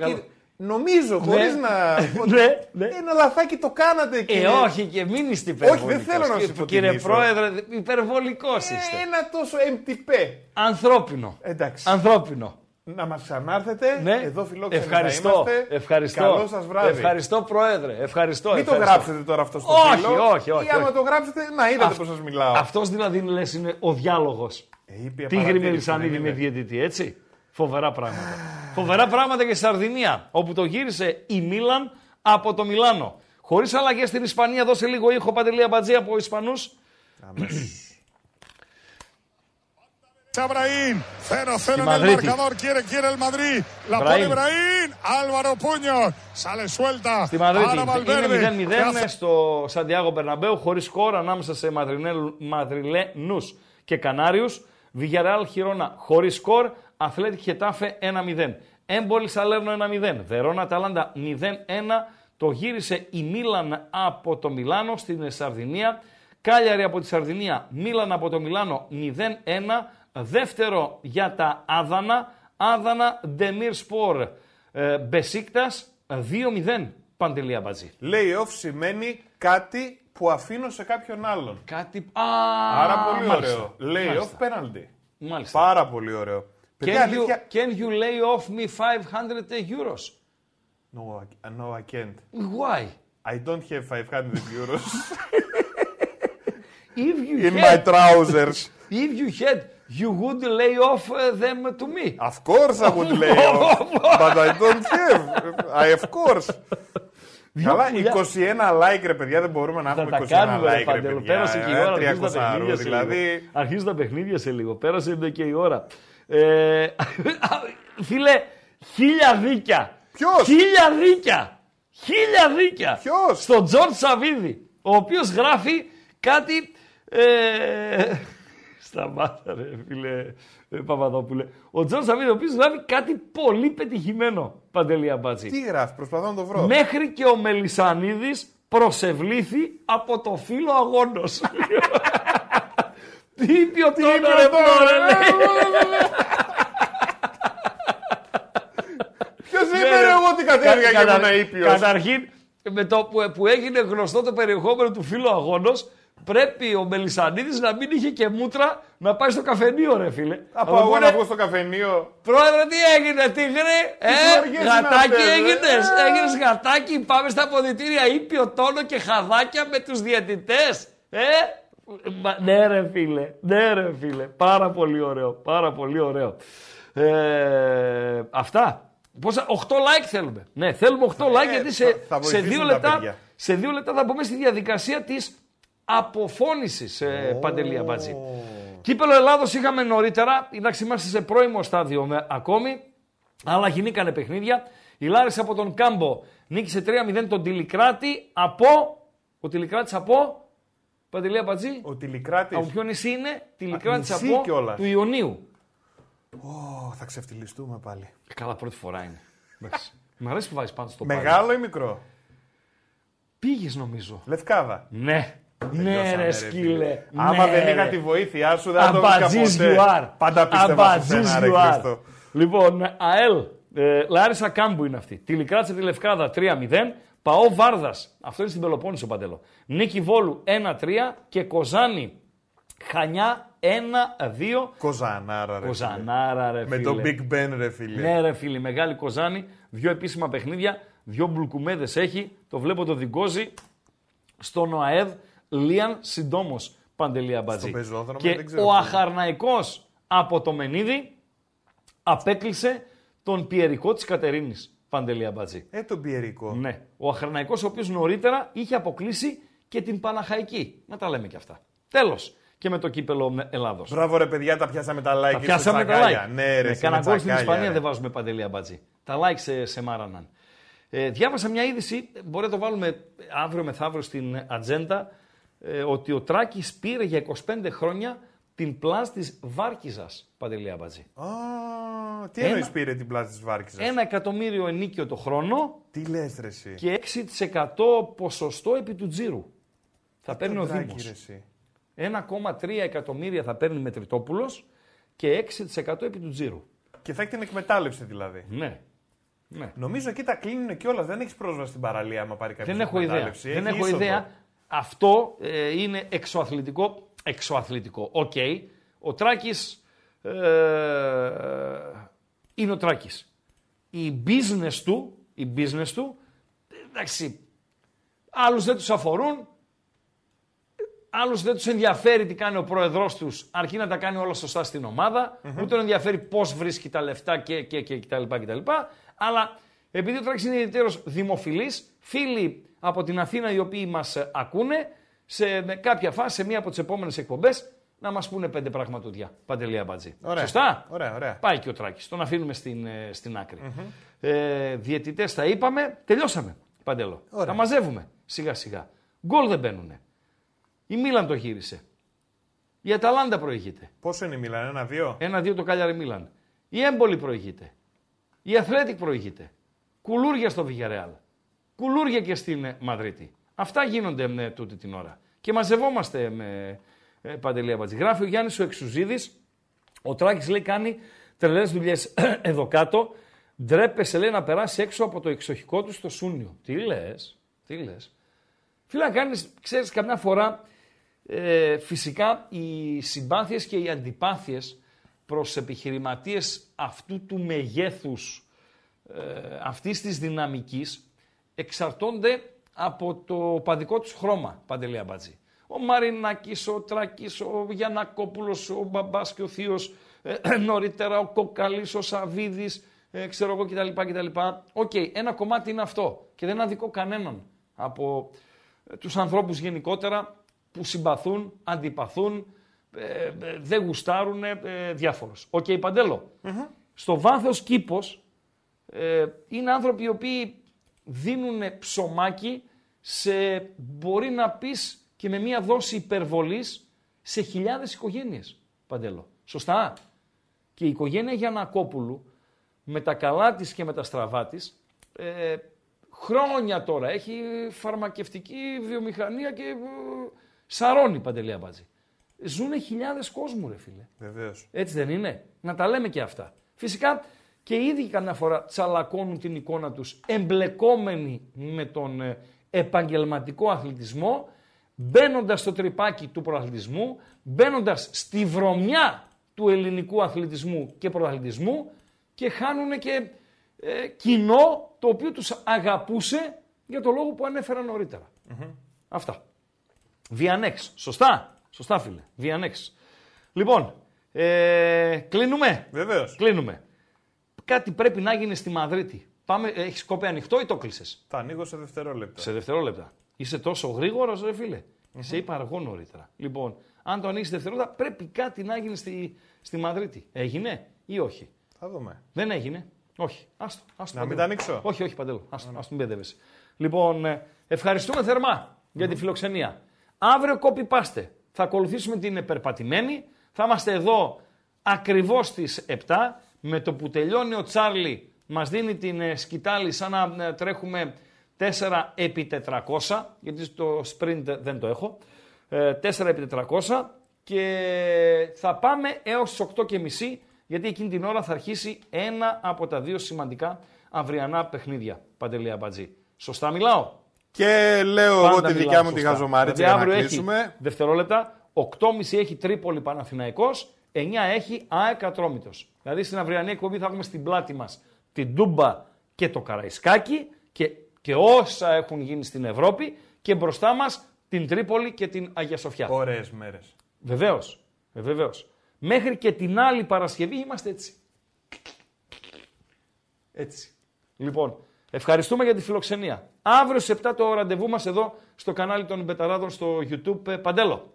παρακαλώ. εκεί, νομίζω, χωρίς να... Ναι, ναι. Ένα λαθάκι το κάνατε εκεί. Ε, όχι και μην είστε υπερβολικός. δεν θέλω να Κύριε- σου Κύριε υποτιμήσω. Πρόεδρε, υπερβολικός είστε. Ένα τόσο MTP. Ανθρώπινο. Εντάξει. Ανθρώπινο. Να μας ξανάρθετε. Ναι. Εδώ φιλόξενοι ευχαριστώ. θα είμαστε. Ευχαριστώ. Καλό σας βράδυ. Ευχαριστώ, Πρόεδρε. Ευχαριστώ. Μην το ευχαριστώ. γράψετε τώρα αυτό στο Όχι, φίλο. όχι, όχι, Ή άμα όχι. το γράψετε, να είδατε Αυ- πώς σας μιλάω. Αυτός δηλαδή λες είναι ο διάλογος. Ε, ήπια Τίγρη παρατήρηση, Μελισανίδη δεν με είναι. διαιτητή, έτσι; Φοβερά πράγματα. Φοβερά πράγματα και στη Σαρδινία, όπου το γύρισε η Μίλαν από το Μιλάνο. Χωρίς αλλαγές στην Ισπανία, δώσε λίγο ήχο παντελή αμπατζή από Ισπανού. Brahim, 0-0 en el Madrid. marcador, quiere, quiere el Madrid, la Brahim. pone Brahim, Álvaro Puño, sale suelta, Στη Μαδρίτη. Ahora Valverde, Είναι 0-0 que hace- στο Σαντιάγο Μπερναμπέου, χωρίς σκορ ανάμεσα σε Μαδριλένους και Κανάριους. Βιγιαρεάλ Χιρόνα χωρίς σκορ. Αθλέτικ Χετάφε 1-0. Έμπολη Σαλέρνο 1-0. Βερόνα Ταλάντα 0-1. Το γύρισε η Μίλαν από το Μιλάνο στην Σαρδινία. Κάλιαρη από τη Σαρδινία, Μίλαν από το Μιλάνο 0-1. Δεύτερο για τα Άδανα. Άδανα Ντεμίρ Σπορ. Ε, Μπεσίκτας 2-0. Παντελία Μπατζή. Lay off σημαίνει κάτι που αφήνω σε κάποιον άλλον. Κάτι. Α, Άρα πολύ μάλιστα. ωραίο. Lay Μάλιστα. off penalty. Μάλιστα. Πάρα πολύ ωραίο. Can you, can you lay off me 500 eh, euros? No, I, uh, no, I can't. Why? I don't have 500 euros. if you in had, my trousers. If you had, you would lay off uh, them to me. Of course, I would lay off, but I don't have. I of course. Καλά, πουλιά. 21 like ρε παιδιά, δεν μπορούμε να Θα έχουμε τα 21 κάνουμε, ρε like ρε Παντέλο. παιδιά. Πέρασε και η ε, ώρα. Αρχίζουν τα 300 παιχνίδια σε δηλαδή. λίγο. Αρχίζουν τα παιχνίδια σε λίγο. Πέρασε και η ώρα. Ε, φίλε, χίλια δίκια. Ποιος; Χίλια δίκια. Χίλια δίκια. Ποιος; Στον Τζορτζ Σαββίδη. Ο οποίος γράφει κάτι... Ε, σταμάτα ρε φίλε ε, Παπαδόπουλε. Ο Τζορτζ Σαββίδη ο οποίος γράφει κάτι πολύ πετυχημένο. Παντελή Αμπάτζη. Τι γράφει, προσπαθώ να το βρω. Μέχρι και ο Μελισανίδης προσεβλήθη από το φύλλο αγώνος. Τι είπε ο Τόνο ρε πρόεδρε, λέει. Ποιος είπε ρε, εγώ τι κατέβηκα και Κατα- ήμουν ήπιος. Καταρχήν, με το που, που έγινε γνωστό το περιεχόμενο του φίλου αγώνος, πρέπει ο Μελισανίδης να μην είχε και μούτρα να πάει στο καφενείο ρε φίλε. Από Να του εγώ πούνε, να βγω στο καφενείο. Πρόεδρε, τι έγινε, τίγρη, ε, βαριές είναι γατάκι αυτές, ε; έγινες, έγινες γατάκι, πάμε στα αποδητήρια, ήπιο τόνο και χαδάκια με τους διαιτητές, ε. Μα- Ναι ρε φίλε, ναι ρε φίλε, πάρα πολύ ωραίο, πάρα πολύ ωραίο. Ε, αυτά. Πόσα, 8 like θέλουμε. Ναι, θέλουμε 8 like γιατί σε, Ε, θα- θα σε, βοηθήσουν δύο τα λεπτά, παιδιά. σε δύο λεπτά θα μπούμε στη διαδικασία της αποφώνησης, ε, Παντελή Αμπατζή. Κύπελο Ελλάδος είχαμε νωρίτερα, εντάξει είμαστε σε πρώιμο στάδιο με, ακόμη, αλλά γινήκανε παιχνίδια. Η Λάρισα από τον Κάμπο νίκησε 3-0 τον Τιλικράτη από, ο Τιλικράτης από, Παντελή Αμπατζή, Ο Τηλικράτης. από ποιο νησί είναι, Τιλικράτης νησί από κιόλας. του Ιωνίου. Ω, θα ξεφτυλιστούμε πάλι. Ε, Καλά πρώτη φορά είναι. Εντάξει. Μ' αρέσει που βάζεις πάνω στο πάλι. Μεγάλο ή μικρό; Πήγες νομίζω. Λευκάδα. Ναι. Ναι Τελειώσαμε, ρε ρε, σκύλε. φίλε. Άμα Ναι, δεν είχα ρε. τη βοήθειά σου, δεν θα το βρήκα Αμπατζής ποτέ. you are. Πάντα πίστευα σε Αμπατζής σένα, ρε you are. Χρήστο. Λοιπόν, ΑΕΛ, ε, Λάρισα Κάμπου είναι αυτή. Τηλικράτησε τη Λευκάδα 3-0. Παό Βάρδας, αυτό είναι στην Πελοπόννησο Παντελό. Νίκη Βόλου 1-3 και Κοζάνη Χανιά 1-2. Κοζανάρα, ρε. φίλε. Κοζανάρα, ρε Με φίλε. το Big Ben, ρε φίλε. Ναι, ρε φίλοι, μεγάλη Κοζάνη. Δύο επίσημα παιχνίδια, δύο μπουλκουμέδε έχει. Το βλέπω το διγκόζει στον ΟΑΕΔ. Λίαν συντόμω παντελή αμπατζή. Στο πεζόδρομο, Και δεν ξέρω ο πού. Αχαρναϊκός από το Μενίδη απέκλεισε τον Πιερικό της Κατερίνης. Παντελή αμπατζή. Ε, τον Πιερικό. Ναι. Ο Αχαρναϊκός, ο οποίος νωρίτερα είχε αποκλείσει και την Παναχαϊκή. Να τα λέμε και αυτά. Τέλος. Και με το κύπελο Ελλάδος. Μπράβο ρε παιδιά, τα πιάσαμε τα like Τα και πιάσαμε στα τα τσακάλια. like. Ναι, ρε, εσύ, Κάνα με γκολ στην τσακάλια, Ισπανία ρε. δεν βάζουμε παντελή αμπατζή. Τα like σε, σε μάραναν. Ε, διάβασα μια είδηση, μπορεί να το βάλουμε αύριο μεθαύριο στην ατζέντα, ε, ότι ο Τράκης πήρε για 25 χρόνια την πλάς της Βάρκιζας, Παντελή Αμπατζή. Α, τι Ένα- εννοείς πήρε την πλάτη της Βάρκης. Ένα εκατομμύριο ενίκιο το χρόνο Τι λες ρε εσύ; και 6% ποσοστό επί του τζίρου. Θα παίρνει ο Τράκη, Δήμος. ρε εσύ. 1,3 εκατομμύρια θα παίρνει Μετρητόπουλος και 6% επί του τζίρου. Και θα έχει την εκμετάλλευση δηλαδή. Ναι. ναι. Νομίζω εκεί τα κλείνουν κιόλα. Δεν έχεις πρόσβαση στην παραλία άμα πάρει κάποιος. Δεν έχω ιδέα. Δεν έχω ιδέα. Αυτό ε, είναι εξωαθλητικό. Εξωαθλητικό. Οκ. Ο Τράκης ε, είναι ο Τράκης. Η business του, η business του, εντάξει, άλλους δεν τους αφορούν, άλλους δεν τους ενδιαφέρει τι κάνει ο πρόεδρός τους, αρκεί να τα κάνει όλα σωστά στην ομάδα, mm-hmm. ούτε ενδιαφέρει πώς βρίσκει τα λεφτά και, και, και, και τα λοιπά και τα λοιπά, αλλά επειδή ο Τράκης είναι ιδιαίτερος δημοφιλής, φίλοι από την Αθήνα οι οποίοι μας ακούνε, σε κάποια φάση, σε μία από τις επόμενες εκπομπές, να μας πούνε πέντε πραγματούδια. Παντελή Αμπατζή. Σωστά; Ωραία, ωραία. Πάει και ο Τράκης. Τον αφήνουμε στην, ε, στην άκρη. Mm-hmm. Ε, Διαιτητές τα είπαμε. Τελειώσαμε. Παντελό. Ωραία. Τα μαζεύουμε σιγά σιγά. Γκολ δεν μπαίνουν. Η Μίλαν το γύρισε. Η Αταλάντα προηγείται. Πόσο είναι η Μίλαν, ένα-δύο; Ένα-δύο το Κάλιαρη Μίλαν. Η Έμπολη προηγείται. Η Αθλέτικ προηγείται. Κουλούρια στο Βιγιαρεάλ. Κουλούρια και στην ε, Μαδρίτη. Αυτά γίνονται με τούτη την ώρα. Και μαζευόμαστε με, ε, Παντελή Αμπατζή. Γράφει ο Γιάννης ο Εξουζίδης. Ο Τράκης λέει κάνει τρελές δουλειές εδώ κάτω. Ντρέπεσαι λέει να περάσει έξω από το εξοχικό του στο Σούνιο. Τι λες, τι λες. Φίλα, κάνεις, ξέρεις, καμιά φορά ε, φυσικά οι συμπάθειες και οι αντιπάθειες προς επιχειρηματίες αυτού του μεγέθους, ε, αυτής της δυναμικής, εξαρτώνται από το οπαδικό τους χρώμα, Παντελή Αμπατζή ο Μαρινάκης, ο Τράκης, ο Γιανακόπουλος, ο Μπαμπάς και ο Θείος, ε, νωρίτερα ο Κοκαλής, ο Σαβίδης, ε, ξέρω εγώ κτλ. κτλ. OK, okay, ένα κομμάτι είναι αυτό και δεν αδικώ κανέναν από ε, τους ανθρώπους γενικότερα που συμπαθούν, αντιπαθούν, ε, ε δεν γουστάρουν ε, διάφορος. OK, okay, Παντέλο Στο βάθος κήπος είναι άνθρωποι οι οποίοι δίνουν ψωμάκι σε, μπορεί να πεις, και με μία δόση υπερβολής σε χιλιάδες οικογένειες, Παντέλο. Σωστά. Και η οικογένεια Γιανακόπουλου, με τα καλά της και με τα στραβά της, ε, χρόνια τώρα έχει φαρμακευτική βιομηχανία και ε, σαρώνει Παντελή Αμπάτζη. Ζούνε χιλιάδες κόσμου ρε φίλε. Βεβαίως. Έτσι δεν είναι; Να τα λέμε και αυτά. Φυσικά και οι ίδιοι καμιά φορά τσαλακώνουν την εικόνα τους εμπλεκόμενοι με τον ε, επαγγελματικό αθλητισμό μπαίνοντας στο τρυπάκι του προαθλητισμού, μπαίνοντας στη βρωμιά του ελληνικού αθλητισμού και προαθλητισμού και χάνουν και ε, κοινό το οποίο τους αγαπούσε για το λόγο που ανέφερα Αυτά. Βιανέξ. Σωστά. Σωστά φίλε. Βιανέξ. Λοιπόν, ε, κλείνουμε. Βεβαίως. Κλείνουμε. Κάτι πρέπει να γίνει στη Μαδρίτη. Πάμε, έχεις κόπε ανοιχτό ή το κλείσες; Τα ανοίγω σε δευτερόλεπτα. Σε δευτερόλεπτα. Είσαι τόσο γρήγορος, ρε φίλε. Mm-hmm. Σε είπα αργό νωρίτερα. Λοιπόν, αν το ανοίξεις δευτερόλεπτα, πρέπει κάτι να γίνει στη, στη Μαδρίτη. Έγινε ή όχι; Θα δούμε. Δεν έγινε. Όχι. Άστο, άστο, να μην τα ανοίξω; Όχι, όχι, παντέλο. Άστο, mm-hmm. άστο, μην Λοιπόν, ε, ευχαριστούμε θερμά για τη φιλοξενία. Αύριο κόπη πάστε. Θα ακολουθήσουμε την περπατημένη. Θα είμαστε εδώ ακριβώς στις 7 με το που τελειώνει ο Τσάρλι μας δίνει την ε, σκητάλη σαν να ε, τρέχουμε 4 επί 400, γιατί το sprint δεν το έχω, 4 ε, επί 400 και θα πάμε έως τις 8 και μισή, γιατί εκείνη την ώρα θα αρχίσει ένα από τα δύο σημαντικά αυριανά παιχνίδια, Παντελή Αμπατζή. Σωστά μιλάω; Και λέω εγώ τη δικιά μου τη χαζομάριτσα για να κλείσουμε. Έχει δευτερόλεπτα, 8.30 έχει Τρίπολη Παναθηναϊκός, 9 έχει ΑΕΚ Ατρόμητος. Δηλαδή στην αυριανή εκπομπή θα έχουμε στην πλάτη μας την Ντούμπα και το Καραϊσκάκι και και όσα έχουν γίνει στην Ευρώπη και μπροστά μας την Τρίπολη και την Αγία Σοφιά. Ωραίες μέρες. Βεβαίως, ε, βεβαίως. Μέχρι και την άλλη Παρασκευή είμαστε έτσι. Έτσι. Λοιπόν, ευχαριστούμε για τη φιλοξενία. Αύριο σε 7 το ραντεβού μας εδώ στο κανάλι των Μπεταράδων στο YouTube. Ε, Παντέλο.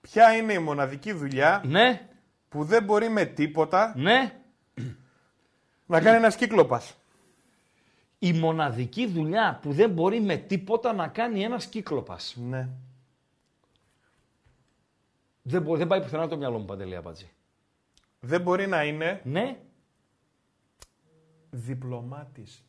Ποια είναι η μοναδική δουλειά ναι. Που δεν μπορεί με τίποτα ναι. να κάνει ένας κύκλοπας η μοναδική δουλειά που δεν μπορεί με τίποτα να κάνει ένας κύκλοπας. Ναι. Δεν, δεν πάει πουθενά το μυαλό μου, Παντελή Απατζή. Δεν μπορεί να είναι... Ναι. Διπλωμάτης.